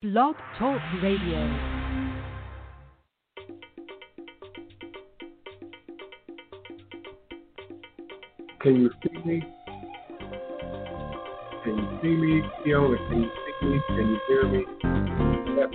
Blog Talk Radio. Can you see me? Can you see me? Fiona? can you see me? Can you hear me? That's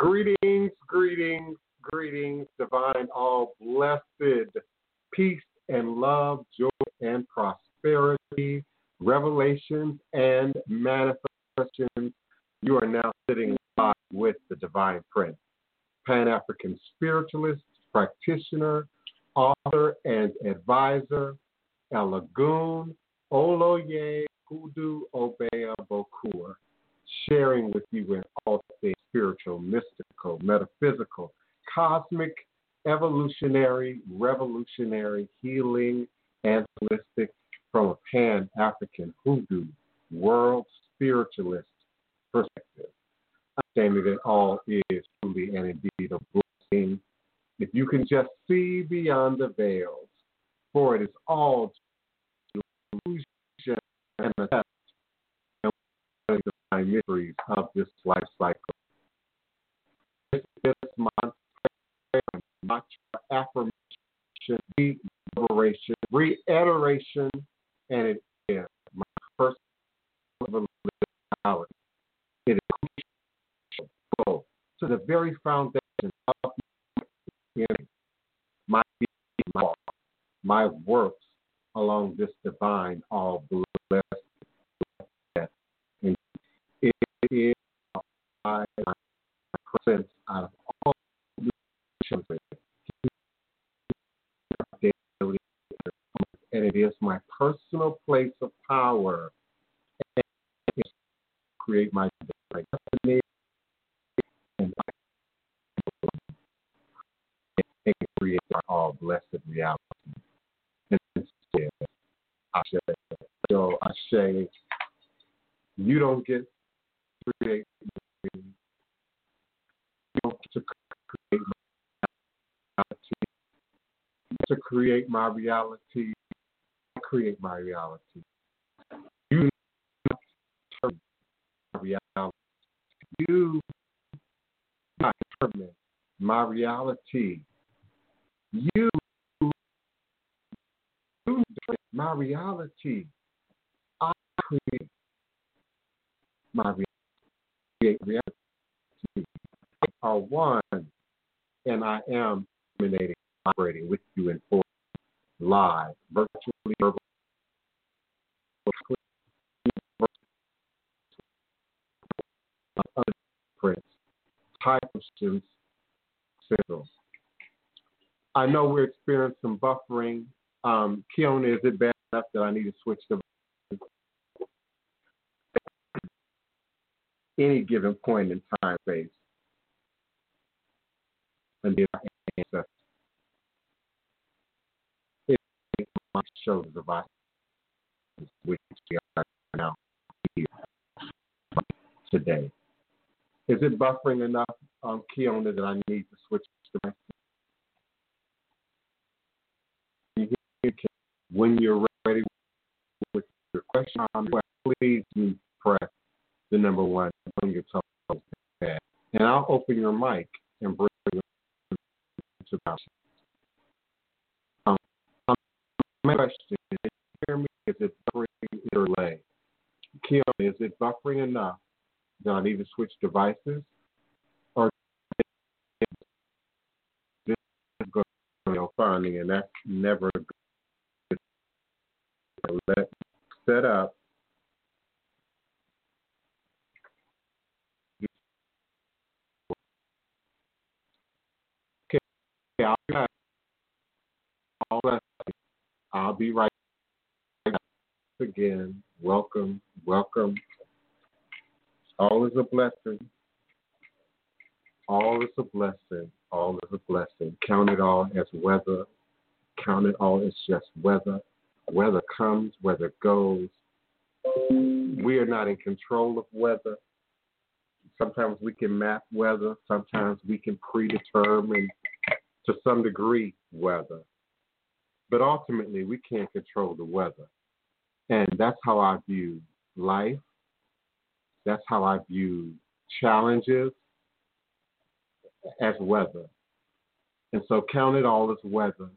Greetings, greetings, greetings, divine, all blessed, peace and love, joy and prosperity, revelations and manifestations. You are now sitting live with the Divine Prince, Pan African spiritualist, practitioner, author, and advisor, Elagoon Oloye Kudu Obeya Bokur sharing with you in all things spiritual, mystical, metaphysical, cosmic, evolutionary, revolutionary, healing, and holistic from a pan African hoodoo world spiritualist perspective. Understanding that all is truly and indeed a blessing. If you can just see beyond the veils, for it is all illusion and a the divine mysteries of this life cycle. This is my prayer, affirmation, reiteration, reiteration, and it is my personal reality. It is crucial to the very foundation of my my, my works along this divine all blessed and it is my presence of all children and it is my personal place of power and create my destiny and create our all blessed reality. And say, so I say, you don't get create, you don't to create my reality. To create my reality, create my reality. You determine my reality. You determine my reality. You, you my reality. I create my reality. Create reality. Are one, and I am emanating, operating with you in force live, virtually, verbal, prints, type of signals. I know we're experiencing some buffering. Um, Kiona, is it bad enough that I need to switch to any given point in time space? And then answer. It shows the device which we are now here today. Is it buffering enough, um, Kiona, that I need to switch to my when you're ready with your question, please press the number one on your telephone. And I'll open your mic and bring you to the um, my question is, hear me? Is it buffering or delay? Kim, is it buffering enough that I need to switch devices? Or this is going to finding and that's never good let set up. I'll be back. I'll be right back again. Welcome, welcome. All is a blessing. All is a blessing. All is a blessing. Count it all as weather. Count it all as just weather Weather comes, weather goes. We are not in control of weather. Sometimes we can map weather, sometimes we can predetermine to some degree weather. But ultimately, we can't control the weather. And that's how I view life. That's how I view challenges as weather. And so count it all as weather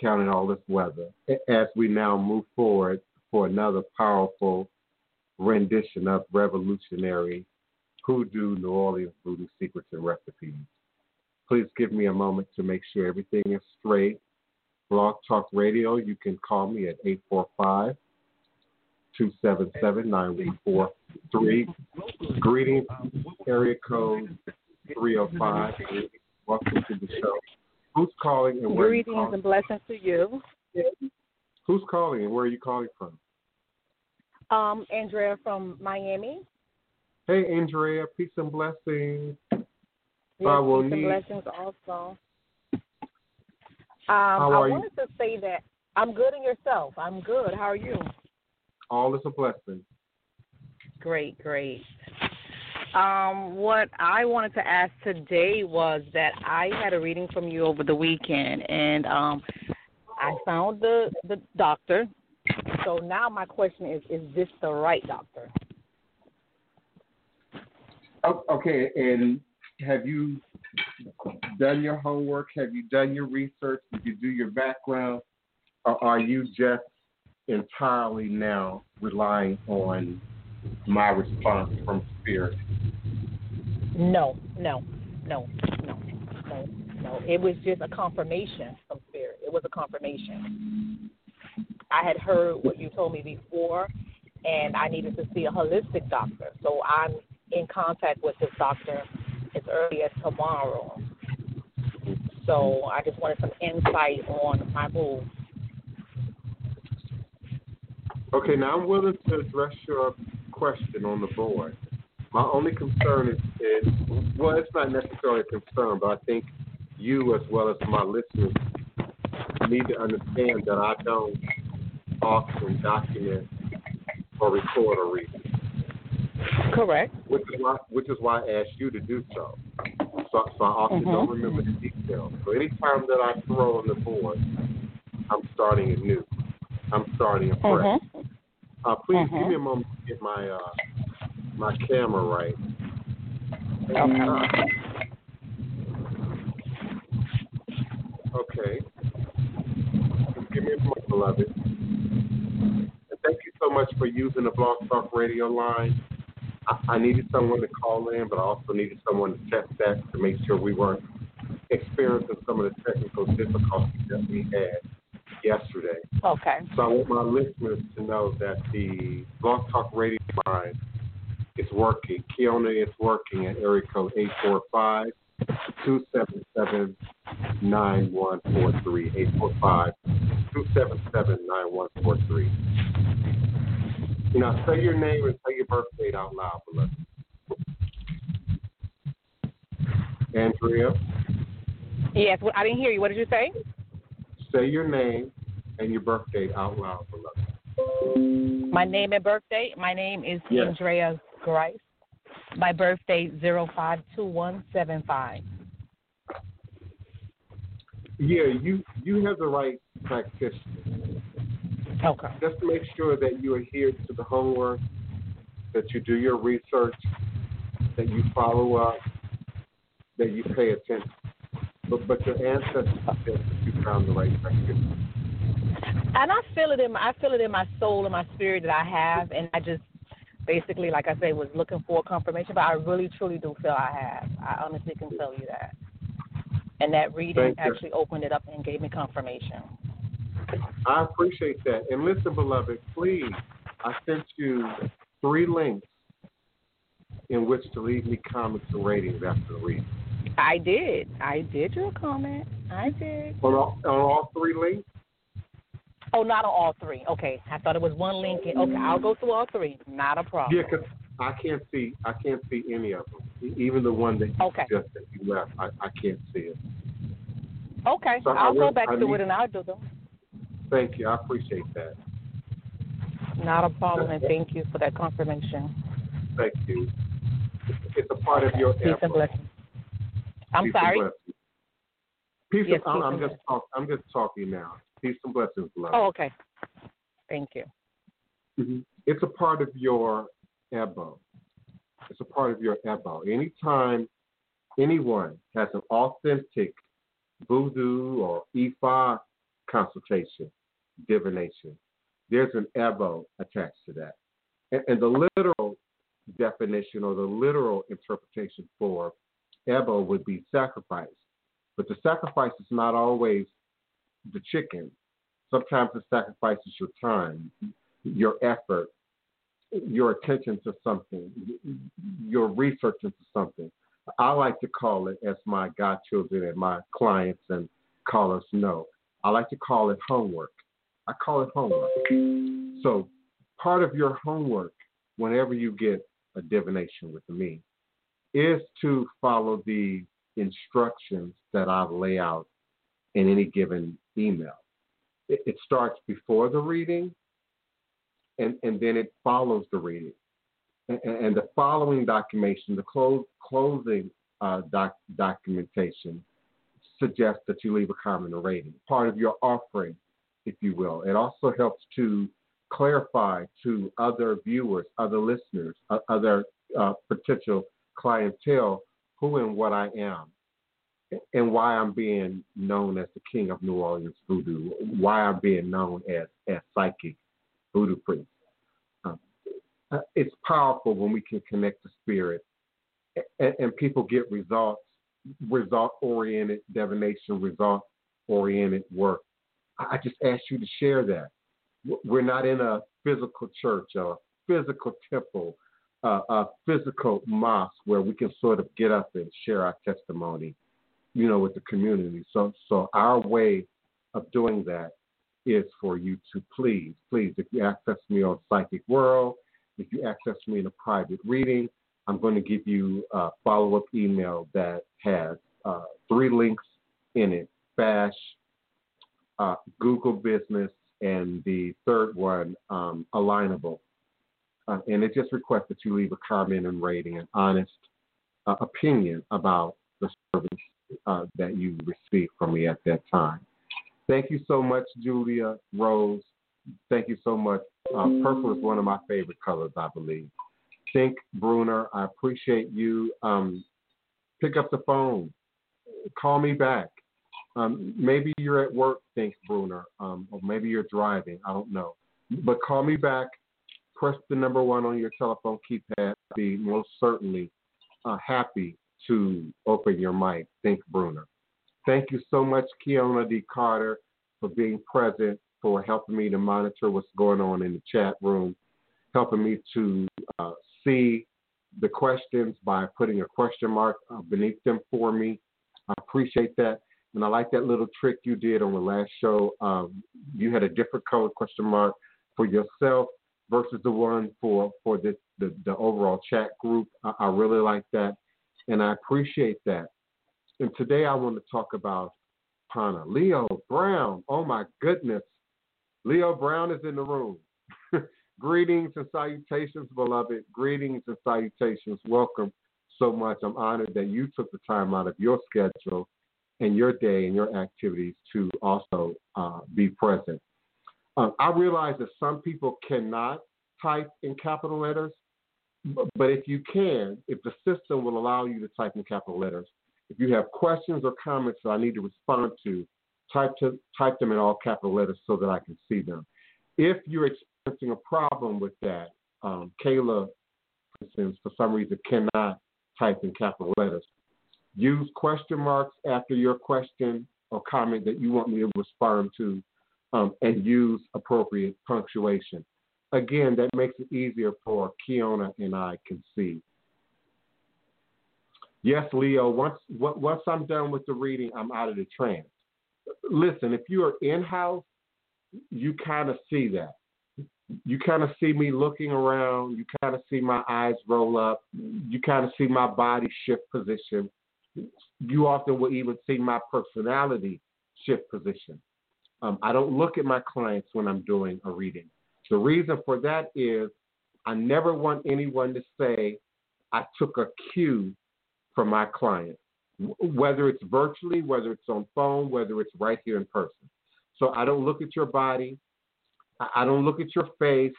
Count it all as weather as we now move forward for another powerful rendition of revolutionary hoodoo New Orleans voodoo secrets and recipes. Please give me a moment to make sure everything is straight. Blog Talk Radio, you can call me at 845 277 9143. Greetings, area code 305. Welcome to the show. Who's calling and where Greetings calling? and blessings to you. Who's calling and where are you calling from? Um, Andrea from Miami. Hey, Andrea, peace and blessings. I will need- blessings also. Um, How I are you? wanted to say that I'm good in yourself. I'm good. How are you? All is a blessing. Great, great. Um, what I wanted to ask today was that I had a reading from you over the weekend, and um, I found the the doctor. So now my question is: Is this the right doctor? Oh, okay, and have you done your homework? Have you done your research? Did you do your background? Or are you just entirely now relying on my response from spirit? No, no, no, no, no, no. It was just a confirmation from spirit. It was a confirmation. I had heard what you told me before, and I needed to see a holistic doctor. So I'm in contact with this doctor as early as tomorrow. So I just wanted some insight on my move. Okay, now I'm willing to address your question on the board. My only concern is, is well, it's not necessarily a concern, but I think you as well as my listeners need to understand that I don't often document or record a reading, Correct. which is why which is why I asked you to do so. So, so I often don't Mhm. remember the details. So anytime that I throw on the board, I'm starting anew. I'm starting afresh. Mhm. Uh, please give Mhm. me a moment to get my uh, my camera right. Okay. Okay. Just give me a moment, beloved. And thank you so much for using the Blog Talk Radio line. I, I needed someone to call in, but I also needed someone to check that to make sure we weren't experiencing some of the technical difficulties that we had yesterday. Okay. So I want my listeners to know that the Blog Talk Radio line is working. Kiona is working at area code 845 277 9143. 845 277 9143. Now say your name and say your birth date out loud, beloved. Andrea, Yes. Well, I didn't hear you. What did you say? say your name and your birth date out loud, beloved. My name and birthday. My name is Yes. Andrea Grice. My birthday zero five two one seven five. Yeah, you you have the right practitioner. Okay. just to make sure that you adhere to the homework, that you do your research, that you follow up, that you pay attention. But but your ancestors said that you found the right practitioner. And I feel it in my I feel it in my soul and my spirit that I have, and I just basically, like I say, was looking for confirmation. But I really, truly do feel I have. I honestly can tell you that. And that reading Thank you. actually opened it up and gave me confirmation. I appreciate that. And listen, beloved, please, I sent you three links in which to leave me comments and ratings after the read. I did. I did your comment. I did. On all, on all three links, Oh, not on all three. Okay, I thought it was one link. Okay, I'll go through all three. Not a problem. yeah, because I can't see I can't see any of them. Even the one that you Okay. suggested you left, I, I can't see it. Okay, So I I'll will- go back I to need- it and I'll do them. Thank you. I appreciate that. Not a problem, and thank you for that confirmation. Thank you. It's a part of your Peace and effort. blessings. I'm Peace and sorry. blessings. Peace Yes, and, I'm, peace I'm and just talk, I'm just talking now. Peace and blessings, beloved. Oh, okay. Thank you. Mhm. It's a part of your ebo. It's a part of your ebo. Anytime anyone has an authentic voodoo or Ifa consultation, divination, there's an ebo attached to that. And, and the literal definition or the literal interpretation for ebo would be sacrifice. But the sacrifice is not always the chicken. Sometimes the sacrifice is your time, your effort, your attention to something, your research into something. I like to call it, as my godchildren and my clients and callers know, I like to call it homework. I call it homework. So, part of your homework, whenever you get a divination with me is to follow the instructions that I lay out in any given email. It, it starts before the reading and, and then it follows the reading. And, and the following documentation, the close, closing uh, doc, documentation, suggests that you leave a comment or rating, part of your offering, if you will. It also helps to clarify to other viewers, other listeners, uh, other uh, potential clientele who and what I am and why I'm being known as the king of New Orleans voodoo, why I'm being known as, as psychic voodoo priest. Uh, uh it's powerful when we can connect the spirit and, and people get results, result oriented divination, result oriented work. I just ask you to share that. We're not in a physical church or a physical temple, uh, a physical mosque where we can sort of get up and share our testimony, you know, with the community. So, so our way of doing that is for you to please, please, if you access me on Psychic World, if you access me in a private reading, I'm going to give you a follow up email that has uh, three links in it Bash, uh, Google Business, and the third one, um, Alignable. Uh, and it just requests that you leave a comment and rating, an honest uh, opinion about the service uh, that you received from me at that time. Thank you so much, Julia Rose. Thank you so much. Uh, purple is one of my favorite colors, I believe. Think Bruner, I appreciate you. Um, pick up the phone, call me back. Um, maybe you're at work, thanks Bruner, um, or maybe you're driving. I don't know. But call me back. Press the number one on your telephone keypad. Be most certainly uh, happy to open your mic. Think Bruner. Thank you so much, Kiona D. Carter, for being present, for helping me to monitor what's going on in the chat room, helping me to uh, see the questions by putting a question mark uh, beneath them for me. I appreciate that. And I like that little trick you did on the last show. Um, you had a different color question mark for yourself versus the one for for this, the the overall chat group. I, I really like that, and I appreciate that. And today I want to talk about Pana Leo Brown. Oh my goodness, Leo Brown is in the room. Greetings and salutations, beloved. Greetings and salutations. Welcome so much. I'm honored that you took the time out of your schedule and your day and your activities to also uh, be present. Um, I realize that some people cannot type in capital letters, but if you can, if the system will allow you to type in capital letters, if you have questions or comments that I need to respond to, type to type them in all capital letters so that I can see them. If you're experiencing a problem with that, um, Kayla, for instance, for some reason cannot type in capital letters, Use question marks after your question or comment that you want me to respond to, um, and use appropriate punctuation. Again, that makes it easier for Kiona and I can see. Yes, Leo. Once once I'm done with the reading, I'm out of the trance. Listen, if you are in house, you kind of see that. You kind of see me looking around. You kind of see my eyes roll up. You kind of see my body shift position you often will even see my personality shift position. Um, I don't look at my clients when I'm doing a reading. The reason for that is I never want anyone to say I took a cue from my client, whether it's virtually, whether it's on phone, whether it's right here in person. So I don't look at your body. I don't look at your face.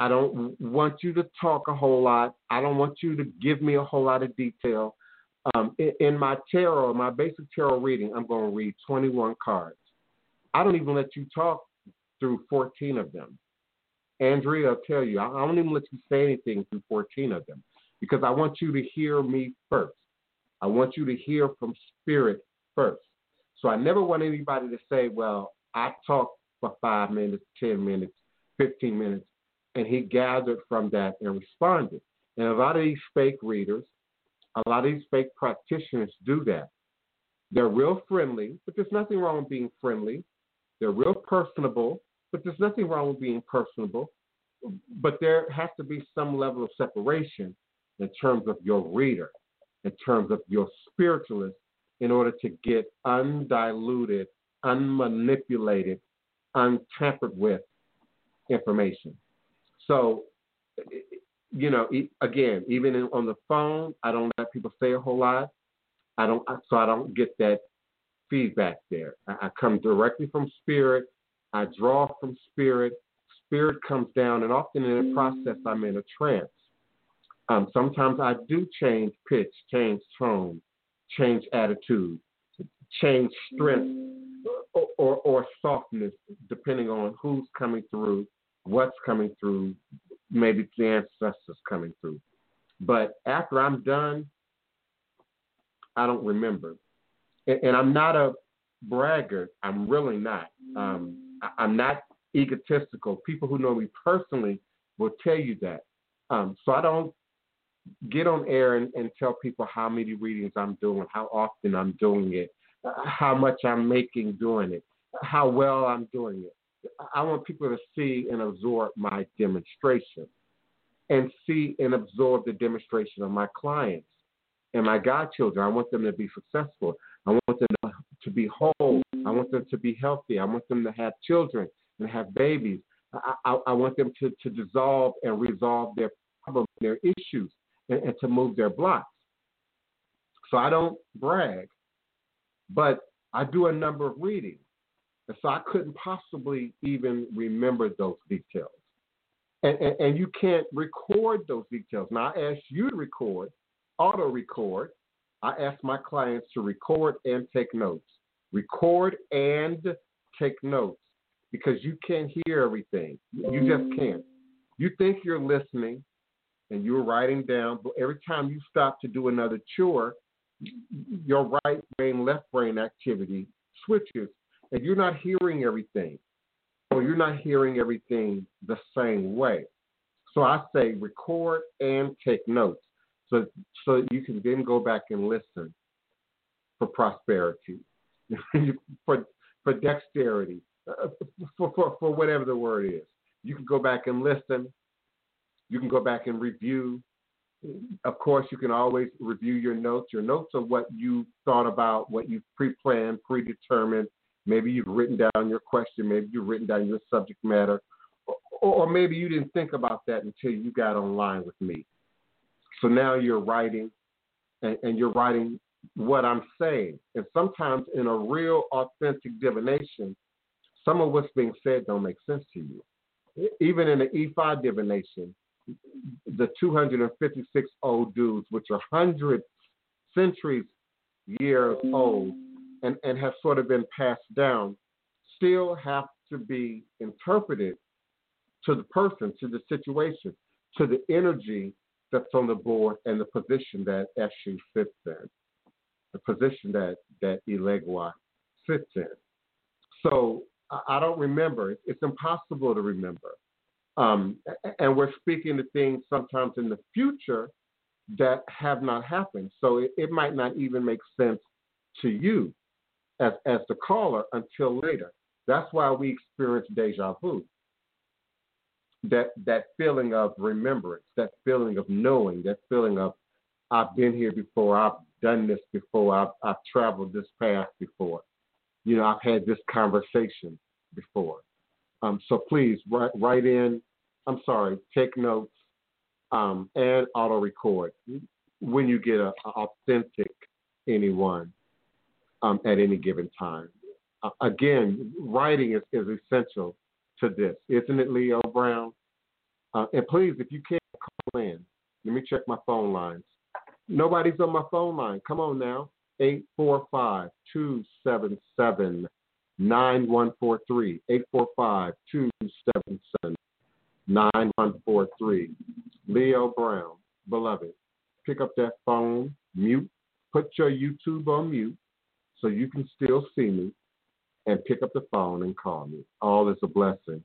I don't want you to talk a whole lot. I don't want you to give me a whole lot of detail. Um, in, in, my tarot, my basic tarot reading, I'm going to read 21 cards. I don't even let you talk through 14 of them. Andrea, I'll tell you, I don't even let you say anything through 14 of them because I want you to hear me first. I want you to hear from spirit first. So I never want anybody to say, well, I talked for five minutes, 10 minutes, 15 minutes, and he gathered from that and responded. And a lot of these fake readers, a lot of these fake practitioners do that. They're real friendly, but there's nothing wrong with being friendly. They're real personable, but there's nothing wrong with being personable. but there has to be some level of separation in terms of your reader, in terms of your spiritualist, in order to get undiluted, unmanipulated, untampered with information. So, you know, again, even on the phone, I don't let people say a whole lot. I don't, so I don't get that feedback there. I, I come directly from spirit. I draw from spirit. Spirit comes down, and often in the process, I'm in a trance. Um, sometimes I do change pitch, change tone, change attitude, change strength or, or, or softness, depending on who's coming through, what's coming through, maybe the ancestors coming through. But after I'm done, I don't remember. And, and I'm not a braggart. I'm really not. Um, I, I'm not egotistical. People who know me personally will tell you that. Um, so I don't get on air and, and tell people how many readings I'm doing, how often I'm doing it, how much I'm making doing it, how well I'm doing it. I want people to see and absorb my demonstration and see and absorb the demonstration of my clients and my godchildren. I want them to be successful. I want them to be whole. I want them to be healthy. I want them to have children and have babies. I, I, I want them to, to dissolve and resolve their problems, their issues, and, and to move their blocks. So I don't brag, but I do a number of readings. And so I couldn't possibly even remember those details. And, and, and, you can't record those details. Now, I ask you to record, auto record. I ask my clients to record and take notes. Record and take notes because you can't hear everything. You just mm. can't. You think you're listening and you're writing down, but every time you stop to do another chore, your right brain, left brain activity switches and you're not hearing everything or you're not hearing everything the same way. So I say record and take notes so so you can then go back and listen for prosperity, for for dexterity, uh, for, for for whatever the word is. You can go back and listen. You can go back and review. Of course, you can always review your notes. Your notes are what you thought about, what you pre-planned, predetermined, Maybe you've written down your question. Maybe you've written down your subject matter. Or, or maybe you didn't think about that until you got online with me. So now you're writing, and, and you're writing what I'm saying. And sometimes in a real authentic divination, some of what's being said don't make sense to you. Even in the Ifa divination, the 256 Odus, which are hundreds, centuries, years old, and, and have sort of been passed down still have to be interpreted to the person, to the situation, to the energy that's on the board and the position that Eshu sits in, the position that, that Elegua sits in. So I don't remember. It's impossible to remember. Um, and we're speaking to things sometimes in the future that have not happened. So it, it might not even make sense to you as, as the caller until later. That's why we experience deja vu. That that feeling of remembrance, that feeling of knowing, that feeling of I've been here before, I've done this before, I've I've traveled this path before. You know, I've had this conversation before. Um, so please write, write in. I'm sorry, take notes um, and auto record when you get an authentic anyone um, at any given time. Uh, again, writing is, is essential to this, isn't it, Leo Brown? Uh, and please, if you can't call in, let me check my phone lines. Nobody's on my phone line. Come on now. 845 277 9143. 845 277 9143. Leo Brown, beloved, pick up that phone, mute, put your YouTube on mute, so you can still see me and pick up the phone and call me. All is a blessing.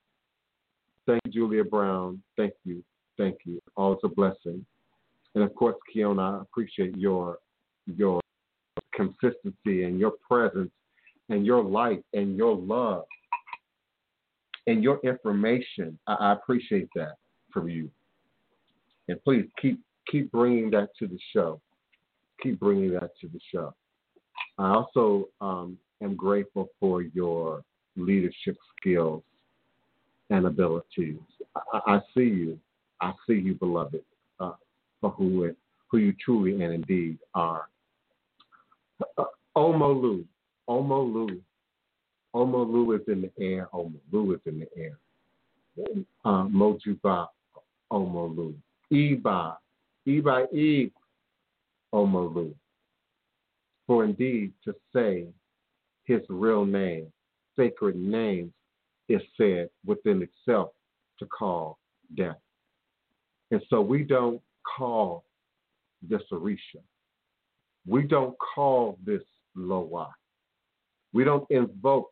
Thank you, Julia Brown. Thank you. Thank you. All is a blessing. And of course, Kiona, I appreciate your your consistency and your presence and your light and your love and your information. I, I appreciate that. from you. And please keep keep bringing that to the show. Keep bringing that to the show. I also um, am grateful for your leadership skills and abilities. I, I see you. I see you, beloved, uh, for who it, who you truly and indeed are. Uh, Omolu, Omolu, Omolu is in the air. Omolu is in the air. Uh, Mojuba, Omolu. Iba, Iba, E, Omolu. For indeed to say his real name, sacred names, is said within itself to call death. And so we don't call this Orisha. We don't call this Loa. We don't invoke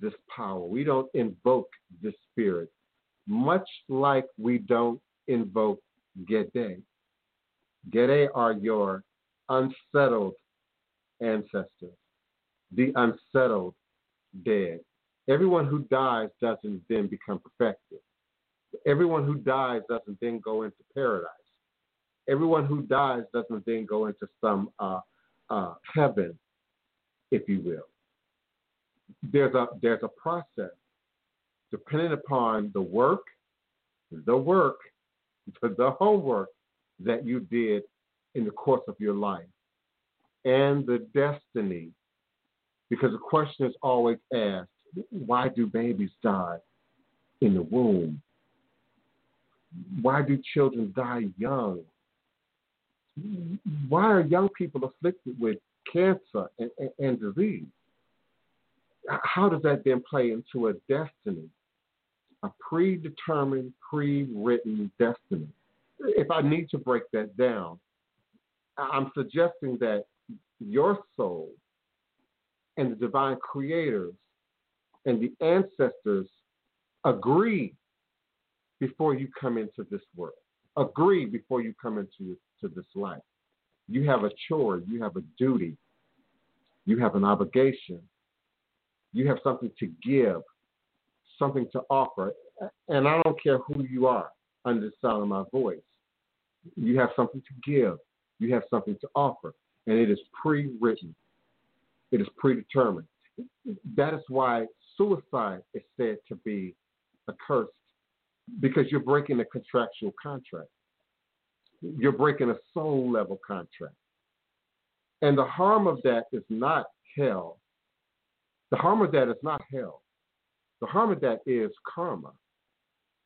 this power. We don't invoke this spirit, much like we don't invoke Gede. Gede are your unsettled ancestors, the unsettled dead. Everyone who dies doesn't then become perfected. Everyone who dies doesn't then go into paradise. Everyone who dies doesn't then go into some uh, uh, heaven, if you will. There's a there's a process depending upon the work, the work, the homework that you did in the course of your life, and the destiny. Because the question is always asked why do babies die in the womb? Why do children die young? Why are young people afflicted with cancer and, and, and disease? How does that then play into a destiny? A predetermined, pre written destiny. If I need to break that down, I'm suggesting that your soul and the divine creators and the ancestors agree before you come into this world. Agree before you come into to this life. You have a chore, you have a duty, you have an obligation, you have something to give, something to offer. And I don't care who you are under the sound of my voice. You have something to give, you have something to offer, and it is pre written, it is predetermined. That is why suicide is said to be accursed because you're breaking a contractual contract. You're breaking a soul level contract. And the harm of that is not hell. The harm of that is not hell. The harm of that is karma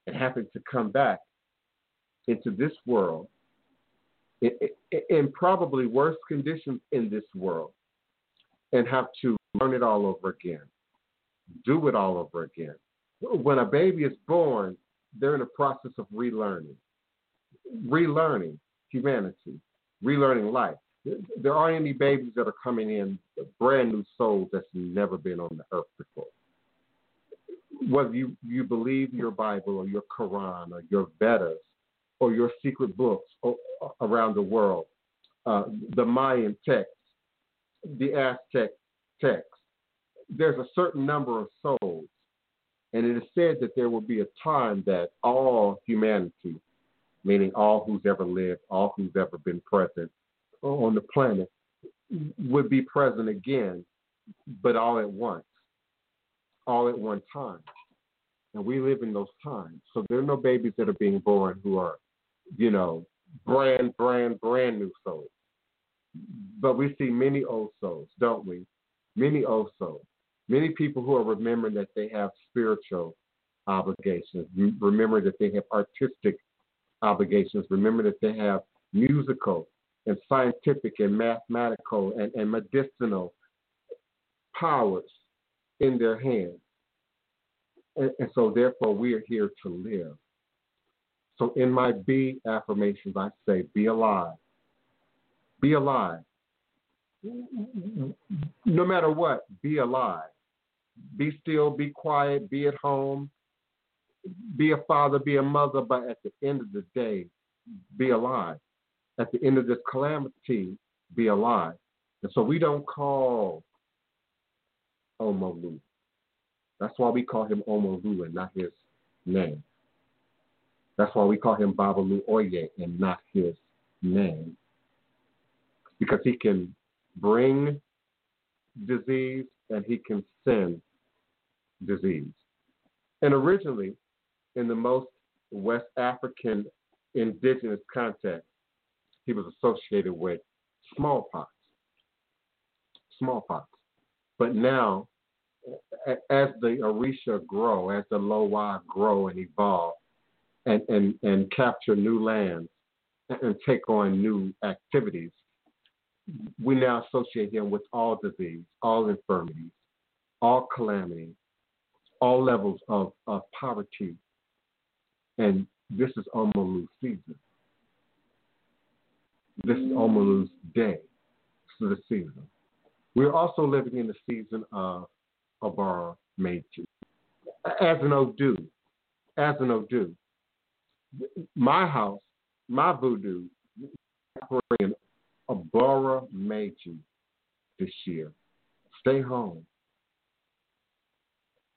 It having to come back into this world in, probably worse conditions in this world and have to learn it all over again do it all over again. When a baby is born, they're in the process of relearning, relearning humanity, relearning life. There aren't any babies that are coming in brand new souls that's never been on the earth before. Whether you, you believe your Bible or your Quran or your Vedas or your secret books around the world, uh, the Mayan text, the Aztec text, there's a certain number of souls, and it is said that there will be a time that all humanity, meaning all who's ever lived, all who's ever been present on the planet, would be present again, but all at once, all at one time. And we live in those times. So there are no babies that are being born who are, you know, brand, brand, brand new souls. But we see many old souls, don't we? Many old souls Many people who are remembering that they have spiritual obligations, remember that they have artistic obligations, remember that they have musical and scientific and mathematical and, and medicinal powers in their hands. And, and, so, therefore, we are here to live. So, in my B affirmations, I say, be alive. Be alive. No matter what, be alive be still, be quiet, be at home, be a father, be a mother, but at the end of the day, be alive. At the end of this calamity, be alive. And so we don't call Omolu. That's why we call him Omolu and not his name. That's why we call him Babalu Oye and not his name. Because he can bring disease and he can send disease. And originally, in the most West African indigenous context, he was associated with smallpox. Smallpox. But now, as the Orisha grow, as the Loa grow and evolve, and, and, and capture new lands and take on new activities, we now associate him with all disease, all infirmities, all calamity, all levels of, of poverty. And this is Omolu's season. This is Omolu's day. This is the season. We're also living in the season of Obara Meji. As an Odu, as an Odu, my house, my voodoo, operating Obara Meji this year. Stay home.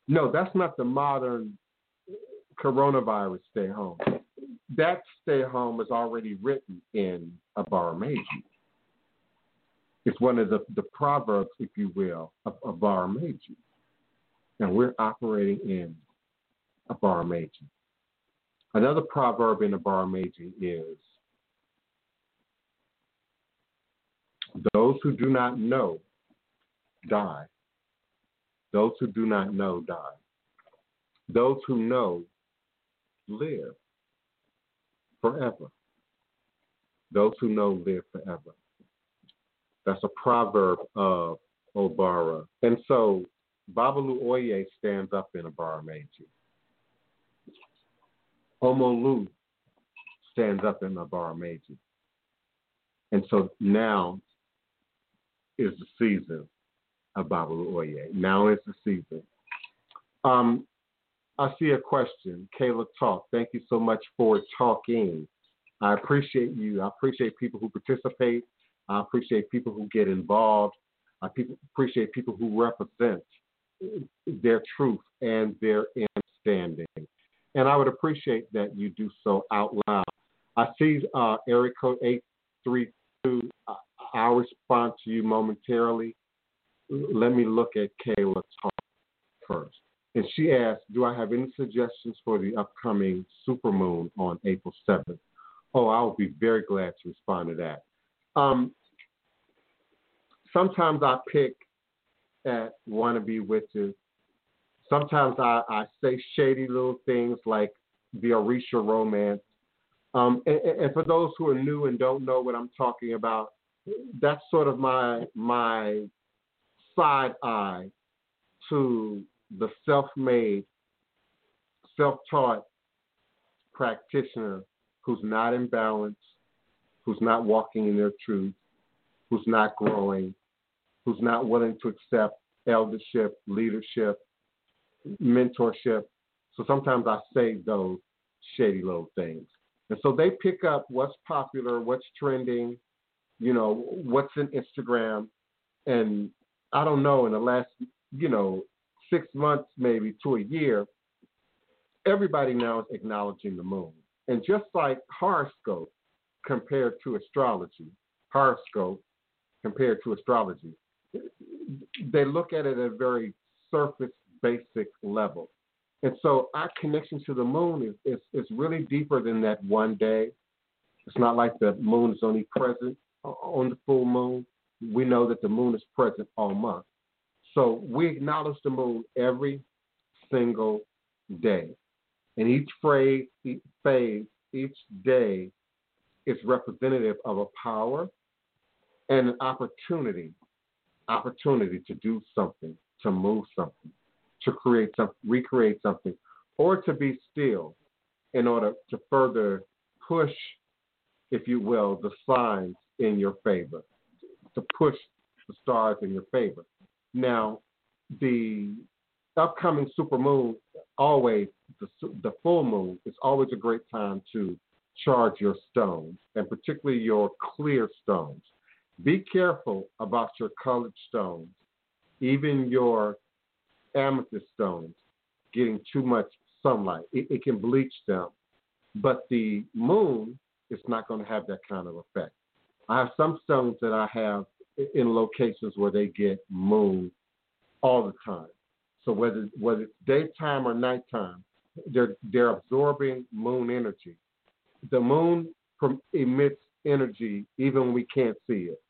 No, that's not the modern coronavirus stay home. That stay home is already written in Obara Meji. It's one of the, the proverbs, if you will, of Obara Meji. And we're operating in Obara Meji. Another proverb in Obara Meji is those who do not know die. Those who do not know die. Those who know live forever. Those who know live forever. That's a proverb of Obara. And so Babalu Aye stands up in Obara Meji. Omolu stands up in the Obara Meji. And so now is the season of Babalu Aye. Now is the season. Um, I see a question. Kayla Talk. Thank you so much for talking. I appreciate you. I appreciate people who participate. I appreciate people who get involved. I appreciate people who represent their truth and their understanding. And I would appreciate that you do so out loud. I see uh, area code 832. I'll respond to you momentarily. Let me look at Kayla talk first. And she asked, Do I have any suggestions for the upcoming supermoon on April 7th? Oh, I will be very glad to respond to that. Um, sometimes I pick at wannabe witches. Sometimes I, I say shady little things like the Orisha romance. Um, and, and, for those who are new and don't know what I'm talking about, that's sort of my my side eye to the self-made, self-taught practitioner who's not in balance, who's not walking in their truth, who's not growing, who's not willing to accept eldership, leadership, mentorship. So sometimes I say those shady little things. And so they pick up what's popular, what's trending, you know, what's in Instagram. And I don't know, in the last, you know, six months maybe to a year, everybody now is acknowledging the moon. And just like horoscope compared to astrology, horoscope compared to astrology, they look at it at a very surface basic level. And so our connection to the moon is, is, is really deeper than that one day. It's not like the moon is only present on the full moon. We know that the moon is present all month. So we acknowledge the moon every single day. And each phrase, each phase, each day is representative of a power and an opportunity, opportunity to do something, to move something, to create some, recreate something, or to be still in order to further push, if you will, the signs in your favor, to push the stars in your favor. Now, the upcoming super moon, always the, the full moon, is always a great time to charge your stones, and particularly your clear stones. Be careful about your colored stones, even your amethyst stones, getting too much sunlight. It, it can bleach them. But the moon is not going to have that kind of effect. I have some stones that I have in locations where they get moon all the time. So whether whether it's daytime or nighttime, they're they're absorbing moon energy. The moon emits energy even when we can't see it,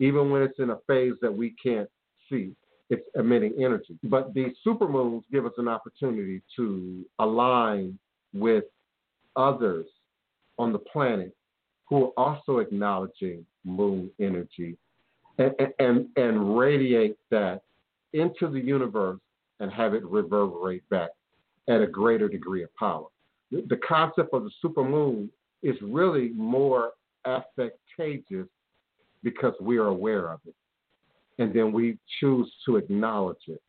even when it's in a phase that we can't see. It's emitting energy. But these supermoons give us an opportunity to align with others on the planet who are also acknowledging moon energy and, and, and radiate that into the universe and have it reverberate back at a greater degree of power. The concept of the supermoon is really more affectageous because we are aware of it. And then we choose to acknowledge it.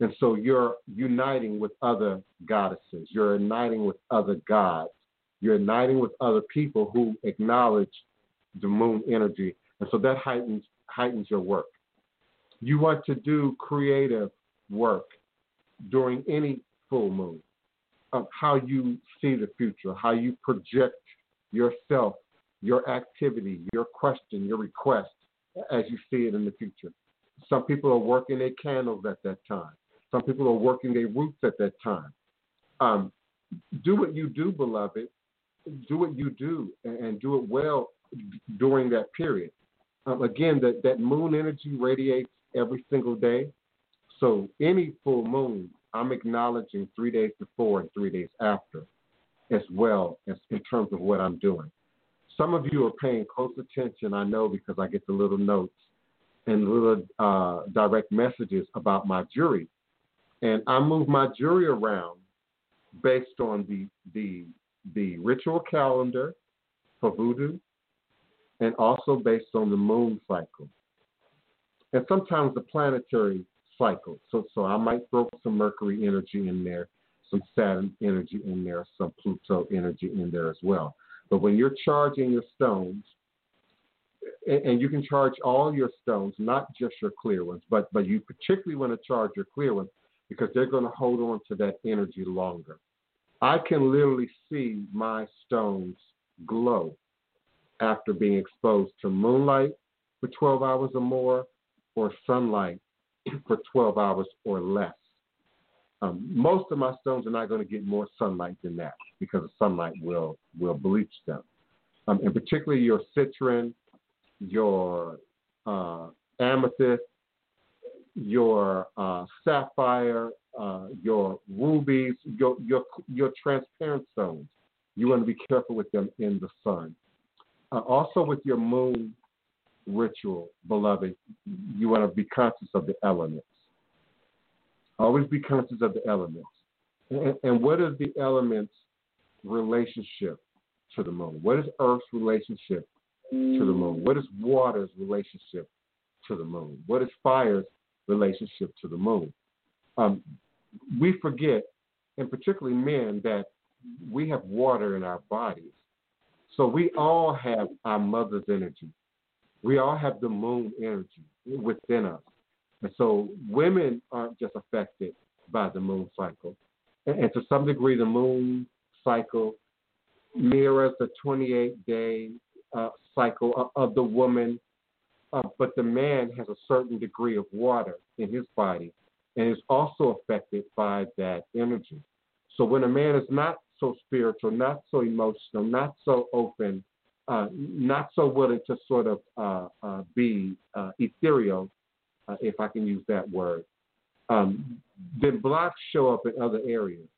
And so you're uniting with other goddesses, you're uniting with other gods, you're uniting with other people who acknowledge the moon energy. And so that heightens heightens your work. You want to do creative work during any full moon of how you see the future, how you project yourself, your activity, your question, your request as you see it in the future. Some people are working their candles at that time. Some people are working their roots at that time. Um, do what you do, beloved. Do what you do and, do it well during that period. Um, again, that, that moon energy radiates every single day. So any full moon, I'm acknowledging three days before and three days after, as well as in terms of what I'm doing. Some of you are paying close attention, I know, because I get the little notes and little uh, direct messages about my jury, and I move my jury around based on the the the ritual calendar for voodoo, and also based on the moon cycle, and sometimes the planetary cycle. So so I might throw some Mercury energy in there, some Saturn energy in there, some Pluto energy in there as well. But when you're charging your stones, and, you can charge all your stones, not just your clear ones, but but you particularly want to charge your clear ones because they're going to hold on to that energy longer. I can literally see my stones glow after being exposed to moonlight for 12 hours or more, or sunlight for 12 hours or less. Um, most of my stones are not going to get more sunlight than that because the sunlight will will bleach them. Um, and particularly your citrine, your uh, amethyst, your uh, sapphire, uh, your rubies, your, your your transparent stones. You want to be careful with them in the sun. Uh, also, with your moon ritual, beloved, you want to be conscious of the elements. Always be conscious of the elements. And, and what is the elements' relationship to the moon? What is Earth's relationship to the moon? What is water's relationship to the moon? What is fire's relationship to the moon? Um, we forget, and particularly men, that we have water in our bodies. So we all have our mother's energy. We all have the moon energy within us. And so women aren't just affected by the moon cycle. And, and to some degree, the moon cycle mirrors the 28 day uh, cycle of, of, the woman, uh, but the man has a certain degree of water in his body and is also affected by that energy. So when a man is not so spiritual, not so emotional, not so open, uh, not so willing to sort of uh, uh, be uh, ethereal, uh, if I can use that word, um, then blocks show up in other areas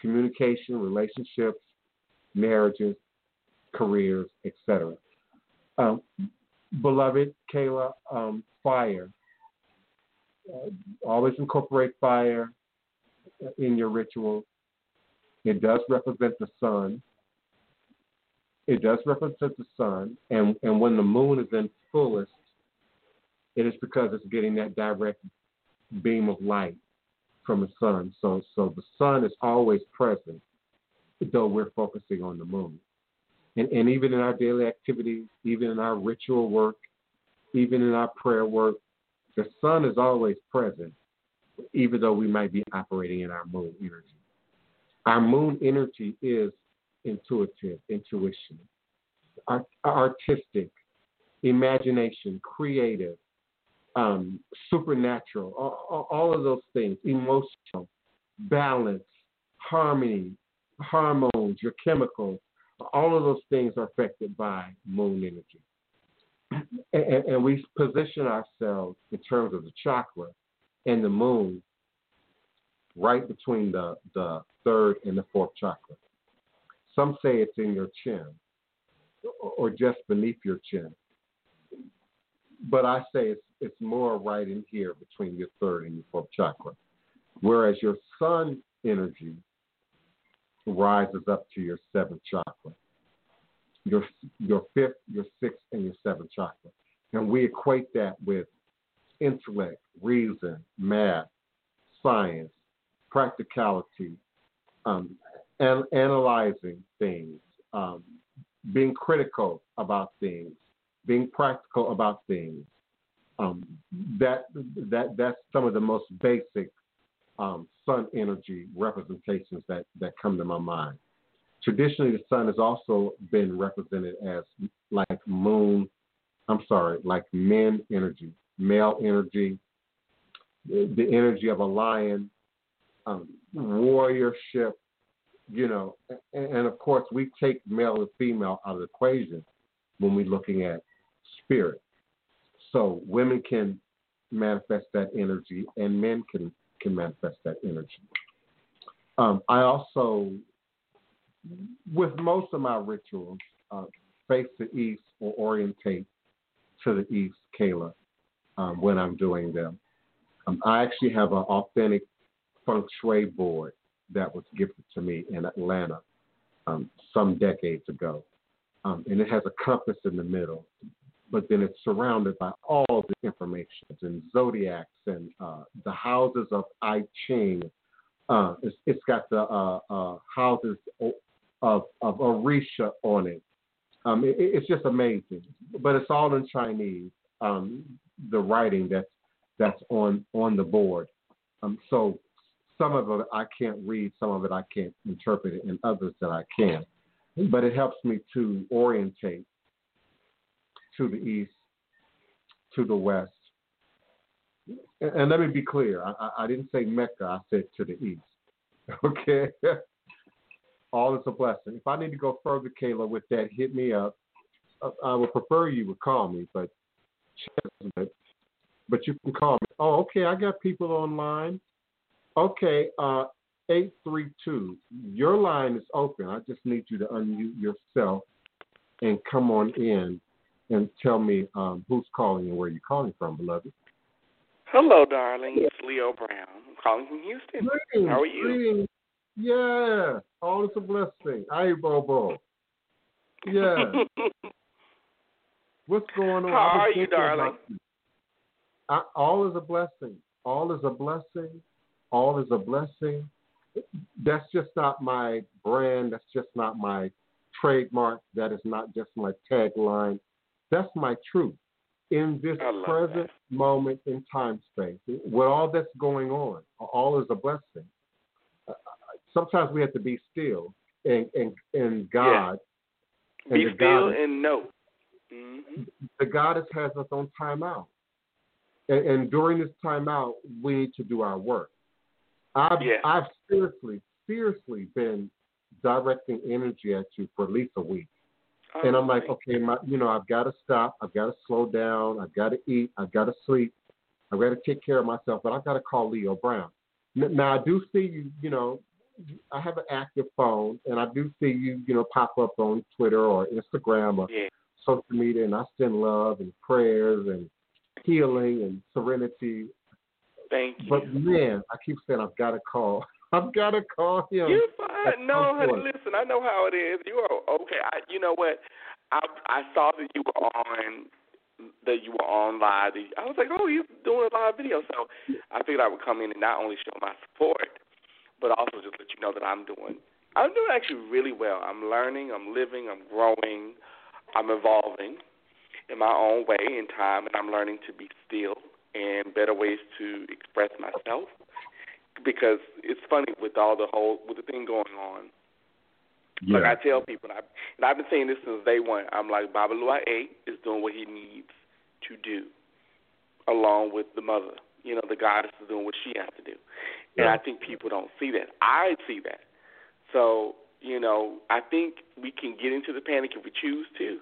communication, relationships, marriages, careers, etc. Um, beloved Kayla, um, fire. Uh, always incorporate fire in your ritual. It does represent the sun. It does represent the sun, and, and when the moon is in fullest, it is because it's getting that direct beam of light from the sun. So, so the sun is always present, though we're focusing on the moon. And, and even in our daily activities, even in our ritual work, even in our prayer work, the sun is always present, even though we might be operating in our moon energy. Our moon energy is intuitive, intuition, art, artistic, imagination, creative, um, supernatural, all, all, of those things, emotional, balance, harmony, hormones, your chemicals, all of those things are affected by moon energy. And, and we position ourselves in terms of the chakra and the moon right between the, the third and the fourth chakra. Some say it's in your chin or just beneath your chin. But I say it's, it's more right in here between your third and your fourth chakra. Whereas your sun energy rises up to your seventh chakra, your, your fifth, your sixth, and your seventh chakra. And we equate that with intellect, reason, math, science, practicality, um, analyzing things, um, being critical about things, being practical about things. Um, that that that's some of the most basic um, sun energy representations that that come to my mind. Traditionally, the sun has also been represented as like moon. I'm sorry, like men energy, male energy, the, energy of a lion, um, warriorship, you know, and, and, of course we take male and female out of the equation when we're looking at spirit. So women can manifest that energy, and men can can manifest that energy. Um, I also, with most of my rituals, uh, face the east or orientate to the east, Kayla, um, when I'm doing them. Um, I actually have an authentic feng shui board that was gifted to me in Atlanta um, some decades ago. Um, and it has a compass in the middle, but then it's surrounded by all the information and zodiacs and uh, the houses of I Ching. Uh, it's, it's got the uh, uh houses of, of Orisha on it. Um, it. It's just amazing, but it's all in Chinese. Um, the writing that's that's on on the board. Um, so some of it I can't read, some of it I can't interpret it, and others that I can. But it helps me to orientate to the east, to the west. And, let me be clear I, I, didn't say Mecca, I said to the east. Okay? All is a blessing. If I need to go further, Kayla, with that, hit me up. I, I would prefer you would call me, but but you can call me. Oh, okay, I got people online. Okay, uh, 832. Your line is open. I just need you to unmute yourself and come on in and tell me um, who's calling and where you're calling from, beloved. Hello, darling. It's Leo Brown. I'm calling from Houston. Greetings, How are you? Greetings. Yeah, all is a blessing. Hi, Bobo. Yeah. What's going on? How are you, darling? You. I, all is a blessing. All is a blessing. All is a blessing. That's just not my brand. That's just not my trademark. That is not just my tagline. That's my truth. In this present that. moment in time space, with all that's going on, all is a blessing. Uh, sometimes we have to be still and and, and God. Yeah. Be still God, and know. Mm-hmm. The goddess has us on timeout. And, and, during this timeout, we need to do our work. I've, yeah. I've seriously, seriously been directing energy at you for at least a week and I'm like, okay, my, you know, I've got to stop. I've got to slow down. I've got to eat. I've got to sleep. I've got to take care of myself. But I've got to call Leo Brown. Now I do see you. You know, I have an active phone, and I do see you. You know, pop up on Twitter or Instagram or yeah. social media, and I send love and prayers and healing and serenity. Thank you. But man, I keep saying I've got to call. I've got to call him. You're fine. No, honey, listen, I know how it is. You are okay. I, you know what? I I saw that you were on that you were on live. I was like, oh, you're doing a live video. So I figured I would come in and not only show my support, but also just let you know that I'm doing. I'm doing actually really well. I'm learning. I'm living. I'm growing. I'm evolving in my own way in time, and I'm learning to be still and better ways to express myself because it's funny with all the whole with the thing going on. Yeah. Like I tell people, and, I, and I've been saying this since day one. I'm like, Babalu Aye is doing what he needs to do, along with the mother. You know, the goddess is doing what she has to do, and Yeah. I think people don't see that. I see that. So you know, I think we can get into the panic if we choose to,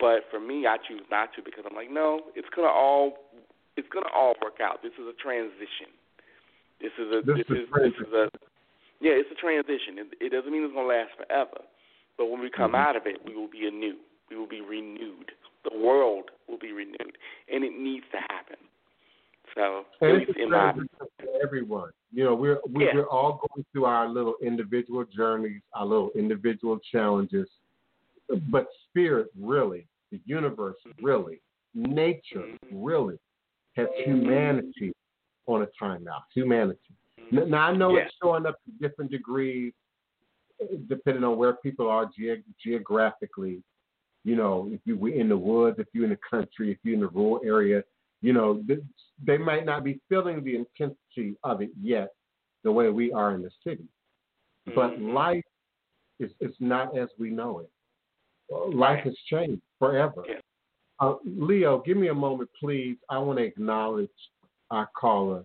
but for me, I choose not to because I'm like, no, it's gonna all, it's gonna all work out. This is a transition. This is a This this, is is this is a yeah, it's a transition. It, it doesn't mean it's gonna last forever, but when we come Mhm. out of it, we will be anew. We will be renewed. The world will be renewed, and it needs to happen. So, And it's in my for everyone. You know, we're we're, Yeah. we're all going through our little individual journeys, our little individual challenges. But spirit really, the universe really, nature really has humanity on a timeout. Humanity. N- Now I know Yeah. it's showing up to different degrees, depending on where people are ge- geographically. You know, if you were in the woods, if you're in the country, if you're in the rural area, you know, th- they might not be feeling the intensity of it yet, the way we are in the city. But Mhm. life is is not as we know it. Life has changed forever. Yeah. Uh, Leo, give me a moment, please. I want to acknowledge our caller,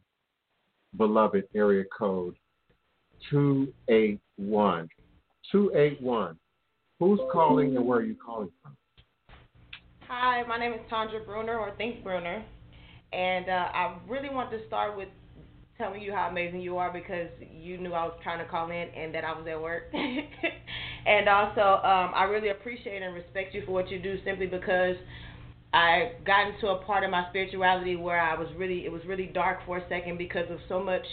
beloved area code 281. 281. Who's calling and where are you calling from? Hi, my name is Tandra Bruner or Think Bruner, and uh, I really want to start with telling you how amazing you are because you knew I was trying to call in and that I was at work. and also, um, I really appreciate and respect you for what you do simply because I got into a part of my spirituality where I was really, it was really dark for a second because of so much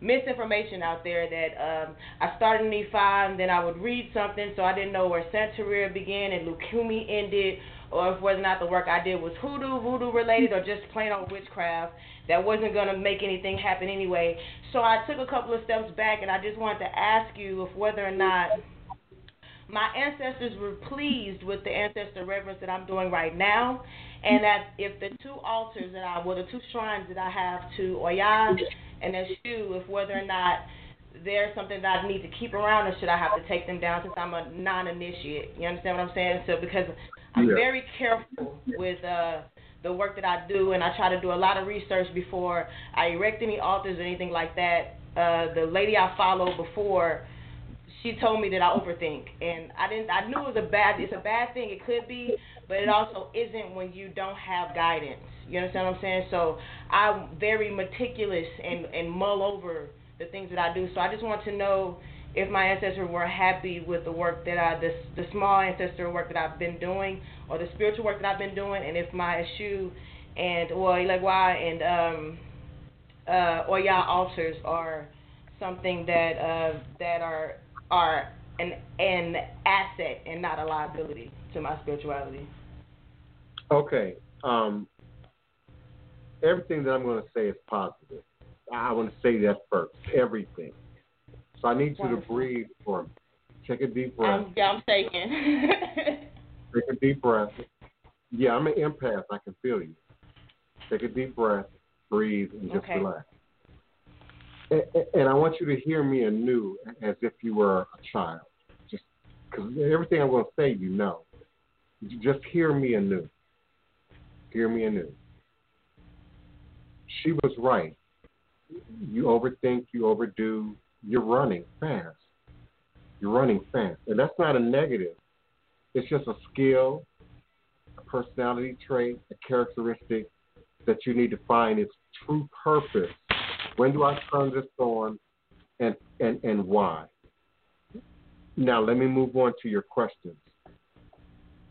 misinformation out there that um, I started in Ifa and then I would read something so I didn't know where Santeria began and Lukumi ended or if whether or not the work I did was hoodoo, voodoo related, or just plain old witchcraft that wasn't going to make anything happen anyway. So I took a couple of steps back, and I just wanted to ask you if whether or not my ancestors were pleased with the ancestor reverence that I'm doing right now, and that if the two altars that I, well, the two shrines that I have to Oya and Eshu, if whether or not they're something that I need to keep around, or should I have to take them down since I'm a non-initiate? You understand what I'm saying? So because I'm Yeah. very careful with uh, the work that I do, and I try to do a lot of research before I erect any altars or anything like that. Uh, the lady I followed before, she told me that I overthink, and I didn't. I knew it was a bad. It's a bad thing. It could be, but it also isn't when you don't have guidance. You understand what I'm saying? So I'm very meticulous and and mull over the things that I do. So I just want to know if my ancestors were happy with the work that I, the, the small ancestor work that I've been doing, or the spiritual work that I've been doing, and if my Eshu and well, Elegua and um, uh, Oya altars are something that uh, that are are an an asset and not a liability to my spirituality. Okay. Um, everything that I'm going to say is positive. I want to say that first. Everything. So I need you to breathe for me. Take a deep breath. I'm, yeah, I'm taking. Take a deep breath. Yeah, I'm an empath. I can feel you. Take a deep breath. Breathe and just Okay. relax. And, I want you to hear me anew as if you were a child. Just because everything I'm going to say, you know. Just hear me anew. Hear me anew. She was right. You overthink, you overdo, you're running fast. You're running fast. And that's not a negative. It's just a skill, a personality trait, a characteristic that you need to find its true purpose. When do I turn this on and, and, and why? Now, let me move on to your questions.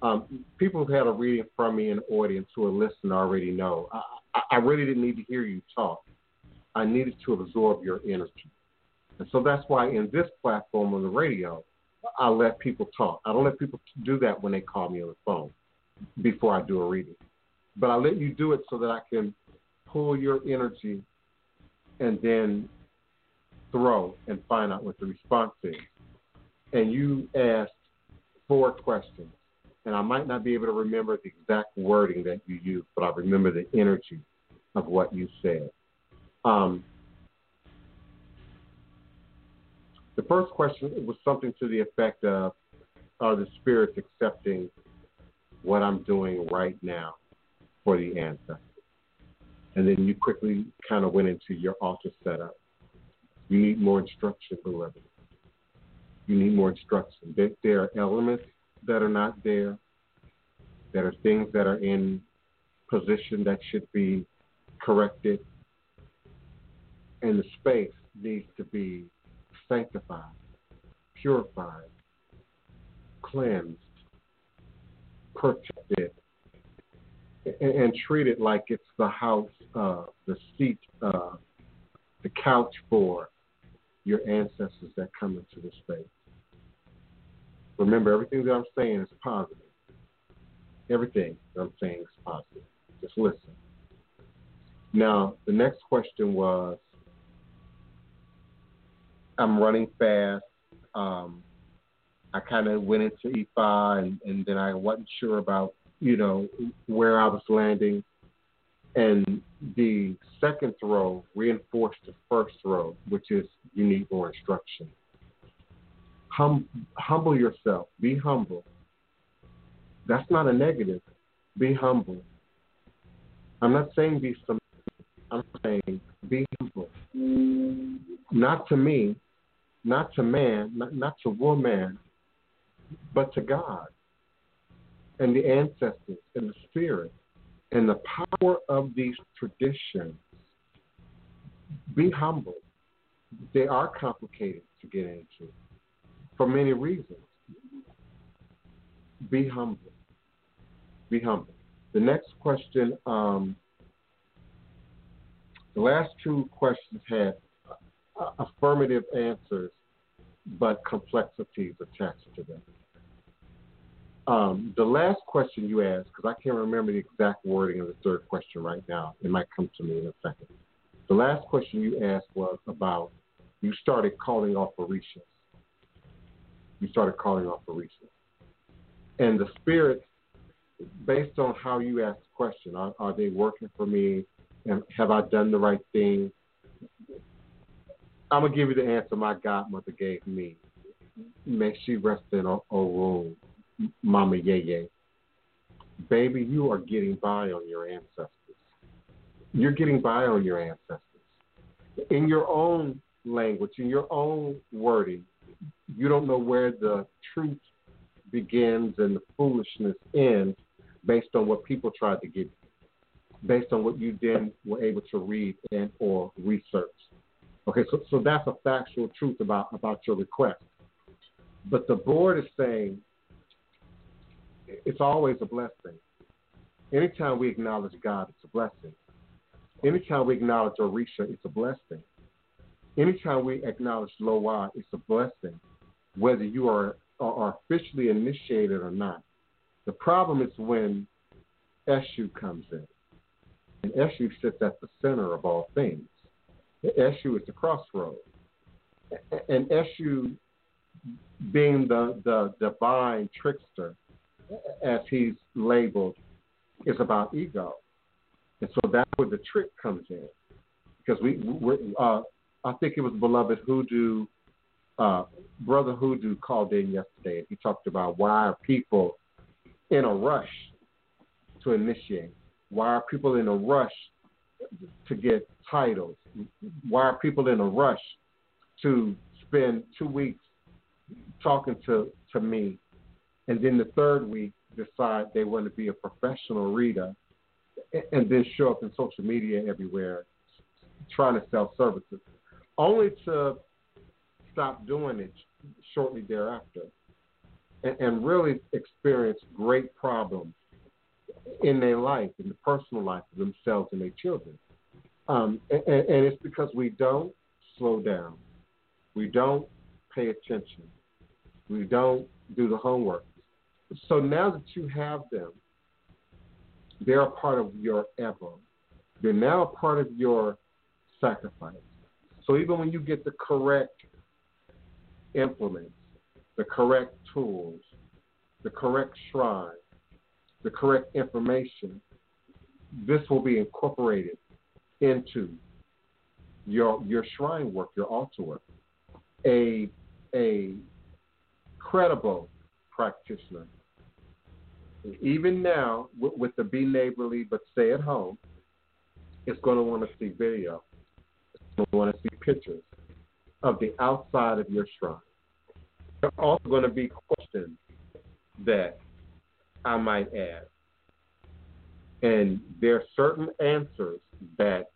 Um, people who've had a reading from me in the audience who are listening already know I, I, really didn't need to hear you talk. I needed to absorb your energy. And so that's why in this platform on the radio, I let people talk. I don't let people do that when they call me on the phone before I do a reading. But I let you do it so that I can pull your energy and then throw and find out what the response is. And you asked four questions. And I might not be able to remember the exact wording that you used, but I remember the energy of what you said. Um, the first question was something to the effect of, "Are the spirits accepting what I'm doing right now for the ancestors?" And then you quickly kind of went into your altar setup. You need more instruction, beloved. You need more instruction. There, there are elements that are not there. There are things that are in position that should be corrected. And the space needs to be sanctified, purified, cleansed, protected, and, and it like it's the house, uh, the seat, uh, the couch for your ancestors that come into the space. Remember, everything that I'm saying is positive. Everything that I'm saying is positive. Just listen. Now, the next question was I'm running fast. Um, I kind of went into Ifa and, and then I wasn't sure about, you know, where I was landing. And the second throw reinforced the first throw, which is you need more instruction. Hum, humble yourself. Be humble. That's not a negative. Be humble. I'm not saying be some. I'm saying be humble. Not to me, not to man, not, not to woman, but to God and the ancestors and the spirit and the power of these traditions. Be humble. They are complicated to get into for many reasons. Be humble. Be humble. The next question, um, the last two questions had affirmative answers, but complexities attached to them. Um, the last question you asked, because I can't remember the exact wording of the third question right now, it might come to me in a second. The last question you asked was about you started calling off Orishas. You started calling off Orishas. And the spirits, based on how you asked the question, are, are they working for me? And have I done the right thing? I'm gonna give you the answer my godmother gave me. May she rest in a, a room Mama Yeye, baby, you are getting by on your ancestors. You're getting by on your ancestors. In your own language, in your own wording, you don't know where the truth begins and the foolishness ends based on what people tried to give you, based on what you then were able to read and or research. Okay, so, so that's a factual truth about, about your request. But the board is saying it's always a blessing. Anytime we acknowledge God, it's a blessing. Anytime we acknowledge Orisha, it's a blessing. Anytime we acknowledge Loa, it's a blessing, whether you are, are officially initiated or not. The problem is when Eshu comes in. And Eshu sits at the center of all things. Eshu is the crossroad. And Eshu, being the, the divine trickster, as he's labeled, is about ego. And so that's where the trick comes in. Because we, we uh, I think it was beloved Hoodoo, uh, Brother Hoodoo called in yesterday and he talked about why are people in a rush to initiate? Why are people in a rush to get titles? Why are people in a rush to spend two weeks talking to, to me and then the third week decide they want to be a professional reader, and then show up in social media everywhere trying to sell services, only to stop doing it shortly thereafter, and, and really experience great problems in their life, in the personal life of themselves and their children. Um, and, and it's because we don't slow down, we don't pay attention, we don't do the homework so now that you have them, they're a part of your ebo. They're now a part of your sacrifice. So even when you get the correct implements, the correct tools, the correct shrine, the correct information, this will be incorporated into your your shrine work, your altar work. A a credible practitioner, even now with, with the be neighborly but stay at home, is going to want to see video. It's going to want to see pictures of the outside of your shrine. There are also going to be questions that I might ask. And there are certain answers that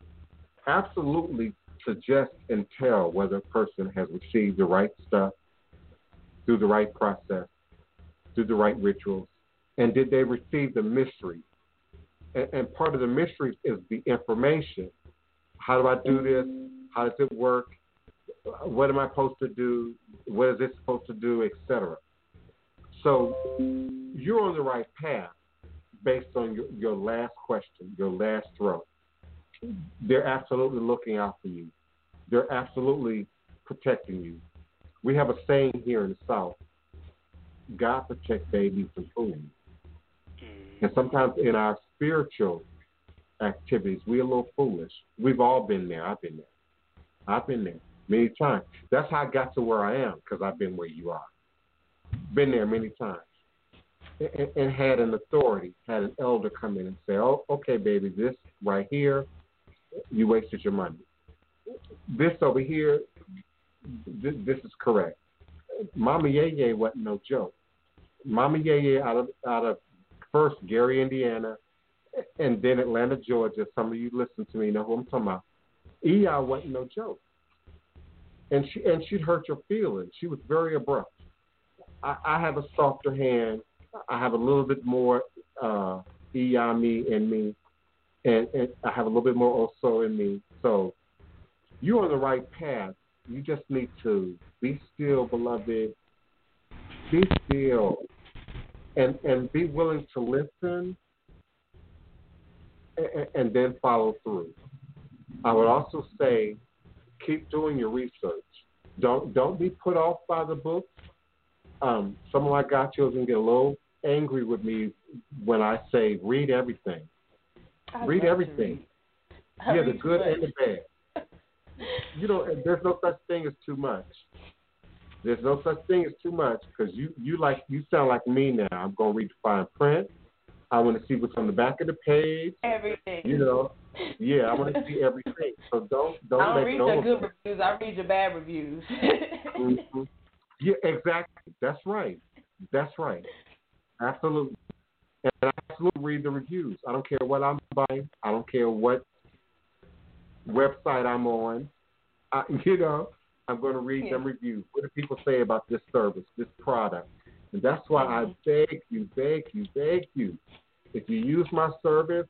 absolutely suggest and tell whether a person has received the right stuff through the right process, through the right rituals, and did they receive the mystery? And, and part of the mystery is the information. How do I do this? How does it work? What am I supposed to do? What is it supposed to do, etc. So you're on the right path based on your, your last question, your last throw. They're absolutely looking out for you. They're absolutely protecting you. We have a saying here in the South God protect babies from fooling. And sometimes in our spiritual activities, we're a little foolish. We've all been there. I've been there. I've been there many times. That's how I got to where I am because I've been where you are. Been there many times. And, and had an authority, had an elder come in and say, "Oh, okay, baby, this right here, you wasted your money. This over here, this, this is correct." Mama Yeye wasn't no joke. Mama Yeye out of out of first Gary, Indiana, and then Atlanta, Georgia. Some of you listen to me know who I'm talking about. Yeye wasn't no joke, and she and she'd hurt your feelings. She was very abrupt. I, I have a softer hand. I have a little bit more uh, EI me in me, and, and I have a little bit more also in me. So you're on the right path. You just need to be still, beloved. Be still, and and be willing to listen, and, and then follow through. I would also say, keep doing your research. Don't don't be put off by the book. Um, some of my godchildren get a little angry with me when I say read everything. I read everything. I Yeah, the read good and the bad. You know, there's no such thing as too much. There's no such thing as too much because you you like you sound like me now. I'm gonna read the fine print. I want to see what's on the back of the page. Everything. You know, yeah, I want to see everything. So don't don't I don't read no your good them- reviews. I read your bad reviews. Mhm. Yeah, exactly. That's right. That's right. Absolutely. And I absolutely read the reviews. I don't care what I'm buying. I don't care what website I'm on. I, you know, I'm going to read them reviews. What do people say about this service, this product? And that's why I beg you, beg you, beg you. If you use my service,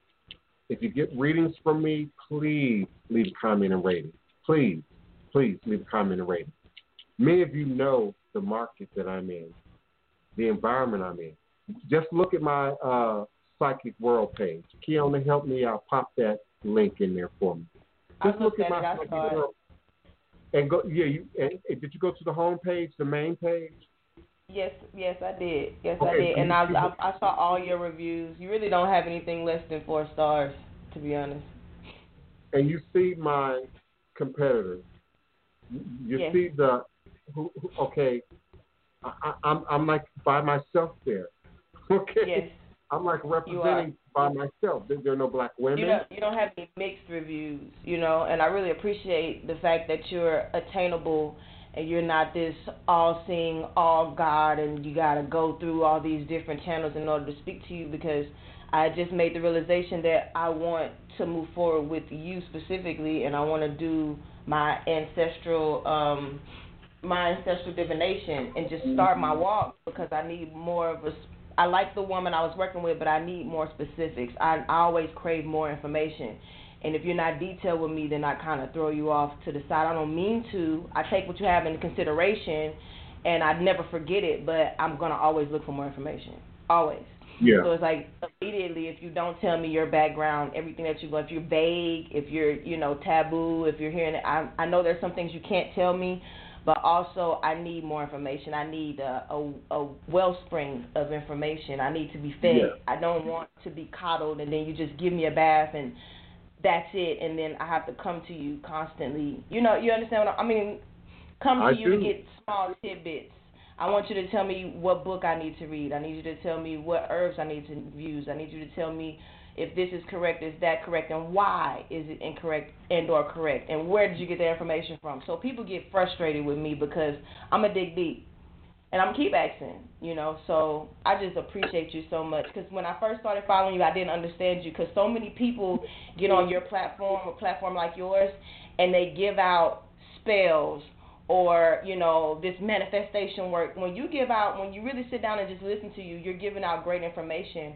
if you get readings from me, please leave a comment and rating. Please, please leave a comment and rating. Many of you know the market that I'm in, the environment I'm in. Just look at my uh, Psychic World page. Kiona, help me out. Pop that link in there for me. Just look at at my it. Psychic. World. And go, yeah. You, and, and did you go to the home page, the main page? Yes, yes, I did. Yes, I did. And I, I I saw all your reviews. You really don't have anything less than four stars, to be honest. and you see my competitors. You, Yes. see the who, who, okay. I, I, I'm I'm like by myself there. Okay. Yes. I'm like representing by myself. There, are no black women. You don't you don't have any mixed reviews, you know, and I really appreciate the fact that you're attainable and you're not this all seeing, all God and you gotta go through all these different channels in order to speak to you because I just made the realization that I want to move forward with you specifically and I wanna do my ancestral um my ancestral divination and just start my walk because I need more of a I like the woman I was working with, but I need more specifics. I, I always crave more information. And if you're not detailed with me, then I kind of throw you off to the side. I don't mean to. I take what you have into consideration, and I never forget it, but I'm going to always look for more information. Always. Yeah. So it's like immediately if you don't tell me your background, everything that you go, if you're vague, if you're you know taboo, if you're hearing it, I I know there's some things you can't tell me, but also I need more information. I need a a, a wellspring of information. I need to be fed. Yeah. I don't want to be coddled and then you just give me a bath and that's it and then I have to come to you constantly. You know, you understand what I, I mean come to I you to get small tidbits. I want you to tell me what book I need to read. I need you to tell me what herbs I need to use. I need you to tell me if this is correct, is that correct, and why is it incorrect and or correct, and where did you get that information from? So people get frustrated with me because I'm a dig deep, and I'm keep asking, you know. So I just appreciate you so much because when I first started following you, I didn't understand you because so many people get on your platform, a platform like yours, and they give out spells or you know this manifestation work when you give out when you really sit down and just listen to you you're giving out great information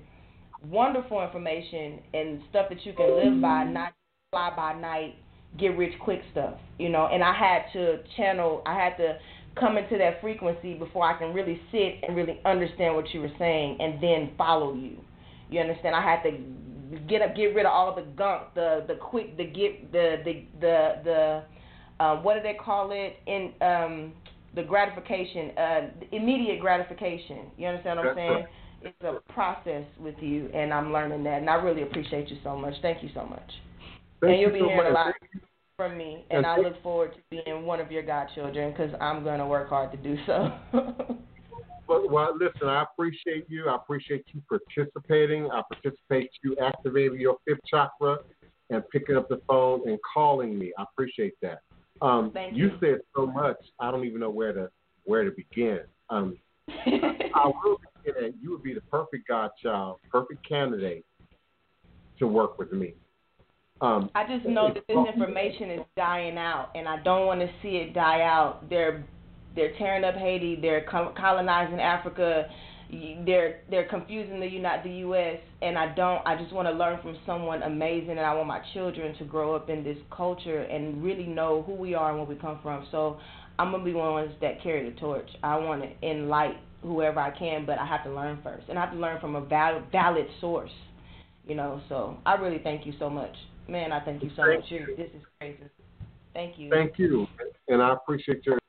wonderful information and stuff that you can live by not fly by night get rich quick stuff you know? And i had to channel i had to come into that frequency before i can really sit and really understand what you were saying and then follow you. You understand? I had to get up get rid of all the gunk the the quick the get the the the the um, what do they call it? In um, the gratification, uh, immediate gratification. You understand what I'm saying? It's a process with you, and I'm learning that, and I really appreciate you so much. Thank you so much. Thank and you'll you be so hearing a lot from me, and I look forward to being one of your godchildren because I'm going to work hard to do so. Well, well, listen, I appreciate you. I appreciate you participating. I participate you activating your fifth chakra and picking up the phone and calling me. I appreciate that. Um, Thank you you. said so much. I don't even know where to where to begin. Um, I will at you would be the perfect godchild, perfect candidate to work with me. Um, I just know that this information is dying out, and I don't want to see it die out. They're they're tearing up Haiti. They're colonizing Africa. They're they're confusing the United the U.S. And I don't. I just want to learn from someone amazing, and I want my children to grow up in this culture and really know who we are and where we come from. So I'm gonna be one of the ones that carry the torch. I want to enlight whoever I can, but I have to learn first, and I have to learn from a valid valid source. You know, so I really thank you so much, man. I thank you so Thank much. You're, this is crazy. Thank you. thank you, and I appreciate your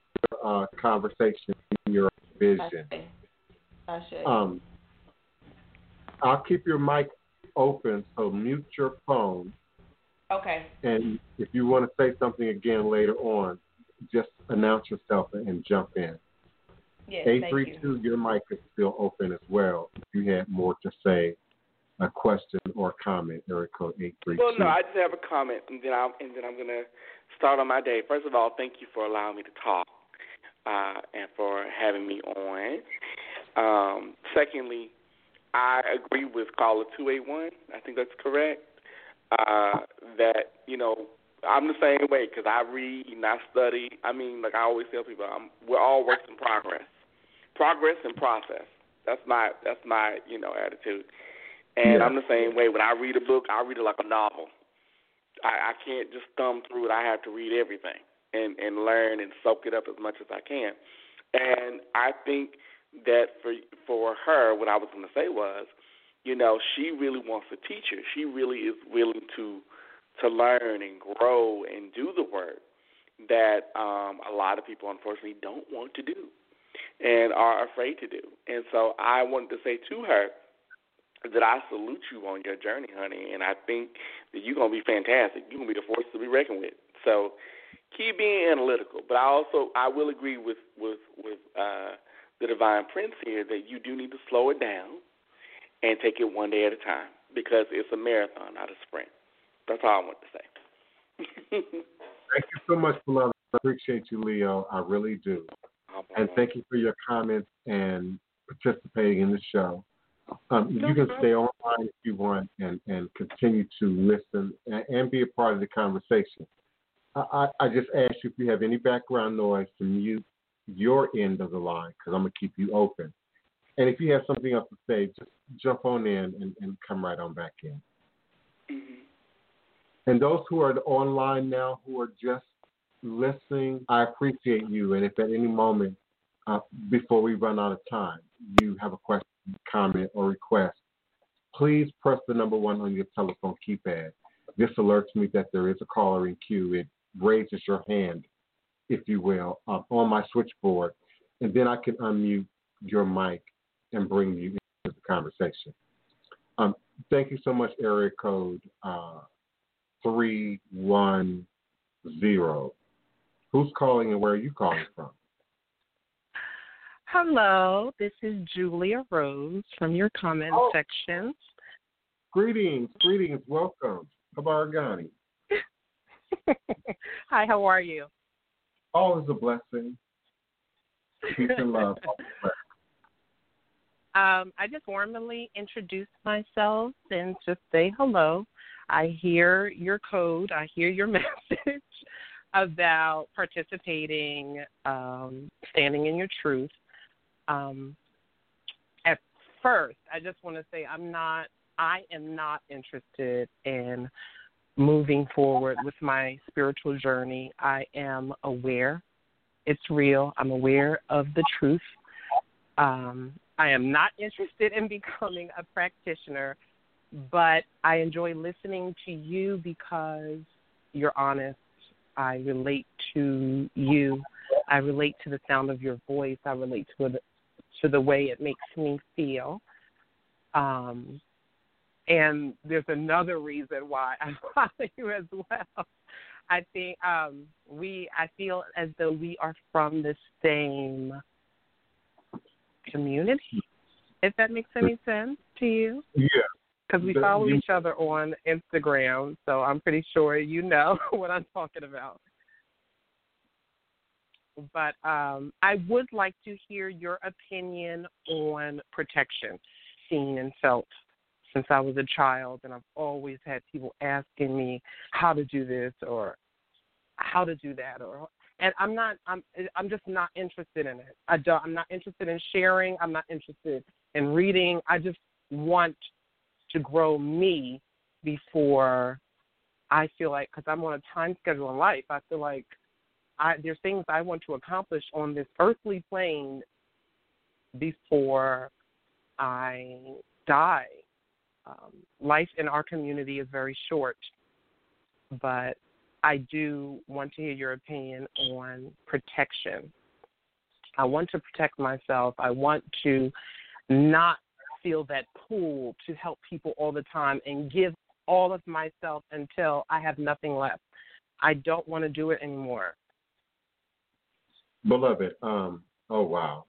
uh, conversation, and your vision. Ashe. Ashe. Um, I'll keep your mic open, so mute your phone. okay. And if you want to say something again later on, just announce yourself and jump in. Yes. Eight thank three you. two, your mic is still open as well. If you had more to say, a question or comment, area code eight three two. Well, no, I just have a comment, and then I'm and then I'm gonna start on my day. First of all, thank you for allowing me to talk, uh, and for having me on. Um, secondly, I agree with caller two eight one. I think that's correct. Uh, that you know, I'm the same way because I read and I study. I mean, like I always tell people, I'm, we're all works in progress, progress and process. That's my that's my you know attitude. And Yeah. I'm the same way. When I read a book, I read it like a novel. I, I can't just thumb through it. I have to read everything and and learn and soak it up as much as I can. And I think that for for her, what I was going to say was, you know, she really wants a teacher. She really is willing to to learn and grow and do the work that um, a lot of people unfortunately don't want to do and are afraid to do. And so I wanted to say to her that I salute you on your journey, honey, and I think that you're gonna be fantastic. You're gonna be the force to be reckoned with. So keep being analytical. But I also I will agree with with with uh, the divine prince here that you do need to slow it down and take it one day at a time because it's a marathon, not a sprint. That's all I want to say. Thank you so much, beloved. I appreciate you, Leo. I really do. And thank you for your comments and participating in the show. Um, you can stay online if you want and, and continue to listen and, and be a part of the conversation. I, I, I just ask you if you have any background noise to mute your end of the line because I'm going to keep you open. And if you have something else to say, just jump on in and, and come right on back in. Mhm. And those who are online now who are just listening, I appreciate you. And if at any moment uh, before we run out of time, you have a question, comment, or request, please press the number one on your telephone keypad. This alerts me that there is a caller in queue. It raises your hand, if you will, uh, on my switchboard, and then I can unmute your mic and bring you into the conversation. Um, thank you so much, area code uh, 310. Who's calling and where are you calling from? Hello, this is Julia Rose from your comment oh. section. Greetings, greetings, welcome. Habari gani. Hi, how are you? Always a blessing. Peace and love. um, I just warmly introduce myself and just say hello. I hear your code, I hear your message about participating, um, standing in your truth. Um, at first, I just want to say I'm not, I am not interested in moving forward with my spiritual journey. I am aware it's real. I'm aware of the truth. Um, I am not interested in becoming a practitioner, but I enjoy listening to you because you're honest. I relate to you. I relate to the sound of your voice. I relate to it, to the way it makes me feel. Um, and there's another reason why I follow you as well. I think um, we I feel as though we are from the same community. If that makes any sense to you. Yeah. Because we follow each other on Instagram, so I'm pretty sure you know what I'm talking about. But um, I would like to hear your opinion on protection, seen and felt since I was a child, and I've always had people asking me how to do this or how to do that, or and I'm not I'm I'm just not interested in it. I don't I'm not interested in sharing. I'm not interested in reading. I just want to grow me before I feel like because I'm on a time schedule in life. I feel like I there's things I want to accomplish on this earthly plane before I die um, life in our community is very short, but I do want to hear your opinion on protection. I want to protect myself. I want to not feel that pull to help people all the time and give all of myself until I have nothing left. I don't want to do it anymore. Beloved, um, oh wow.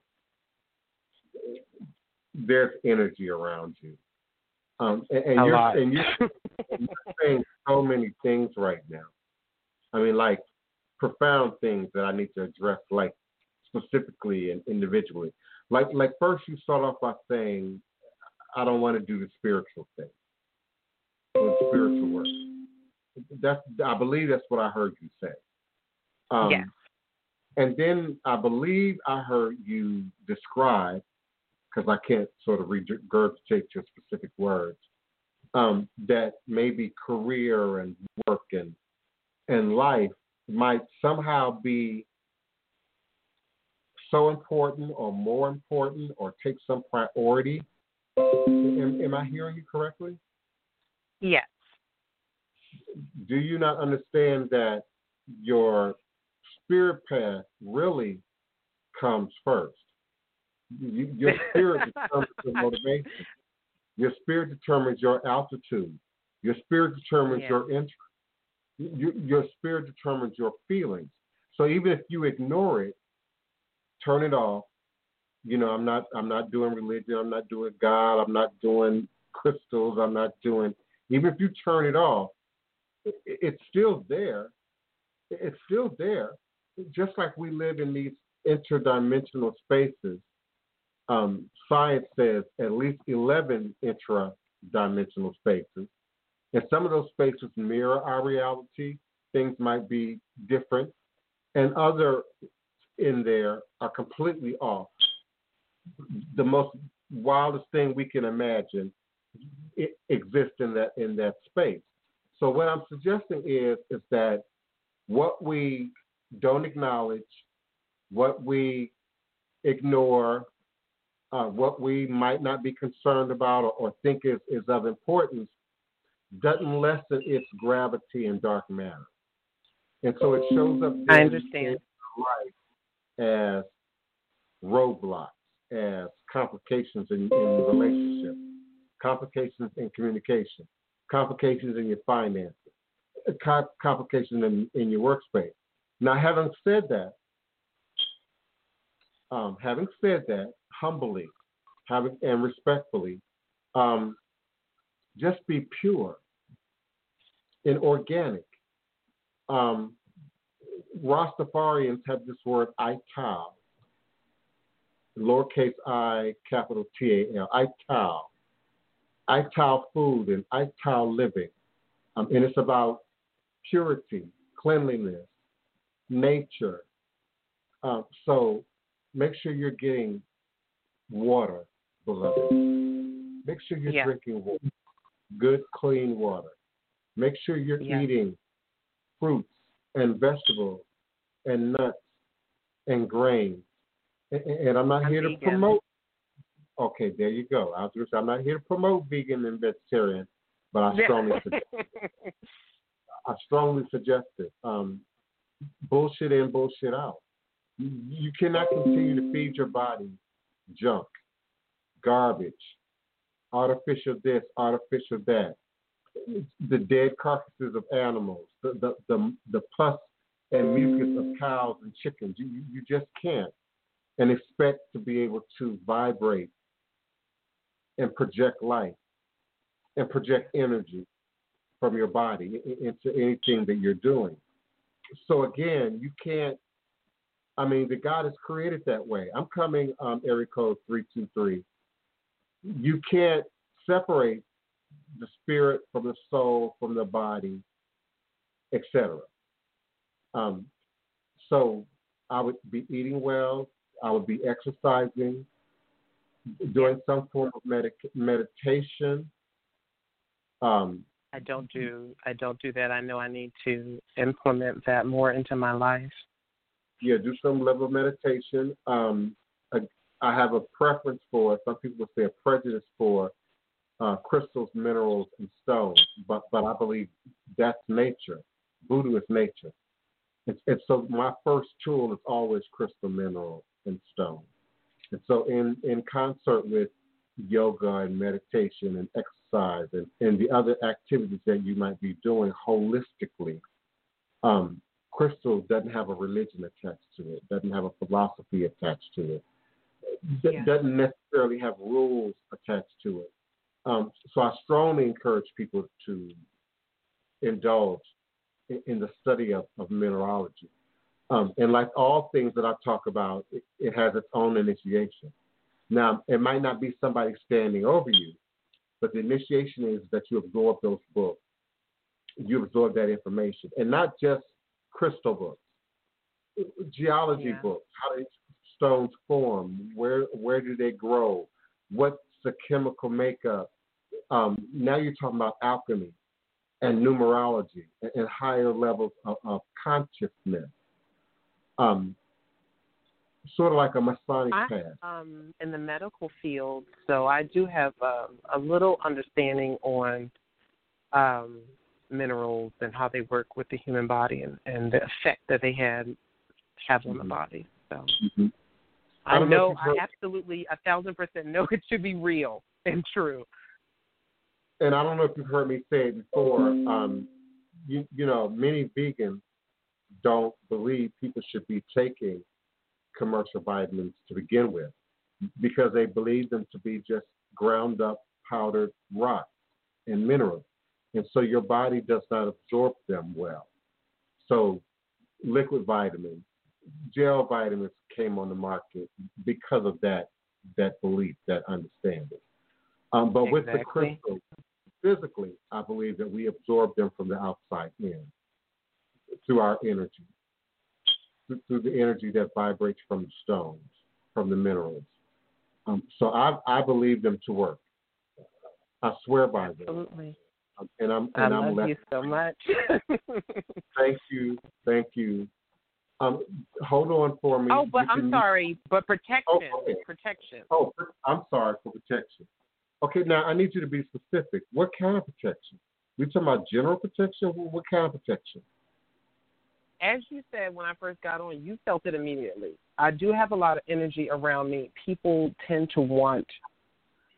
There's energy around you. Um, and, and you're, and you're, you're saying so many things right now. I mean, like profound things that I need to address, like specifically and individually. Like, like first you start off by saying, "I don't want to do the spiritual thing, the spiritual work." That's, I believe, that's what I heard you say. Um, yes. And then I believe I heard you describe because I can't sort of regurgitate your specific words, um, that maybe career and work and and life might somehow be so important or more important or take some priority. Am, am I hearing you correctly? Yes. Do you not understand that your spirit path really comes first? You, your spirit determines your motivation. Your spirit determines your altitude. Your spirit determines yeah. your interest. You, your spirit determines your feelings. So even if you ignore it, turn it off. You know, I'm not. I'm not doing religion. I'm not doing God. I'm not doing crystals. I'm not doing. Even if you turn it off, it, it's still there. It's still there. Just like we live in these interdimensional spaces um, science says at least 11 intra-dimensional spaces. And some of those spaces mirror our reality. Things might be different. And other in there are completely off. The most wildest thing we can imagine it exists in that in that space. So what I'm suggesting is is that what we don't acknowledge, what we ignore, uh, what we might not be concerned about or, or think is, is of importance doesn't lessen its gravity in dark matter. And so it shows up I understand. life as roadblocks, as complications in, in relationship, complications in communication, complications in your finances, complications in, in your workspace. Now, having said that, um, having said that, humbly, having and respectfully, um, just be pure and organic. Um, Rastafarians have this word ital, lowercase i, capital T A L, I T A L, ital, ital food and ital living. Um, and it's about purity, cleanliness, nature. Um, so make sure you're getting water, beloved. Make sure you're Yeah. drinking water, good, clean water. Make sure you're Yeah. eating fruits and vegetables and nuts and grains. And, and I'm not I'm here to promote. Okay, there you go. I was just, I'm not here to promote vegan and vegetarian, but I strongly suggest it. I strongly suggest it. Um, bullshit in, bullshit out. You, cannot continue to feed your body junk, garbage, artificial this, artificial that, the dead carcasses of animals, the the the, the pus and mucus of cows and chickens. You you just can't, and expect to be able to vibrate and project life and project energy from your body into anything that you're doing. So again, you can't. I mean, the God is created that way. I'm coming, um, area code three two three. You can't separate the spirit from the soul, from the body, etc. Um, so I would be eating well. I would be exercising, doing some form of medic- meditation. Um, I don't do I don't do that. I know I need to implement that more into my life. yeah, do some level of meditation. Um, I, I have a preference for, some people would say a prejudice for uh, crystals, minerals, and stones, but but I believe that's nature. Voodoo is nature. And, and so my first tool is always crystal, mineral, and stone. And so in, in concert with yoga and meditation and exercise and, and the other activities that you might be doing holistically, um, crystal doesn't have a religion attached to it, doesn't have a philosophy attached to it, d- Yeah. doesn't necessarily have rules attached to it. Um, so I strongly encourage people to indulge in, in the study of, of mineralogy. Um, and like all things that I talk about, it, it has its own initiation. Now, it might not be somebody standing over you, but the initiation is that you absorb those books. You absorb that information, and not just crystal books, geology Yeah. books, how do stones form, where where do they grow, what's the chemical makeup. Um, now you're talking about alchemy and numerology and, and higher levels of, of consciousness. Um, sort of like a Masonic I path. um in the medical field, so I do have um, a little understanding on um minerals and how they work with the human body and, and the effect that they had have on the Mhm. body. So Mhm. I I, know know I absolutely a thousand percent know it should be real and true. and I don't know if you've heard me say it before. Um, you, you know, many vegans don't believe people should be taking commercial vitamins to begin with because they believe them to be just ground up powdered rocks and minerals. And so your body does not absorb them well. So liquid vitamins, gel vitamins came on the market because of that that belief, that understanding. Um, but with the crystals, physically, I believe that we absorb them from the outside in through our energy, through- through the energy that vibrates from the stones, from the minerals. Um, so I, I believe them to work. I swear by them, Absolutely. Um, and I'm I and I'm love left. you so much. Thank you, thank you. Um, hold on for me. oh, but You I'm sorry, but protection, okay. protection. Oh, I'm sorry for protection. Okay, now I need you to be specific. What kind of protection? We talking about general protection? What kind of protection? As you said when I first got on, you felt it immediately. I do have a lot of energy around me. People tend to want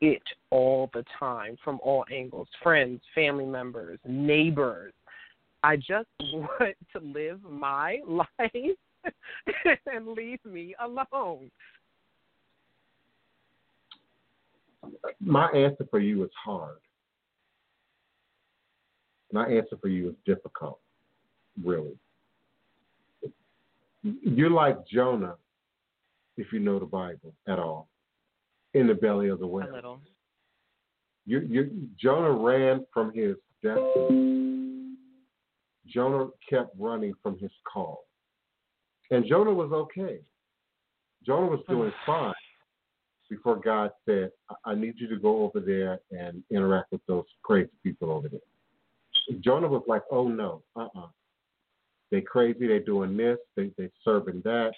it all the time from all angles friends, family members, neighbors. I just want to live my life and leave me alone. My answer for you is hard. My answer for you is difficult, really. You're like Jonah, if you know the Bible at all, in the belly of the whale. A little. You, you, Jonah ran from his destiny. Jonah kept running from his call. And Jonah was okay. Jonah was doing fine before God said, I need you to go over there and interact with those crazy people over there. Jonah was like, oh no, uh uh-uh. uh. They crazy, they doing this, they they serving that,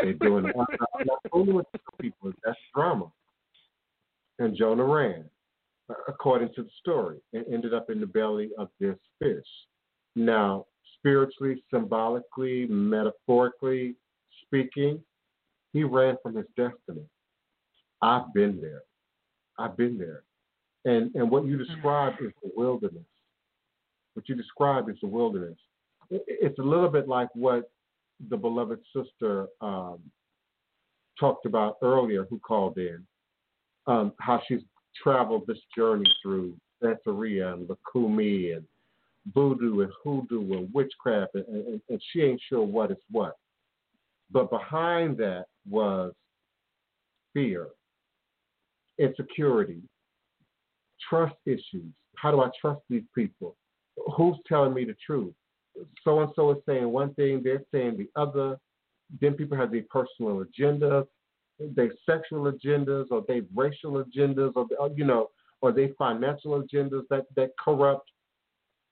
they doing that. I'm not fooling with people. That's drama. And Jonah ran, uh, according to the story, and ended up in the belly of this fish. Now, spiritually, symbolically, metaphorically speaking, he ran from his destiny. I've been there. I've been there. And and what you describe is the wilderness. What you describe is the wilderness. It's a little bit like what the beloved sister um, talked about earlier, who called in, um, how she's traveled this journey through Santeria and Lukumi and voodoo and hoodoo and witchcraft, and, and, and she ain't sure what is what. But behind that was fear, insecurity, trust issues. How do I trust these people? Who's telling me the truth? So and so is saying one thing, they're saying the other. Then people have their personal agendas, their sexual agendas, or their racial agendas, or uh, you know, or their financial agendas that that corrupt,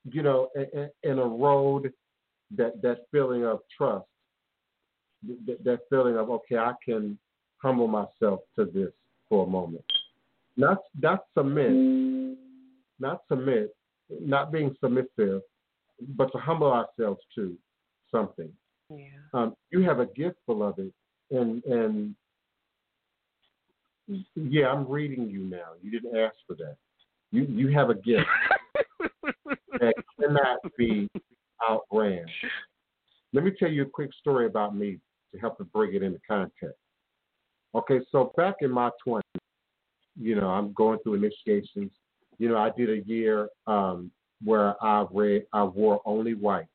you know, and, and erode that that feeling of trust, that, that feeling of okay, I can humble myself to this for a moment. Not not submit, not submit, not being submissive, but to humble ourselves to something. Yeah. Um, you have a gift, beloved, and and yeah, I'm reading you now. You didn't ask for that. You you have a gift that cannot be outran. Let me tell you a quick story about me to help to bring it into context. Okay, so back in my 20s, you know, I'm going through initiations. You know, I did a year um, where I read, I wore only white.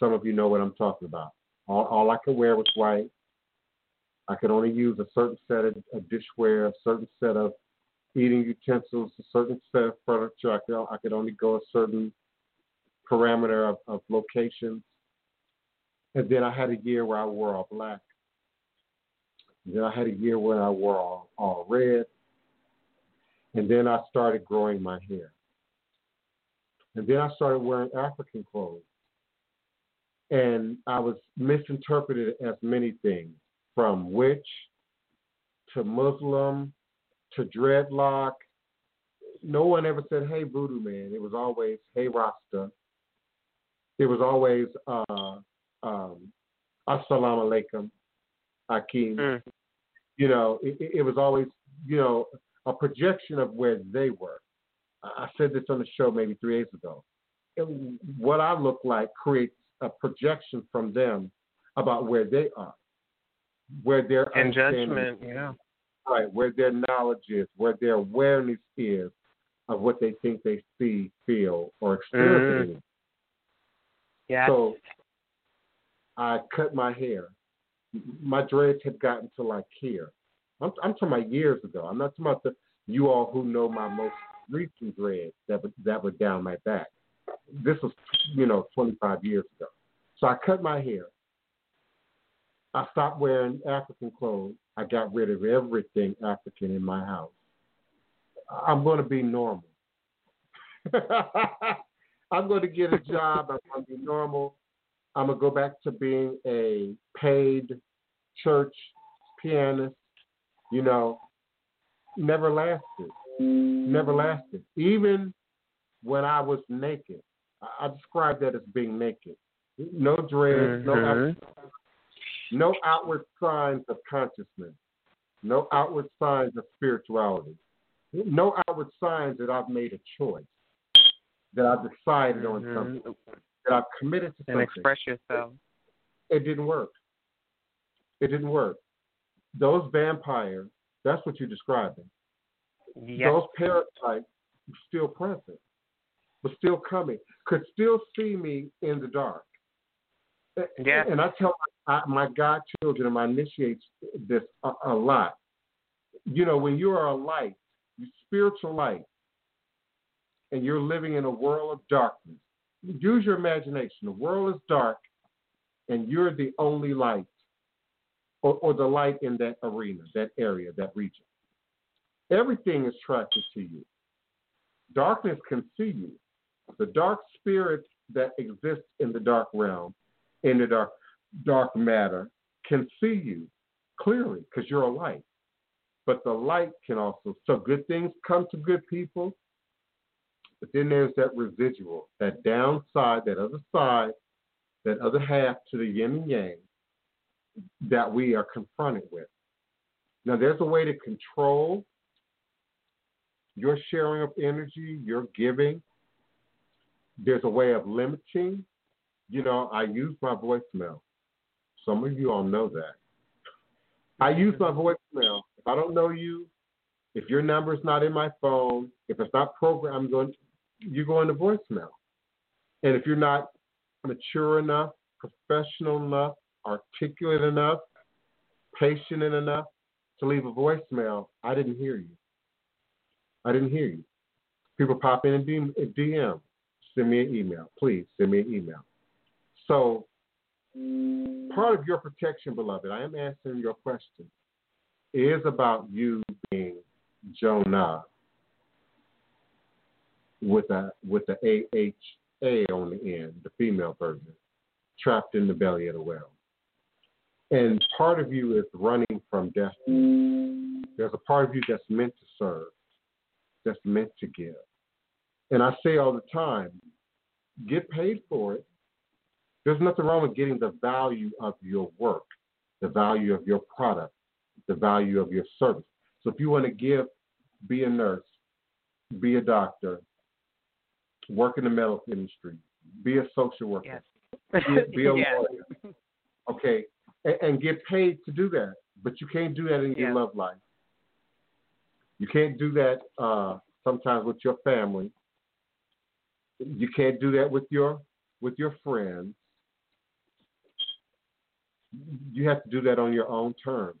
Some of you know what I'm talking about. All, all I could wear was white. I could only use a certain set of, of dishware, a certain set of eating utensils, a certain set of furniture. I could, I could only go a certain parameter of, of locations. And then I had a year where I wore all black. Then I had a year where I wore all, all red. And then I started growing my hair. And then I started wearing African clothes. And I was misinterpreted as many things from witch to Muslim to dreadlock. No one ever said, hey, voodoo man. It was always, hey, Rasta. It was always, uh, um, assalamu alaikum, Akeem. Mm you know, it, it was always, you know, a projection of where they were. I said this on the show maybe three days ago. what I look like creates a projection from them about where they are, where their and judgment, yeah, right, where their knowledge is, where their awareness is of what they think they see, feel, or experience. Mm. Yeah. So I cut my hair my dreads had gotten to like here. I'm, I'm talking about years ago. I'm not talking about the you all who know my most recent dreads that were, that were down my back. This was, you know, 25 years ago. So I cut my hair. I stopped wearing African clothes. I got rid of everything African in my house. I'm going to be normal. I'm going to get a job. I'm going to be normal. I'm gonna go back to being a paid church pianist. You know, never lasted. Never lasted. Even when I was naked, I, I describe that as being naked. No dreads, mm-hmm. no outward, no outward signs of consciousness, no outward signs of spirituality, no outward signs that I've made a choice. that I've decided on Mhm. something, that I've committed to And something. express yourself. It didn't work. It didn't work. Those vampires, that's what you're describing. Yes. Those parasites still present, were still coming, could still see me in the dark. Yeah. And I tell my, my godchildren and my initiates this a, a lot. You know, when you are a light, spiritual light, and you're living in a world of darkness, use your imagination. The world is dark, and you're the only light, or, or the light in that arena, that area, that region. Everything is attracted to you. Darkness can see you. The dark spirit that exists in the dark realm, in the dark dark matter, can see you clearly because you're a light. But the light can also so good things come to good people. But then there's that residual, that downside, that other side, that other half to the yin and yang that we are confronted with. Now, there's a way to control your sharing of energy, your giving. There's a way of limiting. You know, I use my voicemail. Some of you all know that. I use my voicemail. If I don't know you, if your number is not in my phone, if it's not programmed, I'm going. You go into voicemail. And if you're not mature enough, professional enough, articulate enough, patient enough to leave a voicemail, I didn't hear you. I didn't hear you. People pop in and DM, send me an email. Please send me an email. So, part of your protection, beloved, I am answering your question, is about you being Jonah with a with the A H A on the end, the female version, trapped in the belly of the whale. And part of you is running from destiny. There's a part of you that's meant to serve, that's meant to give. And I say all the time, get paid for it. There's nothing wrong with getting the value of your work, the value of your product, the value of your service. So if you want to give, be a nurse, be a doctor, work in the medical industry, be a social worker, Yes. be, be a yes. lawyer, okay, and, and get paid to do that. But you can't do that in your love life. You can't do that uh, sometimes with your family. You can't do that with your with your friends. You have to do that on your own terms,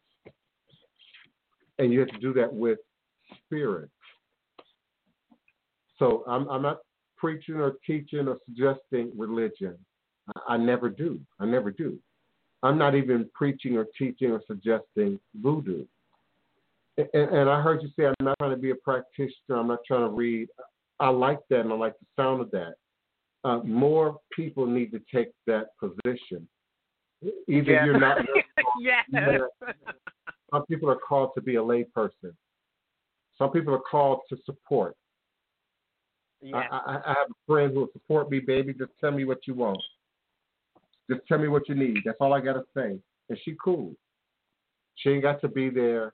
and you have to do that with spirit. So I'm I'm not preaching or teaching or suggesting religion. I, I never do. I never do. I'm not even preaching or teaching or suggesting voodoo. And, and I heard you say I'm not trying to be a practitioner. I'm not trying to read. I like that and I like the sound of that. Uh, more people need to take that position. Either Yes. you're not. yes. Some people are called to be a layperson. Some people are called to support. yes. I, I, I have a friend who will support me, baby. Just tell me what you want. Just tell me what you need. That's all I gotta say. And she cool. She ain't got to be there.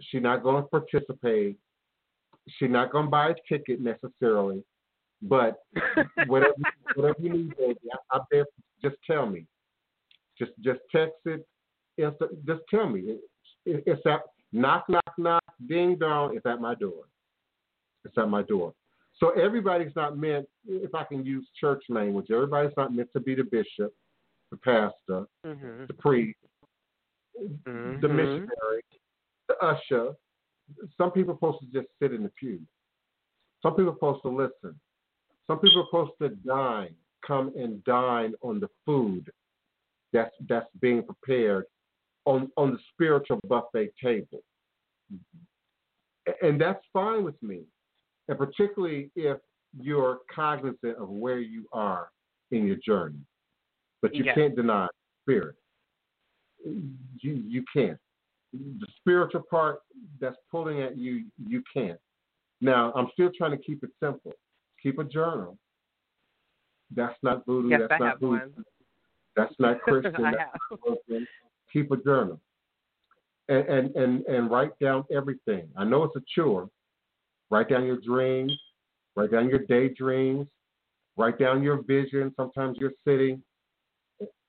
She not gonna participate. She's not gonna buy a ticket necessarily. But whatever whatever you need, baby, I, I'm there. Just tell me. Just just text it. Insta, just tell me. It, it, it's at knock knock knock ding dong. It's at my door. It's at my door. So everybody's not meant, if I can use church language, everybody's not meant to be the bishop, the pastor, Mhm. the priest, the Mhm. missionary, the usher. Some people are supposed to just sit in the pew. Some people are supposed to listen. Some people are supposed to dine, come and dine on the food that's that's being prepared on on the spiritual buffet table. And that's fine with me. And particularly if you're cognizant of where you are in your journey. But you Yes. can't deny spirit. You you can't. The spiritual part that's pulling at you, you can't. Now, I'm still trying to keep it simple. Keep a journal. That's not voodoo. Yes, that's I not have voodoo. one. That's not Christian. I that's have. not Keep a journal. And, and and and write down everything. I know it's a chore. Write down your dreams. Write down your daydreams. Write down your vision. Sometimes you're sitting.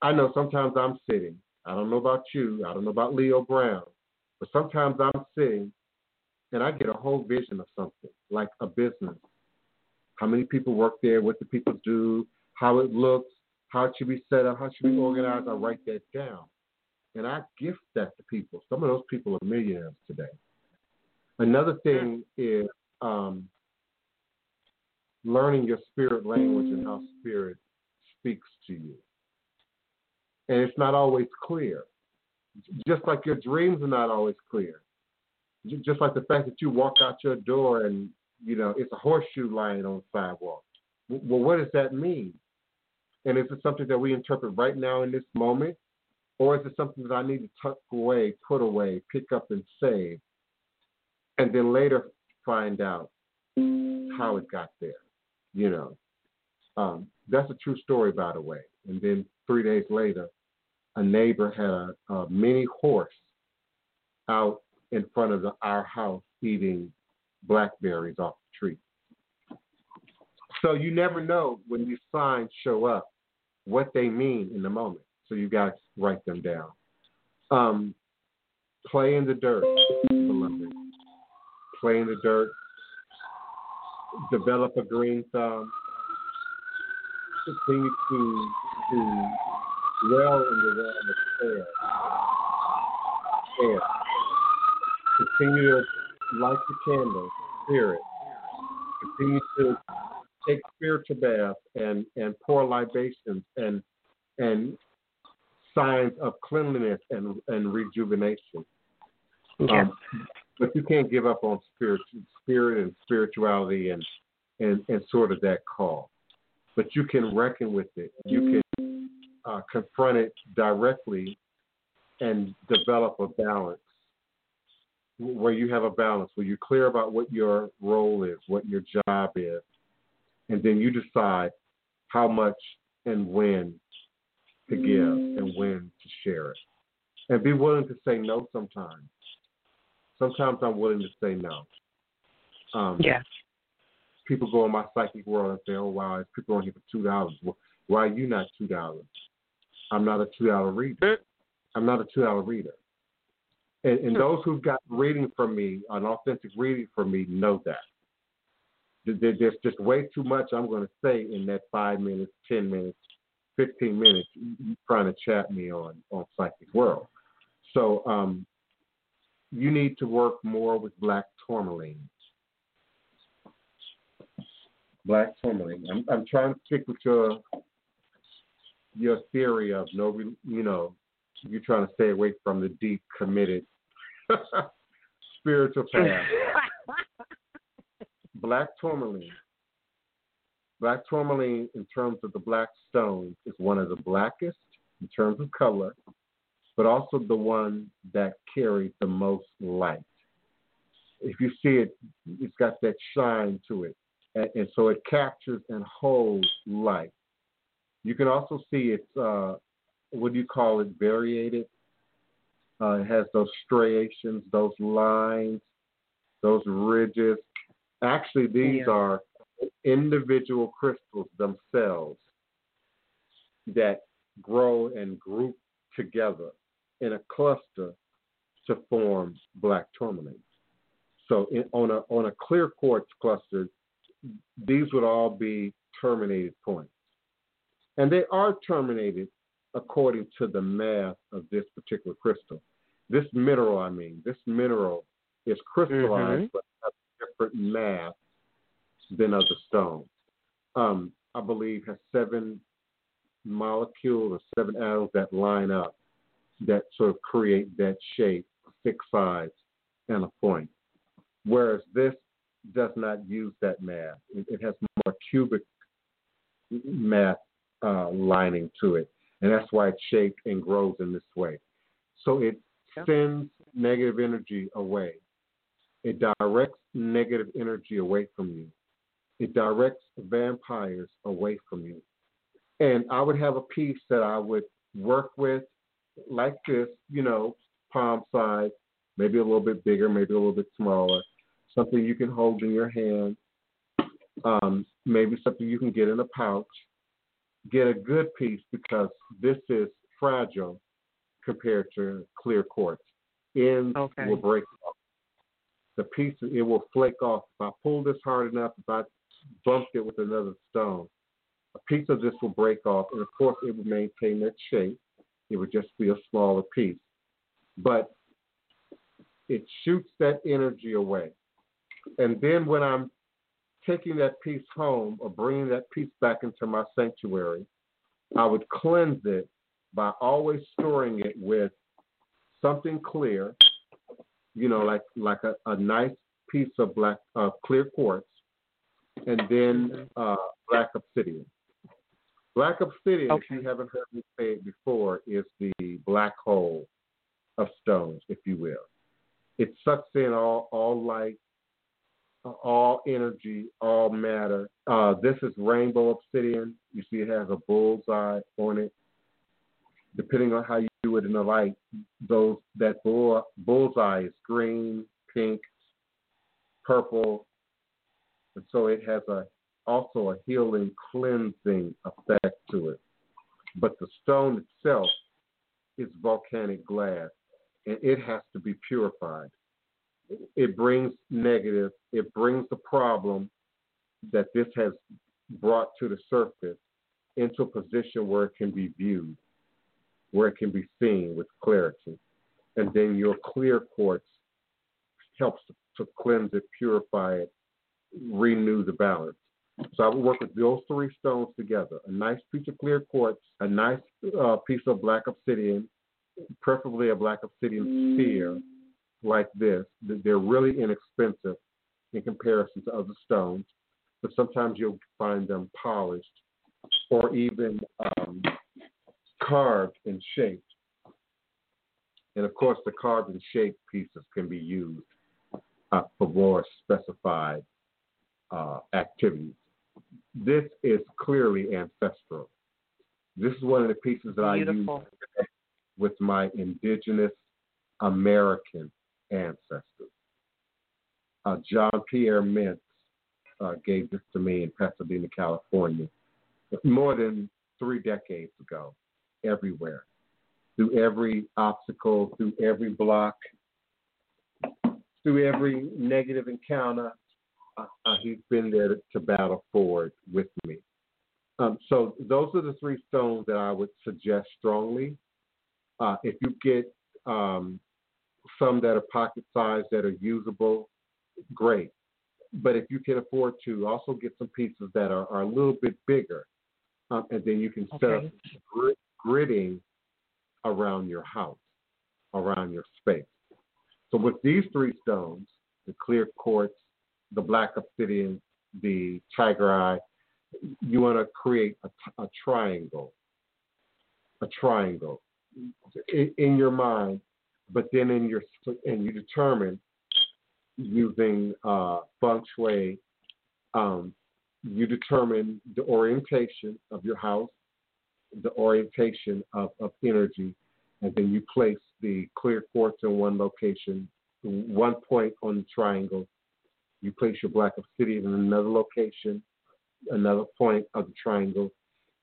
I know sometimes I'm sitting. I don't know about you. I don't know about Leo Brown. But sometimes I'm sitting and I get a whole vision of something, like a business. How many people work there? What do people do? How it looks? How it should be set up? How it should be organized? I write that down. And I gift that to people. Some of those people are millionaires today. Another thing is um, learning your spirit language and how spirit speaks to you. And it's not always clear. Just like your dreams are not always clear. Just like the fact that you walk out your door and, you know, it's a horseshoe lying on the sidewalk. Well, what does that mean? And is it something that we interpret right now in this moment? Or is it something that I need to tuck away, put away, pick up and save, and then later find out how it got there? You know, um, that's a true story, by the way. And then three days later, a neighbor had a, a mini horse out in front of the, our house eating blackberries off the tree. So you never know when these signs show up what they mean in the moment. So you to write them down. Um, play in the dirt, beloved. Play in the dirt. Develop a green thumb. Continue to, to dwell in the realm of prayer. prayer. Continue to light the candle, spirit. Continue to take spiritual baths and, and pour libations and and signs of cleanliness and, and rejuvenation. Yeah. Um, but you can't give up on spirit, spirit and spirituality and, and, and sort of that call. But you can reckon with it. You can uh, confront it directly and develop a balance where you have a balance, where you're clear about what your role is, what your job is, and then you decide how much and when to give and when to share it. And be willing to say no sometimes. Sometimes I'm willing to say no. Um, Yeah. People go in my psychic world and say, oh, wow, there's people on here for $2. Well, why are you not $2? I'm not a two hour reader. I'm not a two hour reader. And, and those who've got reading from me, an authentic reading from me, know that. There's just way too much I'm going to say in that five minutes, 10 minutes, 15 minutes trying to chat me on, on Psychic World. So um, you need to work more with black tourmaline. Black tourmaline. I'm, I'm trying to stick with your your theory of no, re- you know, you're trying to stay away from the deep, committed spiritual path. black tourmaline. Black tourmaline, in terms of the black stones, is one of the blackest in terms of color, but also the one that carries the most light. If you see it, it's got that shine to it, and, and so it captures and holds light. You can also see it's uh, what do you call it? Variated. Uh, it has those striations, those lines, those ridges. Actually, these Yeah. are individual crystals themselves that grow and group together in a cluster to form black tourmaline. So, in, on a on a clear quartz cluster, these would all be terminated points, and they are terminated according to the math of this particular crystal. This mineral, I mean, this mineral is crystallized Mhm. but has a different math than other stones. Um, I believe has seven molecules or seven atoms that line up that sort of create that shape, six sides, and a point. Whereas this does not use that math. It, it has more cubic math uh, lining to it, and that's why it's shaped and grows in this way. So it Yeah. sends negative energy away. It directs negative energy away from you. It directs vampires away from you. And I would have a piece that I would work with like this, you know, palm size, maybe a little bit bigger, maybe a little bit smaller, something you can hold in your hand. Um, maybe something you can get in a pouch. Get a good piece because this is fragile compared to clear quartz. Ends Okay. will break off. The piece it will flake off. If I pull this hard enough, if I bumped it with another stone, a piece of this will break off, and of course it would maintain its shape. It would just be a smaller piece, but it shoots that energy away. And then when I'm taking that piece home or bringing that piece back into my sanctuary, I would cleanse it by always storing it with something clear, you know, like like a, a nice piece of black uh, clear quartz, and then uh, black obsidian. Black obsidian, if you haven't heard me say it before, is the black hole of stones, if you will. It sucks in all all light, all energy, all matter. Uh, this is rainbow obsidian. You see, it has a bullseye on it. Depending on how you do it in the light, those that bull, bullseye is green, pink, purple, and so it has a also a healing, cleansing effect to it. But the stone itself is volcanic glass, and it has to be purified. It brings negative, it brings the problem that this has brought to the surface into a position where it can be viewed, where it can be seen with clarity. And then your clear quartz helps to cleanse it, purify it, renew the balance. So I would work with those three stones together: a nice piece of clear quartz, a nice uh, piece of black obsidian, preferably a black obsidian sphere like this. They're really inexpensive in comparison to other stones, but sometimes you'll find them polished or even um, carved and shaped. And of course, the carved and shaped pieces can be used uh, for more specified uh, activities. This is clearly ancestral. This is one of the pieces that Beautiful. I use with my indigenous American ancestors. Uh, John Pierre Mintz uh, gave this to me in Pasadena, California, more than three decades ago, everywhere. Through every obstacle, through every block, through every negative encounter, uh, uh, he's been there to, battle forward with me. Um, so those are the three stones that I would suggest strongly. Uh, if you get um, some that are pocket sized that are usable, great. But if you can afford to, also get some pieces that are, are a little bit bigger, um, and then you can set up Okay. gridding around your house, around your space. So with these three stones, the clear quartz, the black obsidian, the tiger eye, you want to create a, a triangle, a triangle in, in your mind, but then in your and you determine using uh, feng shui, um, you determine the orientation of your house, the orientation of, of energy, and then you place the clear quartz in one location, one point on the triangle. You place your black obsidian in another location, another point of the triangle,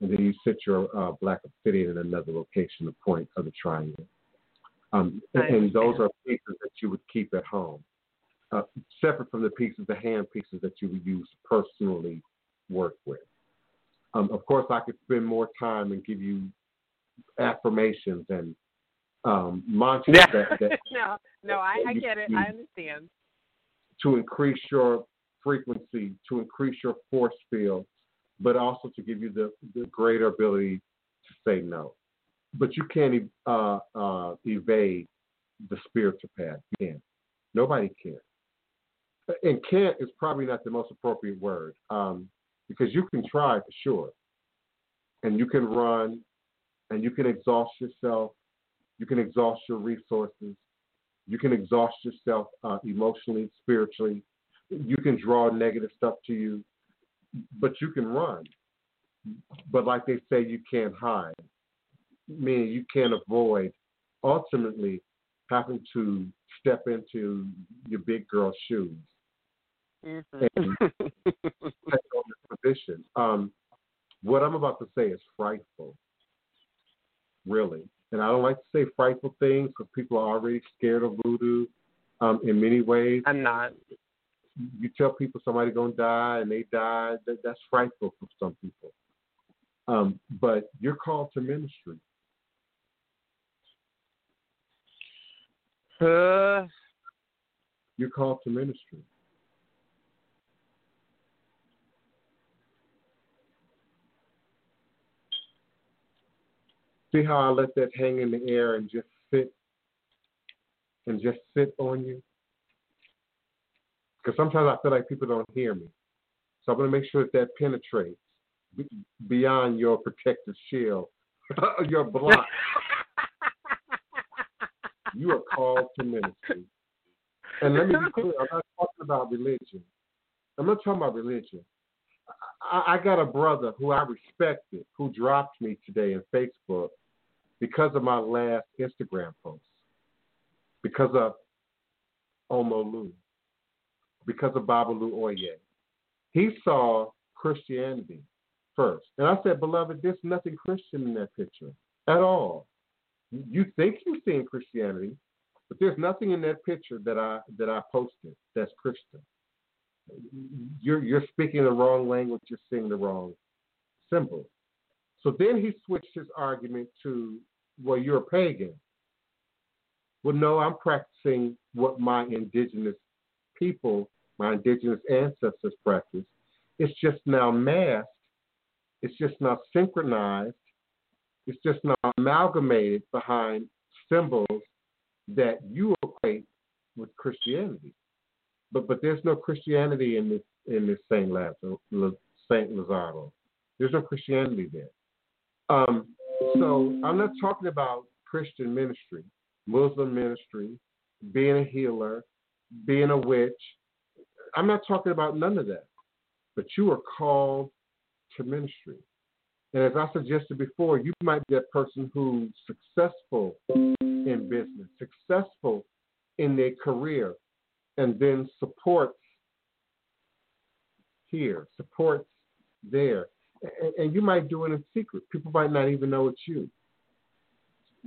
and then you set your uh, black obsidian in another location, the point of the triangle. Um, and, those are pieces that you would keep at home, uh, separate from the pieces, the hand pieces that you would use personally work with. Um, of course, I could spend more time and give you affirmations and um, mantras Yeah. that, that no, no, I, I get it. I understand. to increase your frequency, to increase your force field, but also to give you the, the greater ability to say no. But you can't uh, uh, evade the spiritual path. You can't. Nobody can. And can't is probably not the most appropriate word um, because you can try for sure. And you can run and you can exhaust yourself. You can exhaust your resources. You can exhaust yourself uh, emotionally, spiritually. You can draw negative stuff to you, but you can run. But like they say, you can't hide, meaning you can't avoid ultimately having to step into your big girl shoes Mhm. take position. Um, what I'm about to say is frightful, really. And I don't like to say frightful things because people are already scared of voodoo. Um, in many ways, I'm not. you tell people somebody gonna die and they die. That, that's frightful for some people. Um, but you're called to ministry. Uh, You're called to ministry. See how I let that hang in the air and just sit and just sit on you? Because sometimes I feel like people don't hear me. So I'm going to make sure that that penetrates beyond your protective shield, your block. you are called to ministry. And let me be clear, I'm not talking about religion. I'm not talking about religion. I, I got a brother who I respected who dropped me today in Facebook because of my last Instagram post, because of Omolu, because of Babalu Aye. He saw Christianity first. And I said, Beloved, there's nothing Christian in that picture at all. You think you're seeing Christianity, but there's nothing in that picture that I that I posted that's Christian. You're you're speaking the wrong language. You're seeing the wrong symbol. So then he switched his argument to, well, you're a pagan. Well, no, I'm practicing what my indigenous people, my indigenous ancestors practice. It's just now masked. It's just now synchronized. It's just now amalgamated behind symbols that you equate with Christianity. But but there's no Christianity in this in this Saint Lazaro, Saint Lazaro. There's no Christianity there. Um, so I'm not talking about Christian ministry, Muslim ministry, being a healer, being a witch. I'm not talking about none of that. But you are called to ministry. And as I suggested before, you might be that person who's successful in business, successful in their career, and then supports here, supports there. And, and you might do it in secret. People might not even know it's you.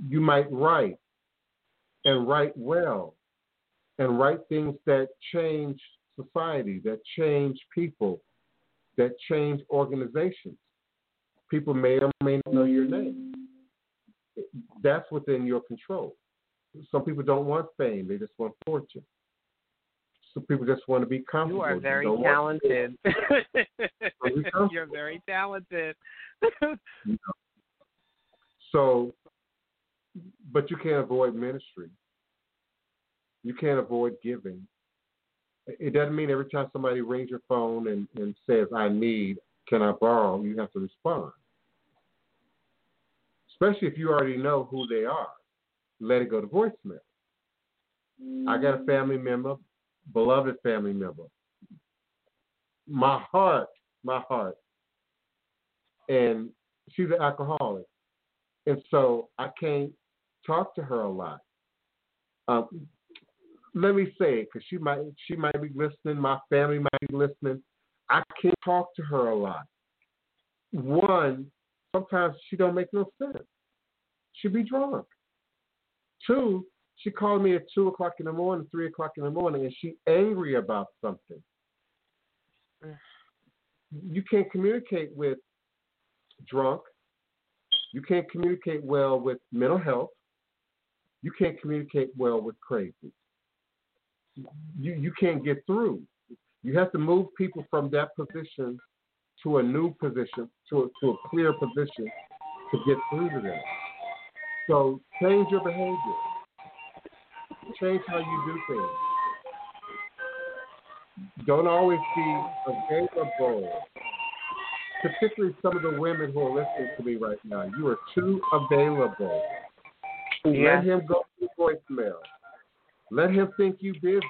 You might write and write well and write things that change society, that change people, that change organizations. People may or may not know your name. That's within your control. Some people don't want fame, they just want fortune. Some people just want to be comfortable. you are very don't talented. You're very talented. So, but you can't avoid ministry. You can't avoid giving. It doesn't mean every time somebody rings your phone and, and says, I need, can I borrow, you have to respond. Especially if you already know who they are. Let it go to voicemail. I got a family member, beloved family member. My heart, my heart. And she's an alcoholic. And so I can't talk to her a lot. Um, let me say it because she might she might be listening. My family might be listening. I can't talk to her a lot. One, sometimes she don't make no sense. She be drunk. Two, she called me at two o'clock in the morning, three o'clock in the morning, and she angry about something. You can't communicate with drunk. You can't communicate well with mental health. You can't communicate well with crazy. You you can't get through. You have to move people from that position to a new position, to a, to a clear position to get through to them. So change your behavior. Change how you do things. Don't always be available. Particularly some of the women who are listening to me right now. You are too available. Yeah. Let him go to voicemail. Let him think you busy.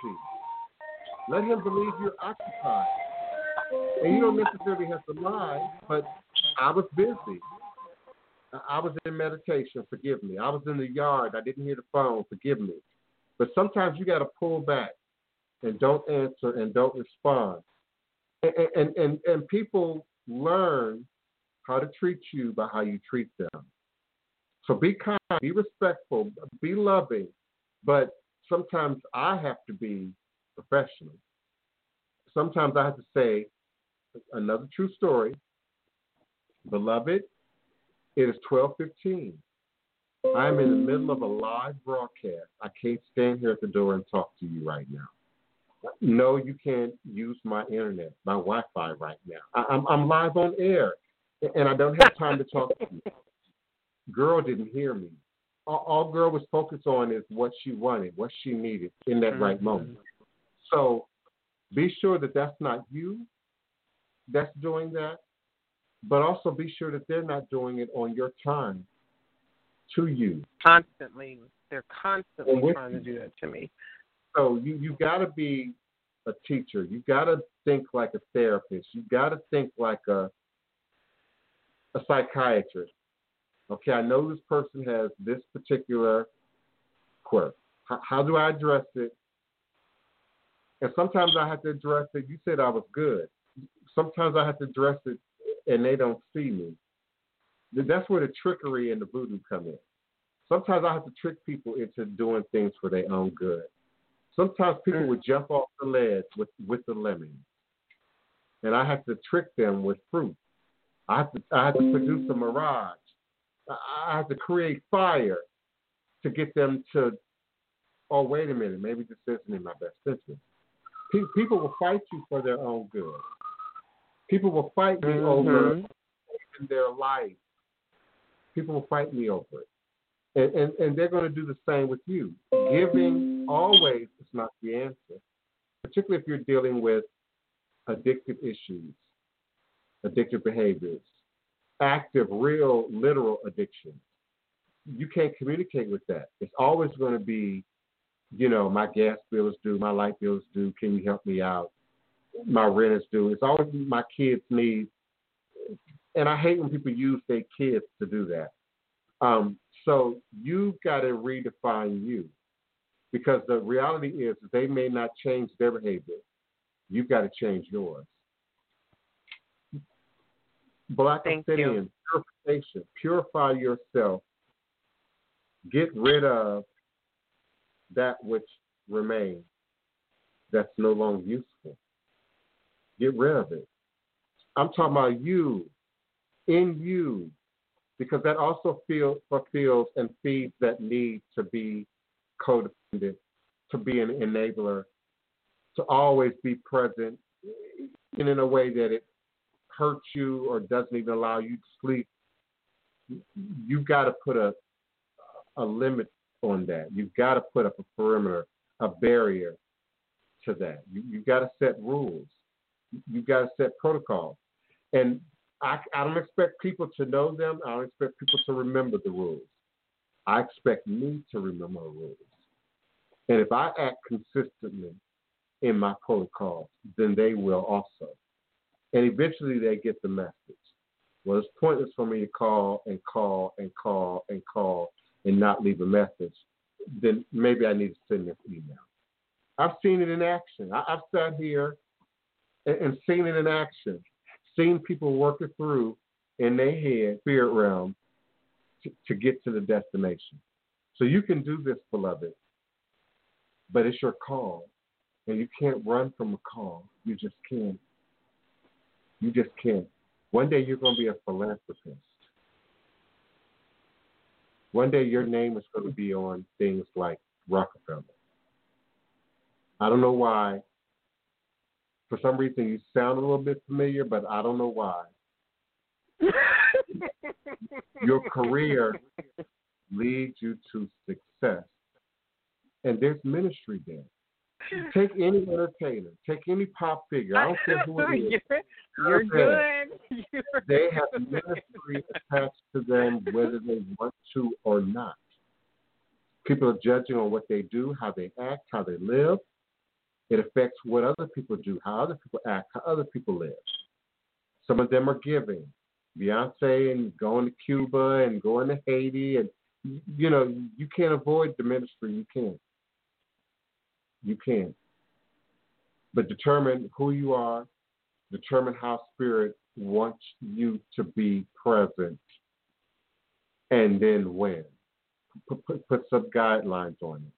Let him believe you're occupied. And you don't necessarily have to lie, but I was busy. I- was in meditation, forgive me. I was in the yard, I didn't hear the phone, forgive me. But sometimes you got to pull back and don't answer and don't respond. And, and, and, and people learn how to treat you by how you treat them. So be kind, be respectful, be loving, but sometimes I have to be professional. Sometimes I have to say another true story. Beloved, it is 12:15. I'm in the middle of a live broadcast. I can't stand here at the door and talk to you right now. No, you can't use my internet, my Wi-Fi right now. I, I'm I'm live on air, and I don't have time to talk to you. Girl didn't hear me. All, all girl was focused on is what she wanted, what she needed in that mm-hmm. right moment. So be sure that that's not you that's doing that, but also be sure that they're not doing it on your time to you. Constantly, they're constantly trying to do that to me. So you you got to be a teacher. You got to think like a therapist. You got to think like a a psychiatrist. Okay, I know this person has this particular quirk. How, how do I address it? And sometimes I have to address it. You said I was good. Sometimes I have to dress it, and they don't see me. That's where the trickery and the voodoo come in. Sometimes I have to trick people into doing things for their own good. Sometimes people mm. would jump off the ledge with, with the lemon, and I have to trick them with fruit. I have to I have to produce a mm. mirage. I have to create fire to get them to. Oh wait a minute, maybe this isn't in my best interest. Pe- People will fight you for their own good. People will fight me over Mhm. in their life. People will fight me over it. And, and, and they're going to do the same with you. Giving always is not the answer, particularly if you're dealing with addictive issues, addictive behaviors, active, real, literal addictions. You can't communicate with that. It's always going to be, you know, my gas bill is due, my light bill is due, can you help me out? My rent is due. It's always my kids need and I hate when people use their kids to do that. Um, so you've got to redefine you because the reality is they may not change their behavior. You've got to change yours. Black Thank obsidian, purification, purify yourself. Get rid of that which remains that's no longer useful. Get rid of it. I'm talking about you, in you, because that also feel, fulfills and feeds that need to be codependent, to be an enabler, to always be present, and in a way that it hurts you or doesn't even allow you to sleep. You've got to put a a limit on that. You've got to put up a perimeter, a barrier to that. You, you've got to set rules. You've got to set protocols. And I, I don't expect people to know them. I don't expect people to remember the rules. I expect me to remember the rules. And if I act consistently in my protocols, then they will also. And eventually they get the message. Well, it's pointless for me to call and call and call and call and not leave a message. Then maybe I need to send this email. I've seen it in action. I, I've sat here and, and seen it in action seen people work it through in their head, spirit realm, to, to get to the destination. So you can do this, beloved, but it's your call. And you can't run from a call. You just can't. You just can't. One day you're going to be a philanthropist. One day your name is going to be on things like Rockefeller. I don't know why for some reason you sound a little bit familiar, but I don't know why. Your career leads you to success. And there's ministry there. Take any entertainer, take any pop figure. I don't care who it is. You're, you're good. You're They have ministry attached to them whether they want to or not. People are judging on what they do, how they act, how they live. It affects what other people do, how other people act, how other people live. Some of them are giving. Beyonce and going to Cuba and going to Haiti and you know, you can't avoid the ministry. You can't. You can't. But determine who you are, determine how spirit wants you to be present and then when. Put, put, put some guidelines on it.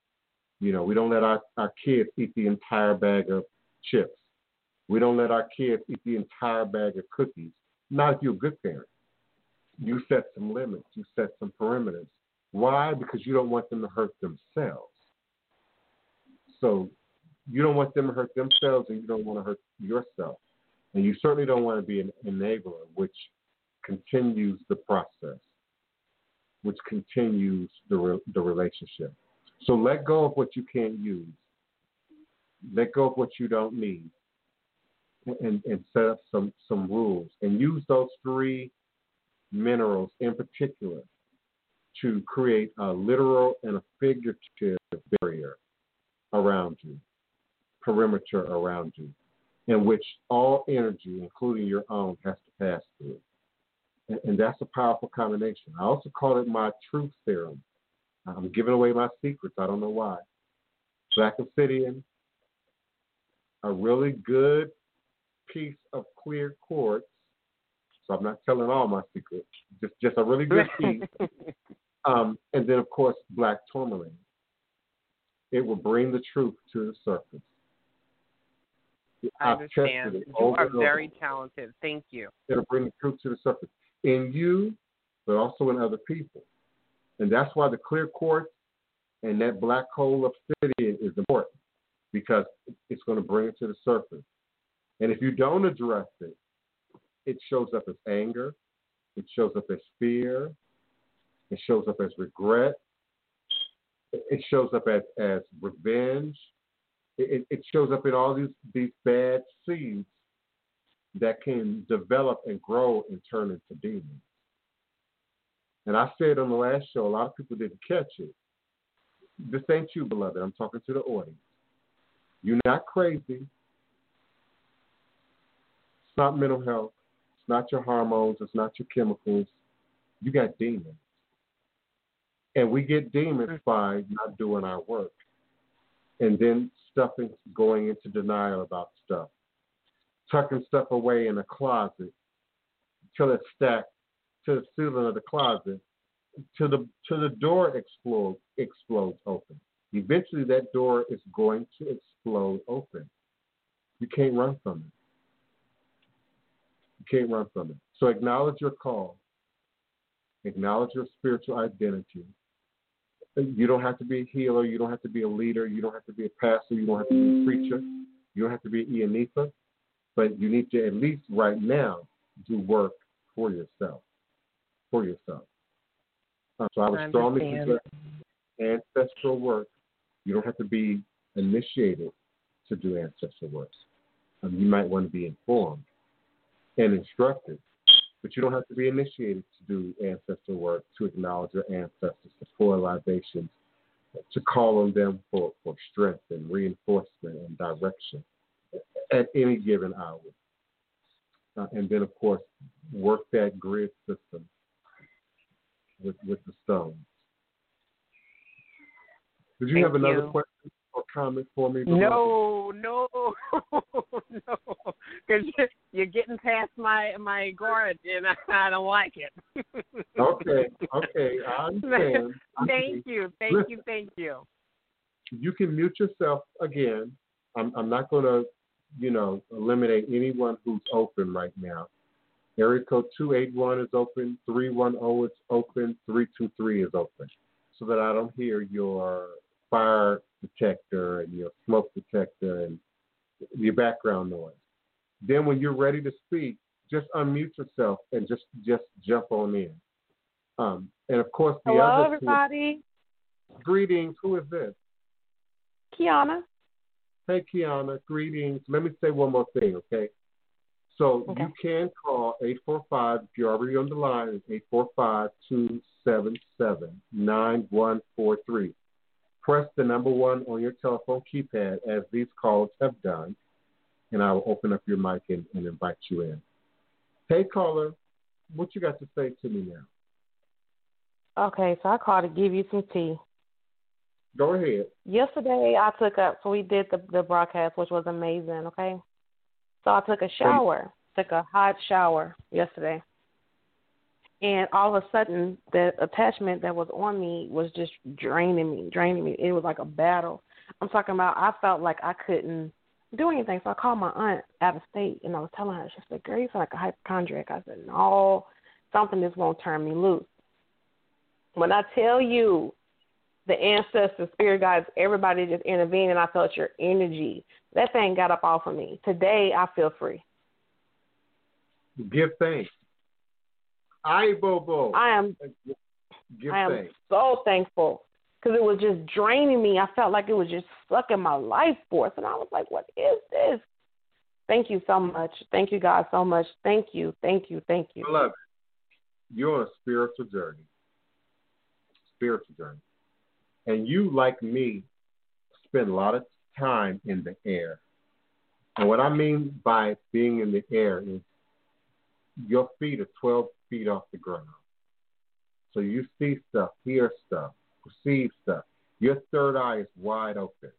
You know, we don't let our, our kids eat the entire bag of chips. We don't let our kids eat the entire bag of cookies. Not if you're a good parent. You set some limits, you set some perimeters. Why? Because you don't want them to hurt themselves. So you don't want them to hurt themselves and you don't want to hurt yourself. And you certainly don't want to be an enabler, which continues the process, which continues the, re- the relationship. So let go of what you can't use. Let go of what you don't need. And, and set up some, some rules. And use those three minerals in particular to create a literal and a figurative barrier around you, perimeter around you, in which all energy, including your own, has to pass through. And, and that's a powerful combination. I also call it my truth serum. I'm giving away my secrets. I don't know why. Black Obsidian, a really good piece of clear quartz. So I'm not telling all my secrets. Just just a really good piece. um, and then of course black tourmaline. It will bring the truth to the surface. I I've understand. You are over. very talented. Thank you. It'll bring the truth to the surface in you, but also in other people. And that's why the clear quartz and that black hole obsidian is important because it's going to bring it to the surface. And if you don't address it, it shows up as anger, it shows up as fear, it shows up as regret, it shows up as, as revenge, it, it shows up in all these, these bad seeds that can develop and grow and turn into demons. And I said on the last show, a lot of people didn't catch it. This ain't you, beloved. I'm talking to the audience. You're not crazy. It's not mental health. It's not your hormones. It's not your chemicals. You got demons. And we get demons mm. by not doing our work. And then stuffing, going into denial about stuff tucking stuff away in a closet till it's stacked to the ceiling of the closet to the till the door explodes explodes open. Eventually that door is going to explode open. You can't run from it. You can't run from it. So acknowledge your call. Acknowledge your spiritual identity. You don't have to be a healer. You don't have to be a leader. You don't have to be a pastor. You don't have to be a preacher. You don't have to be an Iyanifa but you need to at least right now do work for yourself. For yourself. Uh, so I would I strongly suggest ancestral work. You don't have to be initiated to do ancestral work. Um, you might want to be informed and instructed, but you don't have to be initiated to do ancestral work to acknowledge your ancestors, to pour libations, to call on them for, for strength and reinforcement and direction at any given hour. Uh, and then, of course, work that grid system with, with the stones. Did you Thank have another you. question or comment for me? No, no, no, because you're getting past my my guard, and I, I don't like it. Okay, okay, I understand. I thank you, thank Listen. you, thank you. you can mute yourself again. I'm, I'm not going to, you know, eliminate anyone who's open right now. Area code 281 is open, 310 is open, 323 is open, so that I don't hear your fire detector and your smoke detector and your background noise. Then when you're ready to speak, just unmute yourself and just just jump on in. Um, and of course, the Hello, other everybody. greetings. Who is this? Kiona. Hey, Kiona, greetings. Let me say one more thing, okay? So Okay. you can call 845, if you're already on the line, it's 845 277 9143. Press the number one on your telephone keypad, as these calls have done, and I will open up your mic and, and invite you in. Hey, caller, what you got to say to me now? Okay, so I called to give you some tea. Go ahead. Yesterday I took up, so we did the the broadcast, which was amazing. Okay, so I took a shower. took a hot shower yesterday, and all of a sudden, the attachment that was on me was just draining me, draining me. It was like a battle. I'm talking about. I felt like I couldn't do anything, so I called my aunt out of state, and I was telling her. She said, "Girl, you feel like a hypochondriac." I said, "No, something just won't turn me loose." When I tell you, the ancestors, spirit guides, everybody just intervened, and I felt your energy. That thing got up off of me. Today, I feel free. Give thanks. I Bobo. I am. Give thanks. I am thanks. so thankful because it was just draining me. I felt like it was just sucking my life force, and I was like, "What is this?" Thank you so much. Thank you, God, so much. Thank you, thank you, thank you. I Beloved, you're on a spiritual journey. Spiritual journey. And you, like me, spend a lot of time in the air. And what I mean by being in the air is your feet are 12 feet off the ground. So you see stuff, hear stuff, perceive stuff. Your third eye is wide open.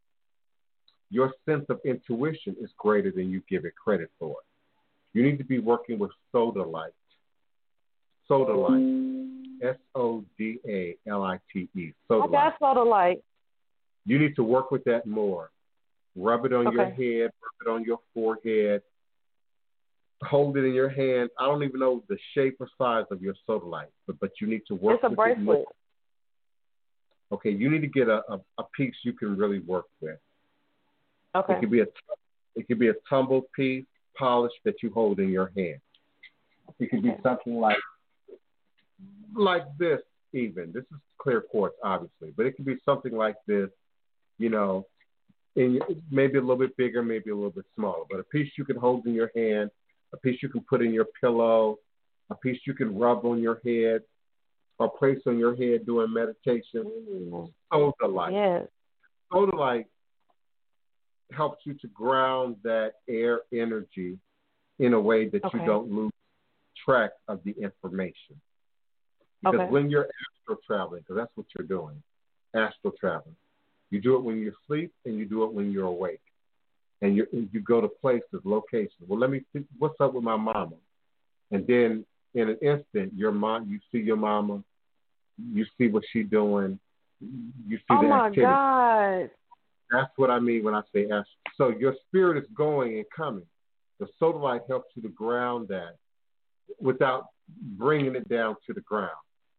Your sense of intuition is greater than you give it credit for. You need to be working with sodalite. Soda light. S O D A L I T E. I Soda light. got sodalite. You need to work with that more. Rub it on your Okay. head, rub it on your forehead. Hold it in your hand. I don't even know the shape or size of your sodalite, but, but you need to work It's a with it more. bracelet. Okay, you need to get a, a, a piece you can really work with. Okay. It could be a it could be a tumbled piece, polished that you hold in your hand. It could be something like like this even. This is clear quartz, obviously, but it could be something like this. You know, in your, maybe a little bit bigger, maybe a little bit smaller, but a piece you can hold in your hand, a piece you can put in your pillow, a piece you can rub on your head, or place on your head during meditation. Sodalite yes. sodalite helps you to ground that air energy in a way that Okay. you don't lose track of the information. Because Okay. when you're astral traveling, because that's what you're doing, astral traveling, you do it when you're asleep and you do it when you're awake. And you you go to places, locations. Well, let me see what's up with my mama, and then in an instant, your mom, you see your mama, you see what she's doing, you see Oh the my. God. That's what I mean when I say astral. So your spirit is going and coming. The sodalite helps you to ground that without bringing it down to the ground.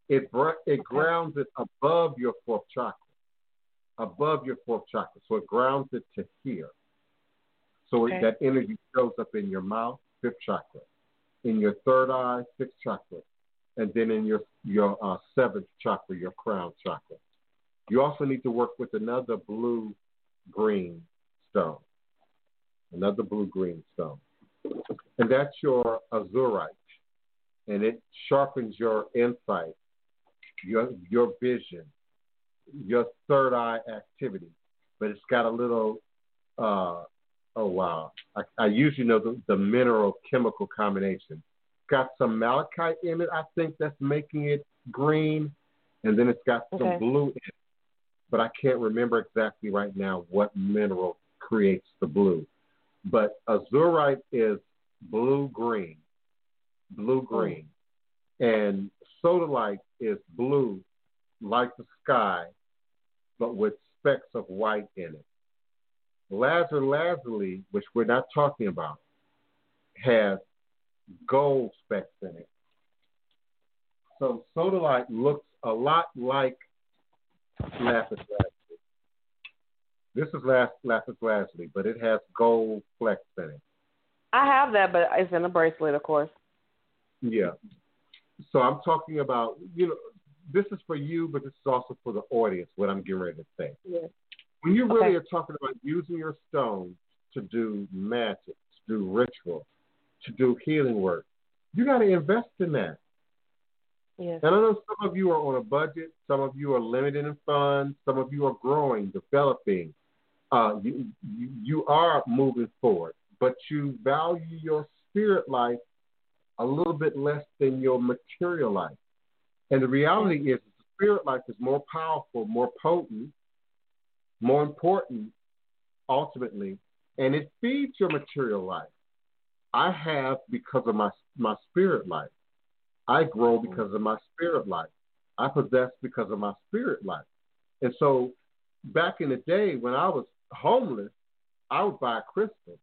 It br- it grounds it above your fourth chakra, above your fourth chakra. So it grounds it to here. So Okay. it, that energy shows up in your mouth, fifth chakra, in your third eye, sixth chakra, and then in your your uh, seventh chakra, your crown chakra. You also need to work with another blue green stone, another blue green stone, and that's your azurite, and it sharpens your insight, your your vision, your third eye activity. But it's got a little, uh, oh wow! I, I usually know the, the mineral chemical combination. Got some malachite in it, I think that's making it green, and then it's got some Okay. blue in it but I can't remember exactly right now what mineral creates the blue. But azurite is blue green, blue green, and sodalite is blue like the sky, but with specks of white in it. Lazar lazuli, which we're not talking about, has gold specks in it. So sodalite looks a lot like lapis lazuli. This is lapis lazuli, but it has gold flecks in it. I have that, but it's in a bracelet, of course. Yeah. So I'm talking about, you know, this is for you, but this is also for the audience, what I'm getting ready to say. Yes. When you really Okay. are talking about using your stones to do magic, to do ritual, to do healing work, you got to invest in that. Yes. And I know some of you are on a budget, some of you are limited in funds, some of you are growing, developing. Uh, you, you, you are moving forward, but you value your spirit life a little bit less than your material life. And the reality mm-hmm. is, the spirit life is more powerful, more potent, more important, ultimately, and it feeds your material life. I have because of my my spirit life. I grow mm-hmm. because of my spirit life. I possess because of my spirit life. And so back in the day when I was homeless, I would buy crystal.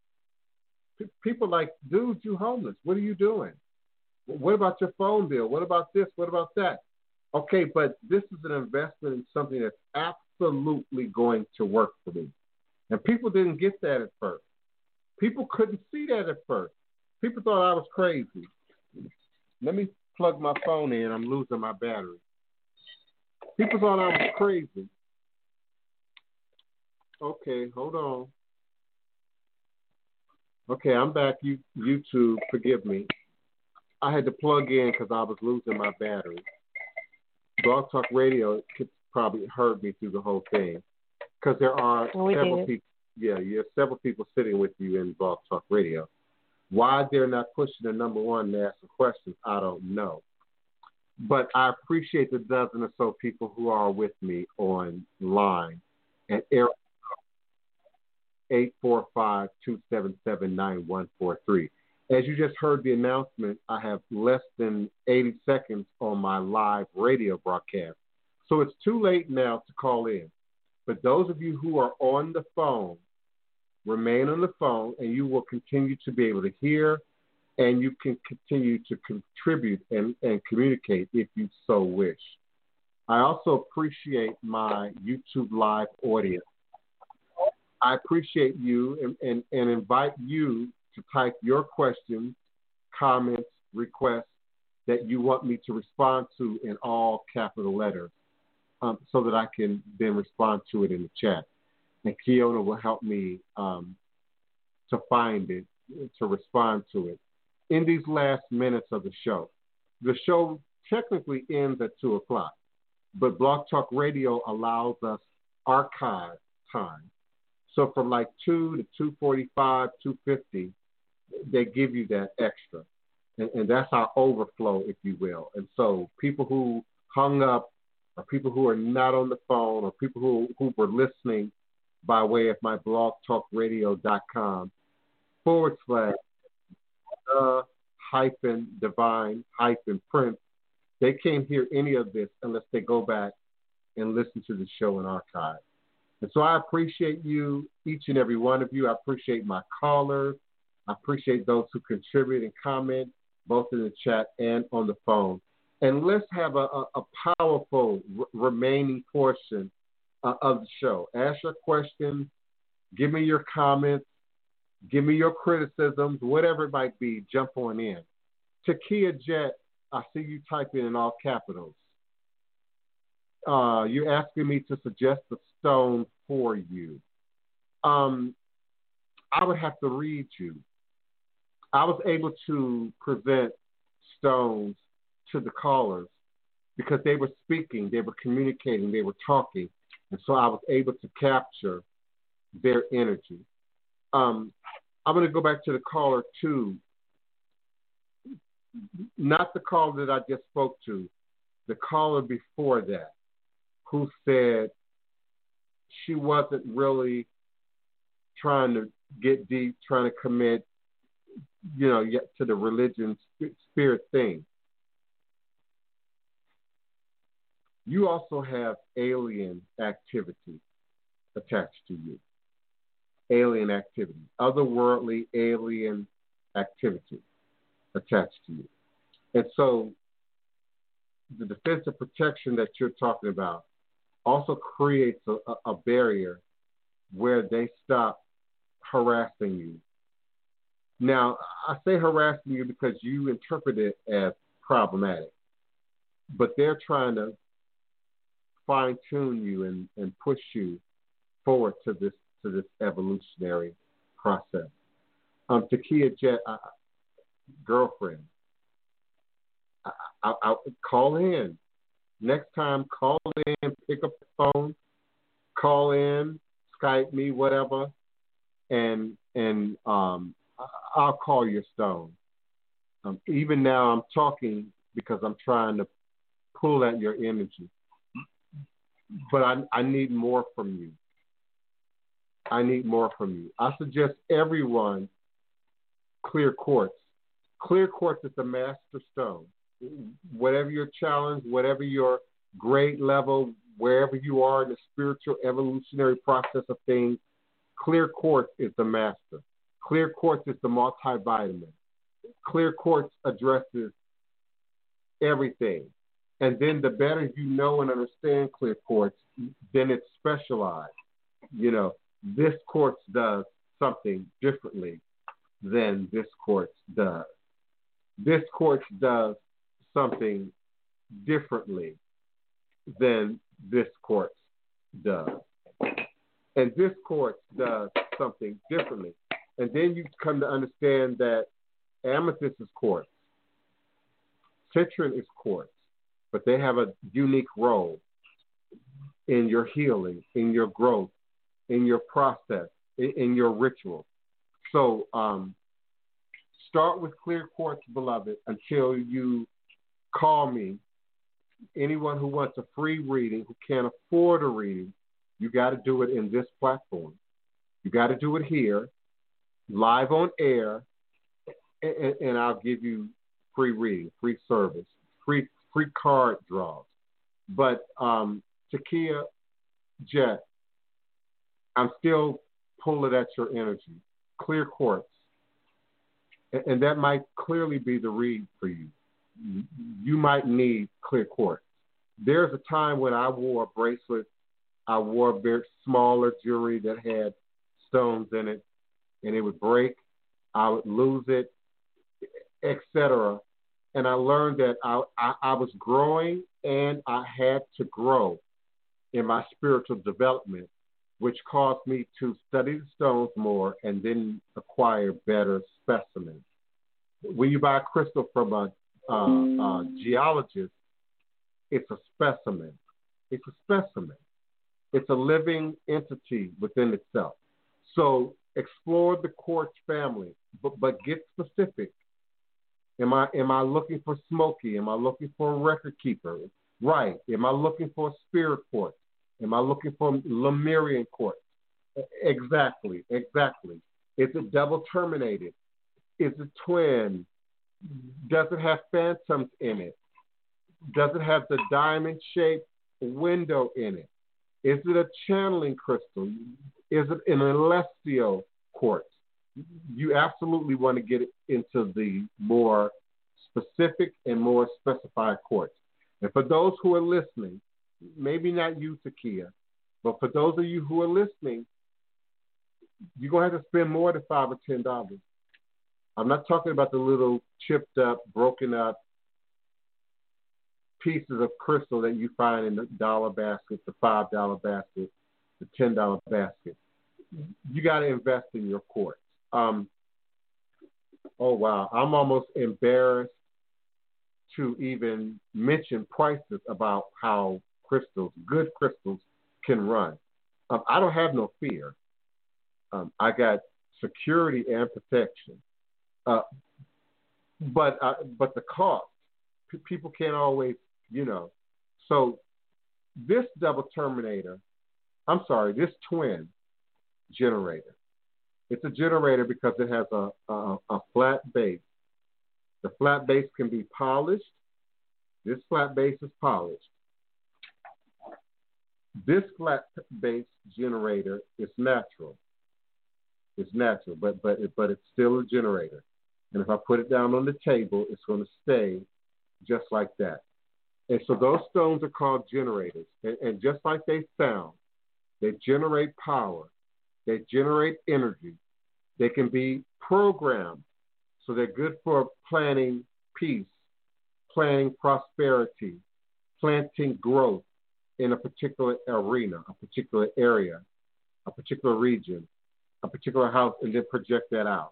People like, dude, you homeless. What are you doing? What about your phone bill? What about this? What about that? Okay, but this is an investment in something that's absolutely going to work for me. And people didn't get that at first. People couldn't see that at first. People thought I was crazy. Let me plug my phone in. I'm losing my battery. People thought I was crazy. Okay, hold on. Okay, I'm back. You YouTube, forgive me. I had to plug in because I was losing my battery. Blog Talk Radio could probably heard me through the whole thing because there are we several people. Yeah, you have several people sitting with you in Blog Talk Radio. Why they're not pushing the number one and asking questions, I don't know. But I appreciate the dozen or so people who are with me online at 845-277-9143. As you just heard the announcement, I have less than 80 seconds on my live radio broadcast. So it's too late now to call in. But those of you who are on the phone, remain on the phone and you will continue to be able to hear and you can continue to contribute and, and communicate if you so wish. I also appreciate my YouTube live audience. I appreciate you and, and, and invite you to type your questions, comments, requests that you want me to respond to in all capital letters um, so that I can then respond to it in the chat. And Kiona will help me um, to find it, to respond to it in these last minutes of the show. The show technically ends at 2 o'clock, but Blog Talk Radio allows us archive time. So from like 2 to 245, 250, they give you that extra. And, and that's our overflow, if you will. And so people who hung up, or people who are not on the phone, or people who, who were listening by way of my blog talkradio.com forward slash uh, hyphen divine hyphen prince, they can't hear any of this unless they go back and listen to the show in archive. And so I appreciate you, each and every one of you. I appreciate my callers. I appreciate those who contribute and comment, both in the chat and on the phone. And let's have a, a, a powerful r- remaining portion uh, of the show. Ask your questions, give me your comments, give me your criticisms, whatever it might be, jump on in. Takia Jet, I see you typing in all capitals. Uh, you're asking me to suggest a stone for you. Um, I would have to read you. I was able to present stones to the callers because they were speaking, they were communicating, they were talking, and so I was able to capture their energy. Um, I'm going to go back to the caller two, not the caller that I just spoke to, the caller before that, who said she wasn't really trying to get deep, trying to commit, you know, yet to the religion spirit thing. You also have alien activity attached to you. Alien activity, otherworldly alien activity attached to you. And so the defensive protection that you're talking about also creates a, a barrier where they stop harassing you. Now, I say harassing you because you interpret it as problematic, but they're trying to fine tune you and, and push you forward to this to this evolutionary process. Um, Takia Jet, uh, girlfriend, I, I, I, call in. Next time, call in, pick up the phone, call in, Skype me, whatever, and and um, I'll call your stone. Um, even now, I'm talking because I'm trying to pull at your energy, but I, I need more from you. I need more from you. I suggest everyone clear quartz. Clear quartz is the master stone. Whatever your challenge, whatever your grade level, wherever you are in the spiritual evolutionary process of things, clear quartz is the master. Clear quartz is the multivitamin. Clear quartz addresses everything. And then the better you know and understand clear quartz, then it's specialized. You know, this quartz does something differently than this quartz does. This quartz does something differently than this quartz does. And this quartz does something differently. And then you come to understand that amethyst is quartz, citrine is quartz, but they have a unique role in your healing, in your growth, in your process, in, in your ritual. So um, start with clear quartz, beloved, until you call me. Anyone who wants a free reading, who can't afford a reading, you got to do it in this platform. You got to do it here, live on air, and, and I'll give you free reading, free service, free free card draws. But um, Takia Jet, I'm still pulling at your energy. Clear quartz. And, and that might clearly be the read for you. You might need clear quartz. There's a time when I wore a bracelet, I wore a very smaller jewelry that had stones in it, and it would break. I would lose it, etc. And I learned that I, I, I was growing and I had to grow in my spiritual development, which caused me to study the stones more and then acquire better specimens. When you buy a crystal from a, a geologist, it's a specimen. It's a specimen. It's a living entity within itself. So explore the quartz family, but, but get specific. Am I am I looking for smoky? Am I looking for a record keeper? Right. Am I looking for a spirit quartz? Am I looking for Lemurian quartz? Exactly, exactly. Is it double terminated? Is it twin? Does it have phantoms in it? Does it have the diamond shaped window in it? Is it a channeling crystal? Is it an celestial quartz? You absolutely want to get into the more specific and more specified quartz. And for those who are listening, maybe not you, Takia, but for those of you who are listening, you're gonna have to spend more than five or ten dollars. I'm not talking about the little chipped up, broken up pieces of crystal that you find in the dollar basket, the five dollar basket, the ten dollar basket. You got to invest in your quartz. Um, oh wow, I'm almost embarrassed to even mention prices about how crystals, good crystals, can run. Um, I don't have no fear. Um, I got security and protection, uh, but uh, but the cost, p- people can't always, you know. So this double terminator, I'm sorry, this twin generator. It's a generator because it has a, a, a flat base. The flat base can be polished. This flat base is polished. This flat base generator is natural. It's natural, but but but it's still a generator. And if I put it down on the table, it's going to stay just like that. And so those stones are called generators. And, and just like they sound, they generate power, they generate energy, they can be programmed. So they're good for planning peace, planning prosperity, planting growth, in a particular arena, a particular area, a particular region, a particular house, and then project that out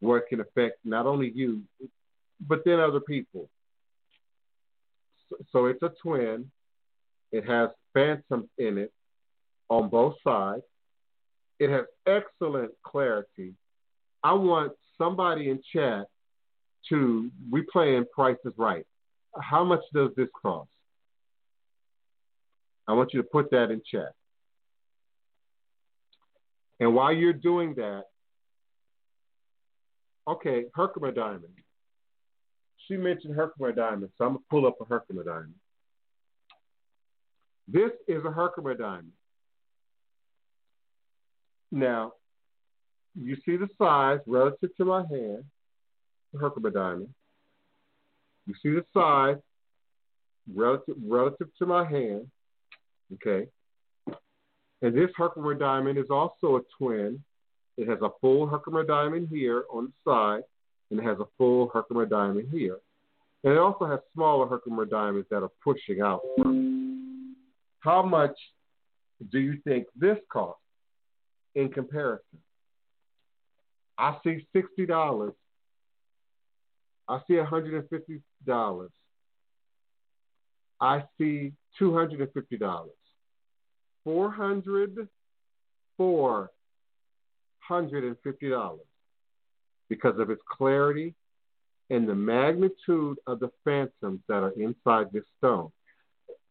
where it can affect not only you, but then other people. So, it's a twin. It has phantoms in it on both sides. It has excellent clarity. I want somebody in chat to, we playing prices right. How much does this cost? I want you to put that in chat. And while you're doing that, okay, Herkimer diamond. She mentioned Herkimer diamond, so I'm gonna pull up a Herkimer diamond. This is a Herkimer diamond. Now, you see the size relative to my hand, the Herkimer diamond. You see the size relative relative to my hand, okay. And this Herkimer diamond is also a twin. It has a full Herkimer diamond here on the side, and it has a full Herkimer diamond here. And it also has smaller Herkimer diamonds that are pushing out from. How much do you think this costs in comparison? I see sixty dollars. I see $150. I see $250. 400 $450 because of its clarity and the magnitude of the phantoms that are inside this stone.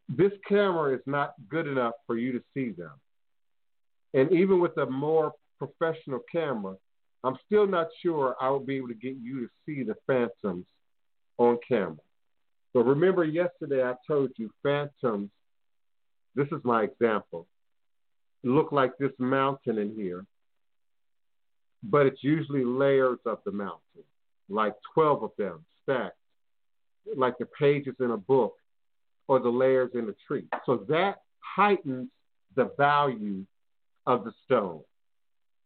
This camera is not good enough for you to see them. And even with a more professional camera, I'm still not sure I will be able to get you to see the phantoms on camera. But remember, yesterday I told you phantoms, this is my example, look like this mountain in here, but it's usually layers of the mountain, like 12 of them stacked, like the pages in a book or the layers in a tree. So that heightens the value of the stone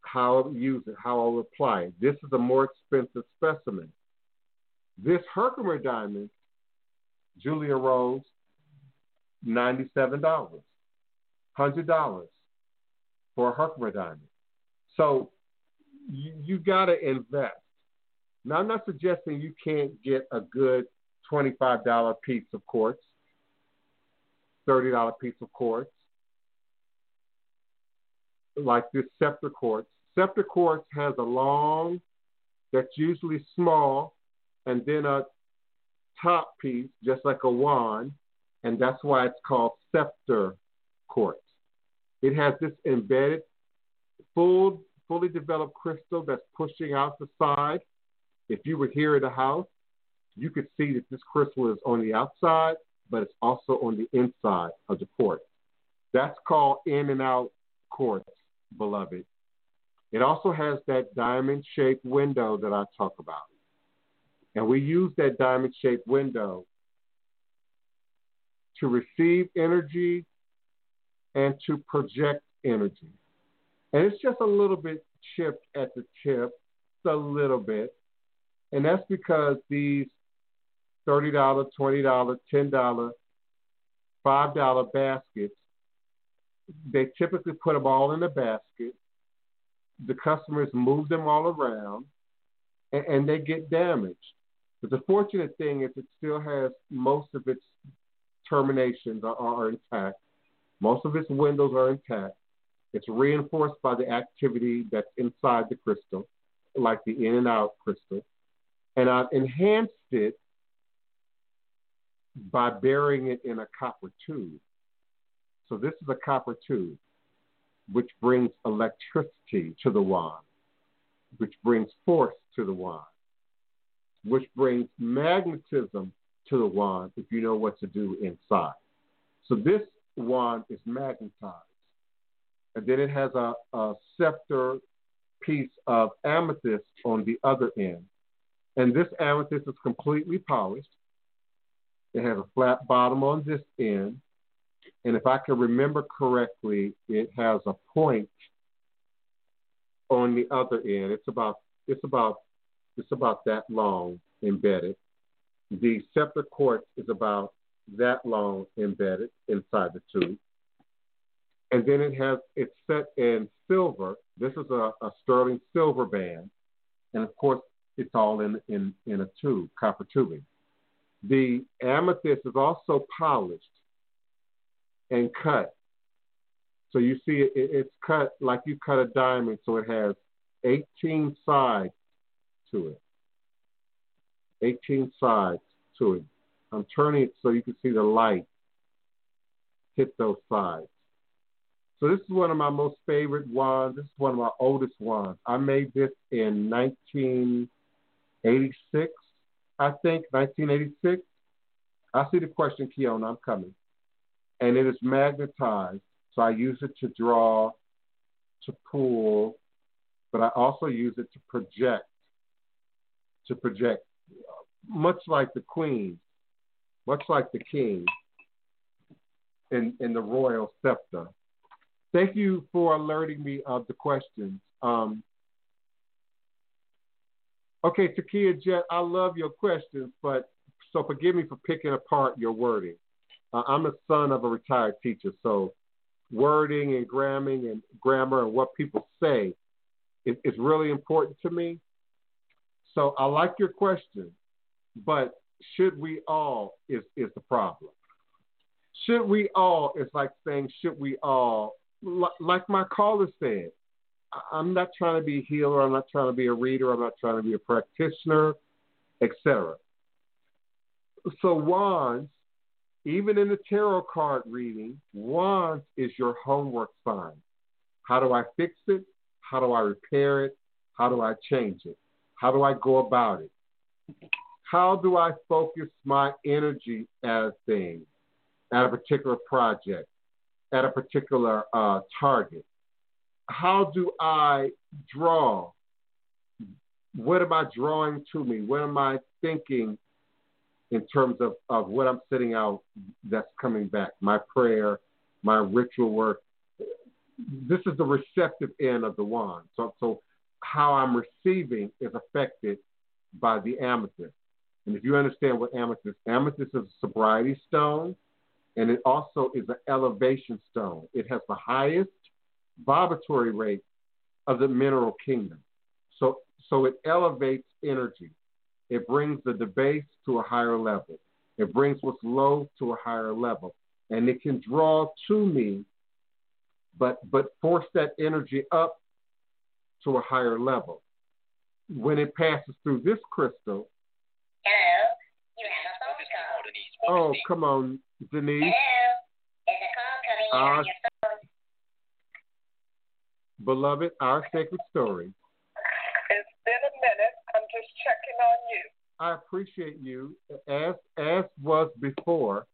how I use it, how I'll apply it. This is a more expensive specimen. This Herkimer diamond, Julia Rose, $97, $100 for a Herkimer diamond. So you, you got to invest. Now, I'm not suggesting you can't get a good $25 piece of quartz, $30 piece of quartz, like this scepter quartz. Scepter quartz has a long, that's usually small, and then a top piece, just like a wand, and that's why it's called scepter quartz. It has this embedded, full, fully developed crystal that's pushing out the side. If you were here at the house, you could see that this crystal is on the outside, but it's also on the inside of the quartz. That's called in and out quartz, beloved. It also has that diamond shaped window that I talk about. And we use that diamond shaped window to receive energy and to project energy. And it's just a little bit chipped at the tip, just a little bit. And that's because these $30, $20, $10, $5 baskets, they typically put them all in a basket the customers move them all around and, and they get damaged. But the fortunate thing is it still has most of its terminations are, are intact. Most of its windows are intact. It's reinforced by the activity that's inside the crystal, like the in and out crystal. And I've enhanced it by burying it in a copper tube. So this is a copper tube which brings electricity to the wand, which brings force to the wand, which brings magnetism to the wand if you know what to do inside. So this wand is magnetized. And then it has a, a scepter piece of amethyst on the other end. And this amethyst is completely polished. It has a flat bottom on this end and if I can remember correctly, it has a point on the other end. It's about it's about it's about that long embedded. The scepter quartz is about that long embedded inside the tube. And then it has it's set in silver. This is a, a sterling silver band. And of course it's all in, in, in a tube, copper tubing. The amethyst is also polished and cut. So you see it, it's cut like you cut a diamond, so it has 18 sides to it. 18 sides to it. I'm turning it so you can see the light hit those sides. So this is one of my most favorite wands. This is one of my oldest wands. I made this in 1986, I think, 1986. I see the question, Keon, I'm coming. And it is magnetized, so I use it to draw, to pull, but I also use it to project, to project, much like the queen, much like the king in, in the royal scepter. Thank you for alerting me of the questions. Um, okay, Takia Jet, I love your questions, but so forgive me for picking apart your wording. Uh, I'm a son of a retired teacher, so wording and grammar and grammar and what people say is, is really important to me. So I like your question, but should we all is is the problem. Should we all is like saying should we all like my caller said. I'm not trying to be a healer. I'm not trying to be a reader. I'm not trying to be a practitioner, etc. So wands, even in the tarot card reading, wands is your homework sign. How do I fix it? How do I repair it? How do I change it? How do I go about it? How do I focus my energy at a thing, at a particular project, at a particular uh, target? How do I draw? What am I drawing to me? What am I thinking in terms of, of what I'm sitting out that's coming back? My prayer, my ritual work. This is the receptive end of the wand. So, so how I'm receiving is affected by the amethyst. And if you understand what amethyst, amethyst is a sobriety stone, and it also is an elevation stone. It has the highest vibratory rate of the mineral kingdom. So, so it elevates energy. It brings the debase to a higher level. It brings what's low to a higher level. And it can draw to me, but, but force that energy up to a higher level. When it passes through this crystal, Oh, come on, Denise. Hello, there's a call Uh, on your phone. Beloved, our sacred story. It's been a minute. I'm just checking on you. I appreciate you. As as was before,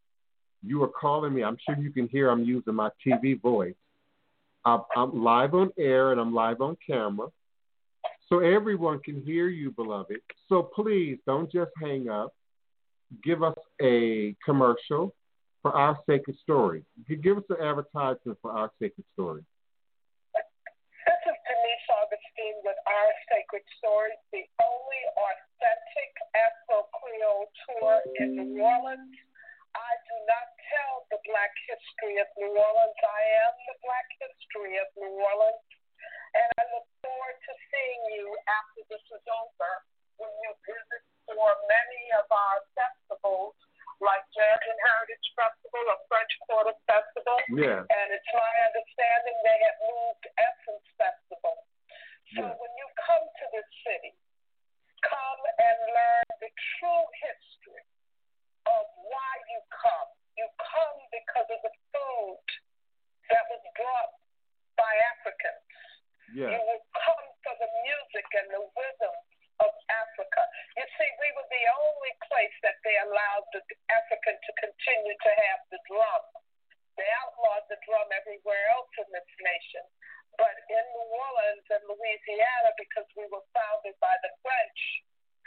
you were calling me. I'm sure you can hear I'm using my TV voice. I'm, I'm live on air and I'm live on camera. So everyone can hear you, beloved. So please don't just hang up. Give us a commercial for our sacred story. Give us an advertisement for our sacred story. This is Denise Augustine with Our Sacred Stories, the only authentic Afro Creole tour in New Orleans. I do not tell the black history of New Orleans. I am the black history of New Orleans. And I look forward to seeing you after this is over when you visit for many of our festivals like Jazz and Heritage Festival or French Quarter Festival. Yeah. And it's my understanding they have moved Essence Festival. So Yeah. when you come to this city, come and learn the true history of why you come. You come because of the food that was brought by Africans. Yeah. You will come for the music and the rhythm of Africa. You see, we were the only place that they allowed the African to continue to have the drum. They outlawed the drum everywhere else in this nation. But in New Orleans and Louisiana, because we were founded by the French,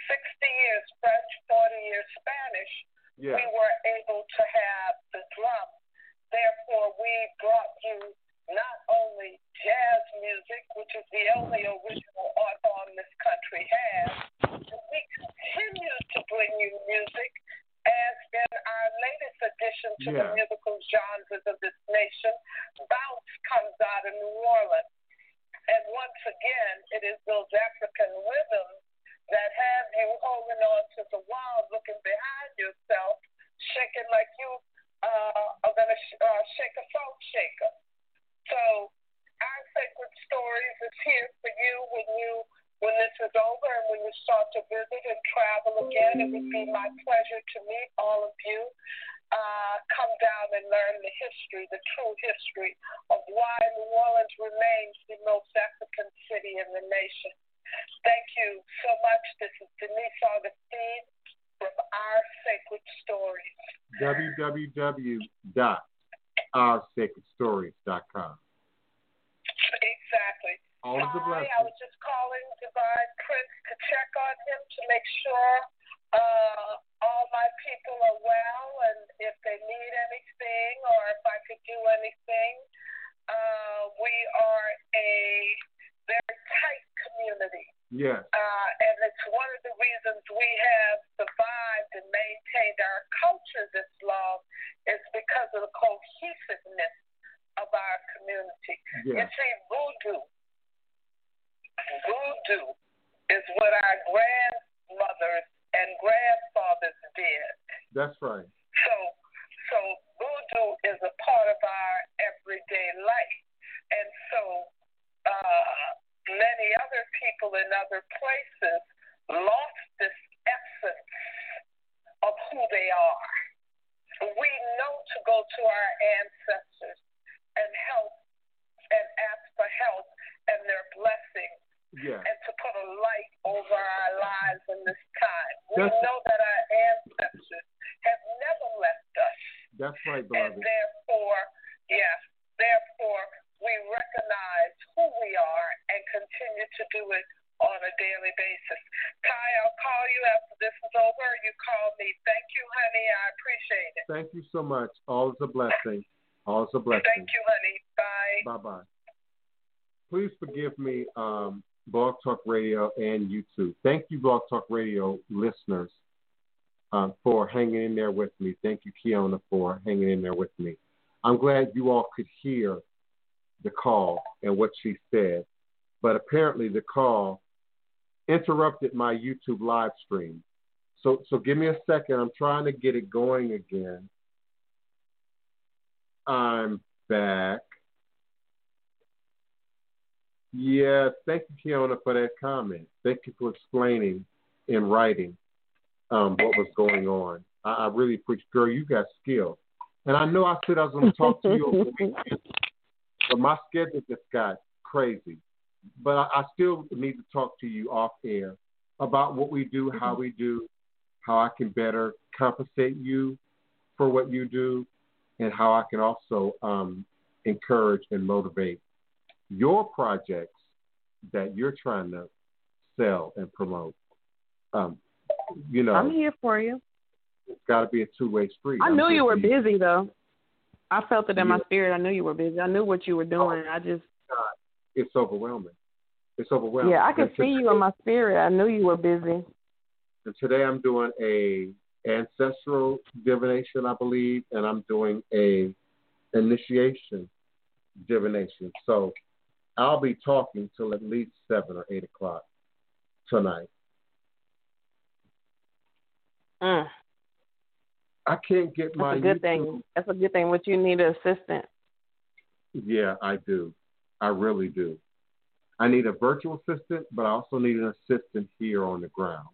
60 years French, 40 years Spanish, Yeah. we were able to have the drum. Therefore, we brought you not only jazz music, which is the only original Yeah. www.oursacredstories.com. interrupted my YouTube live stream. So, so give me a second. I'm trying to get it going again. I'm back. Yeah, thank you, Kiona, for that comment. Thank you for explaining in writing um, what was going on. I, I really appreciate, girl, you got skill. And I know I said I was going to talk to you over the weekend, but my schedule just got crazy. But I, I still need to talk to you off air about what we do, how we do, how I can better compensate you for what you do, and how I can also um, encourage and motivate your projects that you're trying to sell and promote. Um, you know, I'm here for you. it's got to be a two way street. I knew you were busy though. I felt it in my spirit. I knew you were busy. I knew what you were doing. I just It's overwhelming. It's overwhelming. yeah, I could see you in my spirit. I knew you were busy. And today I'm doing a ancestral divination, I believe, and I'm doing a initiation divination. So I'll be talking till at least seven or eight o'clock tonight. Mm, I can't get that's my That's a good YouTube- thing. That's a good thing. What you need an assistant. Yeah, I do. I really do. I need a virtual assistant, but I also need an assistant here on the ground.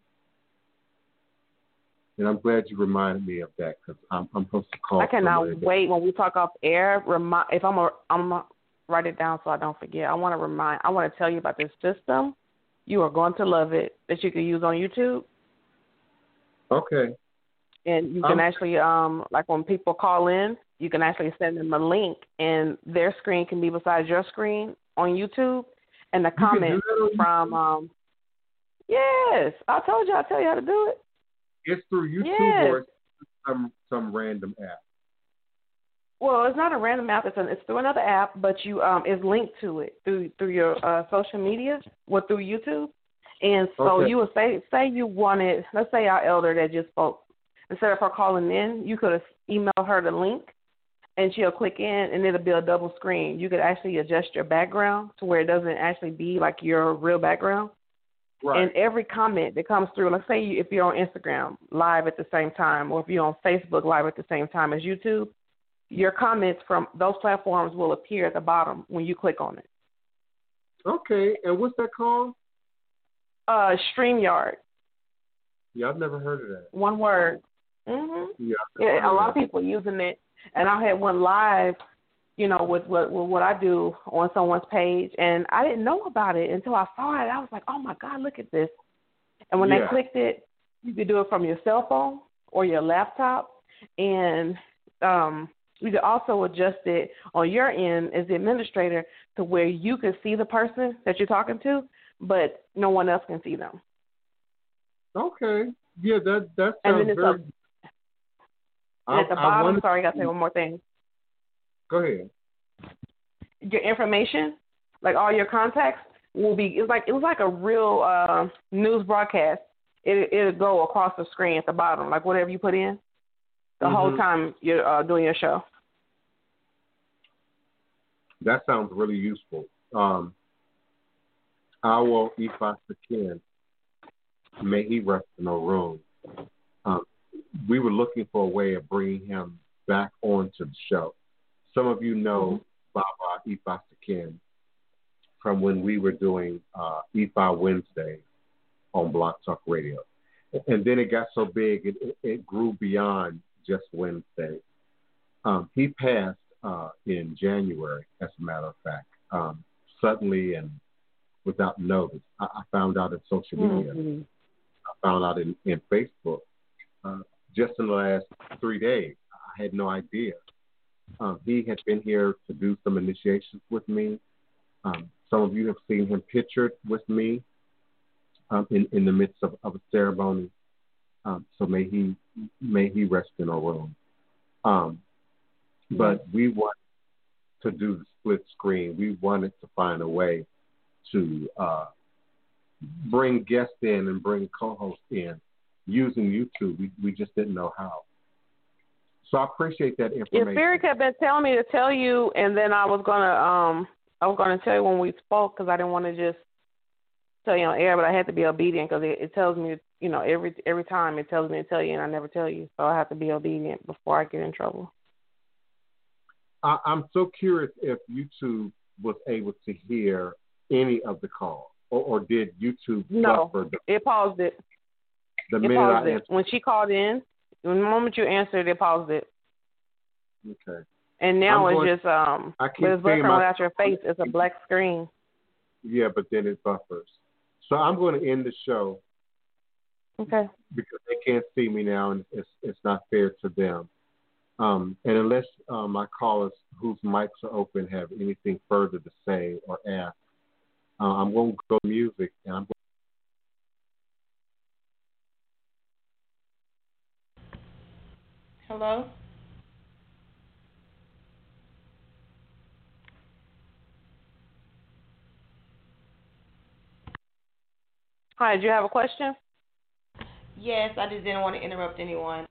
And I'm glad you reminded me of that because I'm, I'm supposed to call. I cannot wait when we talk off air. Remind if I'm a I'm a, write it down so I don't forget. I want to remind. I want to tell you about this system. You are going to love it that you can use on YouTube, Okay. and you can Um, actually um like when people call in, you can actually send them a link, and their screen can be beside your screen on YouTube, and the comments from um. Yes, I told you. I tell you how to do it. It's through YouTube Yes. or some some random app. Well, it's not a random app. It's an, it's through another app, but you um is linked to it through through your uh, social media or through YouTube. And so Okay. you would say say you wanted, let's say our elder that just spoke, instead of her calling in, you could email her the link, and she'll click in, and it'll be a double screen. You could actually adjust your background to where it doesn't actually be like your real background. Right. And every comment that comes through, let's say you, if you're on Instagram live at the same time, or if you're on Facebook live at the same time as YouTube, your comments from those platforms will appear at the bottom when you click on it. okay. And what's that called? Uh, StreamYard, Yeah, I've never heard of that. one word. Mhm. Yeah. Yeah, a lot of people using it, and I had one live you know, with what with what I do on someone's page, and I didn't know about it until I saw it. I was like, oh my god, look at this! And when Yeah. I clicked it, you could do it from your cell phone or your laptop, and um, you could also adjust it on your end as the administrator to where you can see the person that you're talking to, but no one else can see them. Okay. Yeah, that that sounds very. And at the I, I bottom, wanted- sorry, I got to say one more thing. Go ahead. Your information, like all your contacts, will be. It's like it was like a real uh, news broadcast. It it'll go across the screen at the bottom, like whatever you put in, the whole Mhm. time you're uh, doing your show. That sounds really useful. Um, our Ifa Sakin, may he rest in Orun. Um, we were looking for a way of bringing him back onto the show. Some of you know Baba Ifa Sakin from when we were doing uh, Ifa Wednesday on Blog Talk Radio. And then it got so big, it, it, it grew beyond just Wednesday. Um, he passed uh, in January, as a matter of fact, um, suddenly and without notice. I, I found out in social media. Mm-hmm. I found out in, in Facebook uh, just in the last three days. I had no idea. Um, he had been here to do some initiations with me. Um, some of you have seen him pictured with me um, in, in the midst of, of a ceremony. Um, so may he may he rest in Orun. Um, but we want to do the split screen. We wanted to find a way to uh, bring guests in and bring co-hosts in using YouTube. We we just didn't know how. So I appreciate that If information. Barry had been telling me to tell you, and then I was gonna um I was gonna tell you when we spoke because I didn't want to just tell you on air, but I had to be obedient because it, it tells me you know every every time it tells me to tell you, and I never tell you, so I have to be obedient before I get in trouble. I, I'm so curious if YouTube was able to hear any of the call, or, or did YouTube No, buffer the, it paused it. The it minute paused I it when she called in. The moment you answered, it paused it. Okay. and now I'm it's going- just um, I keep it's buffering my- without your face. It's a black screen. Yeah, but then it buffers. So I'm going to end the show Okay. because they can't see me now, and it's it's not fair to them. Um, and unless uh, my callers whose mics are open have anything further to say or ask, uh, I'm going to go music, and I'm. Hello? Hi, do you have a question? Yes, I just didn't want to interrupt anyone.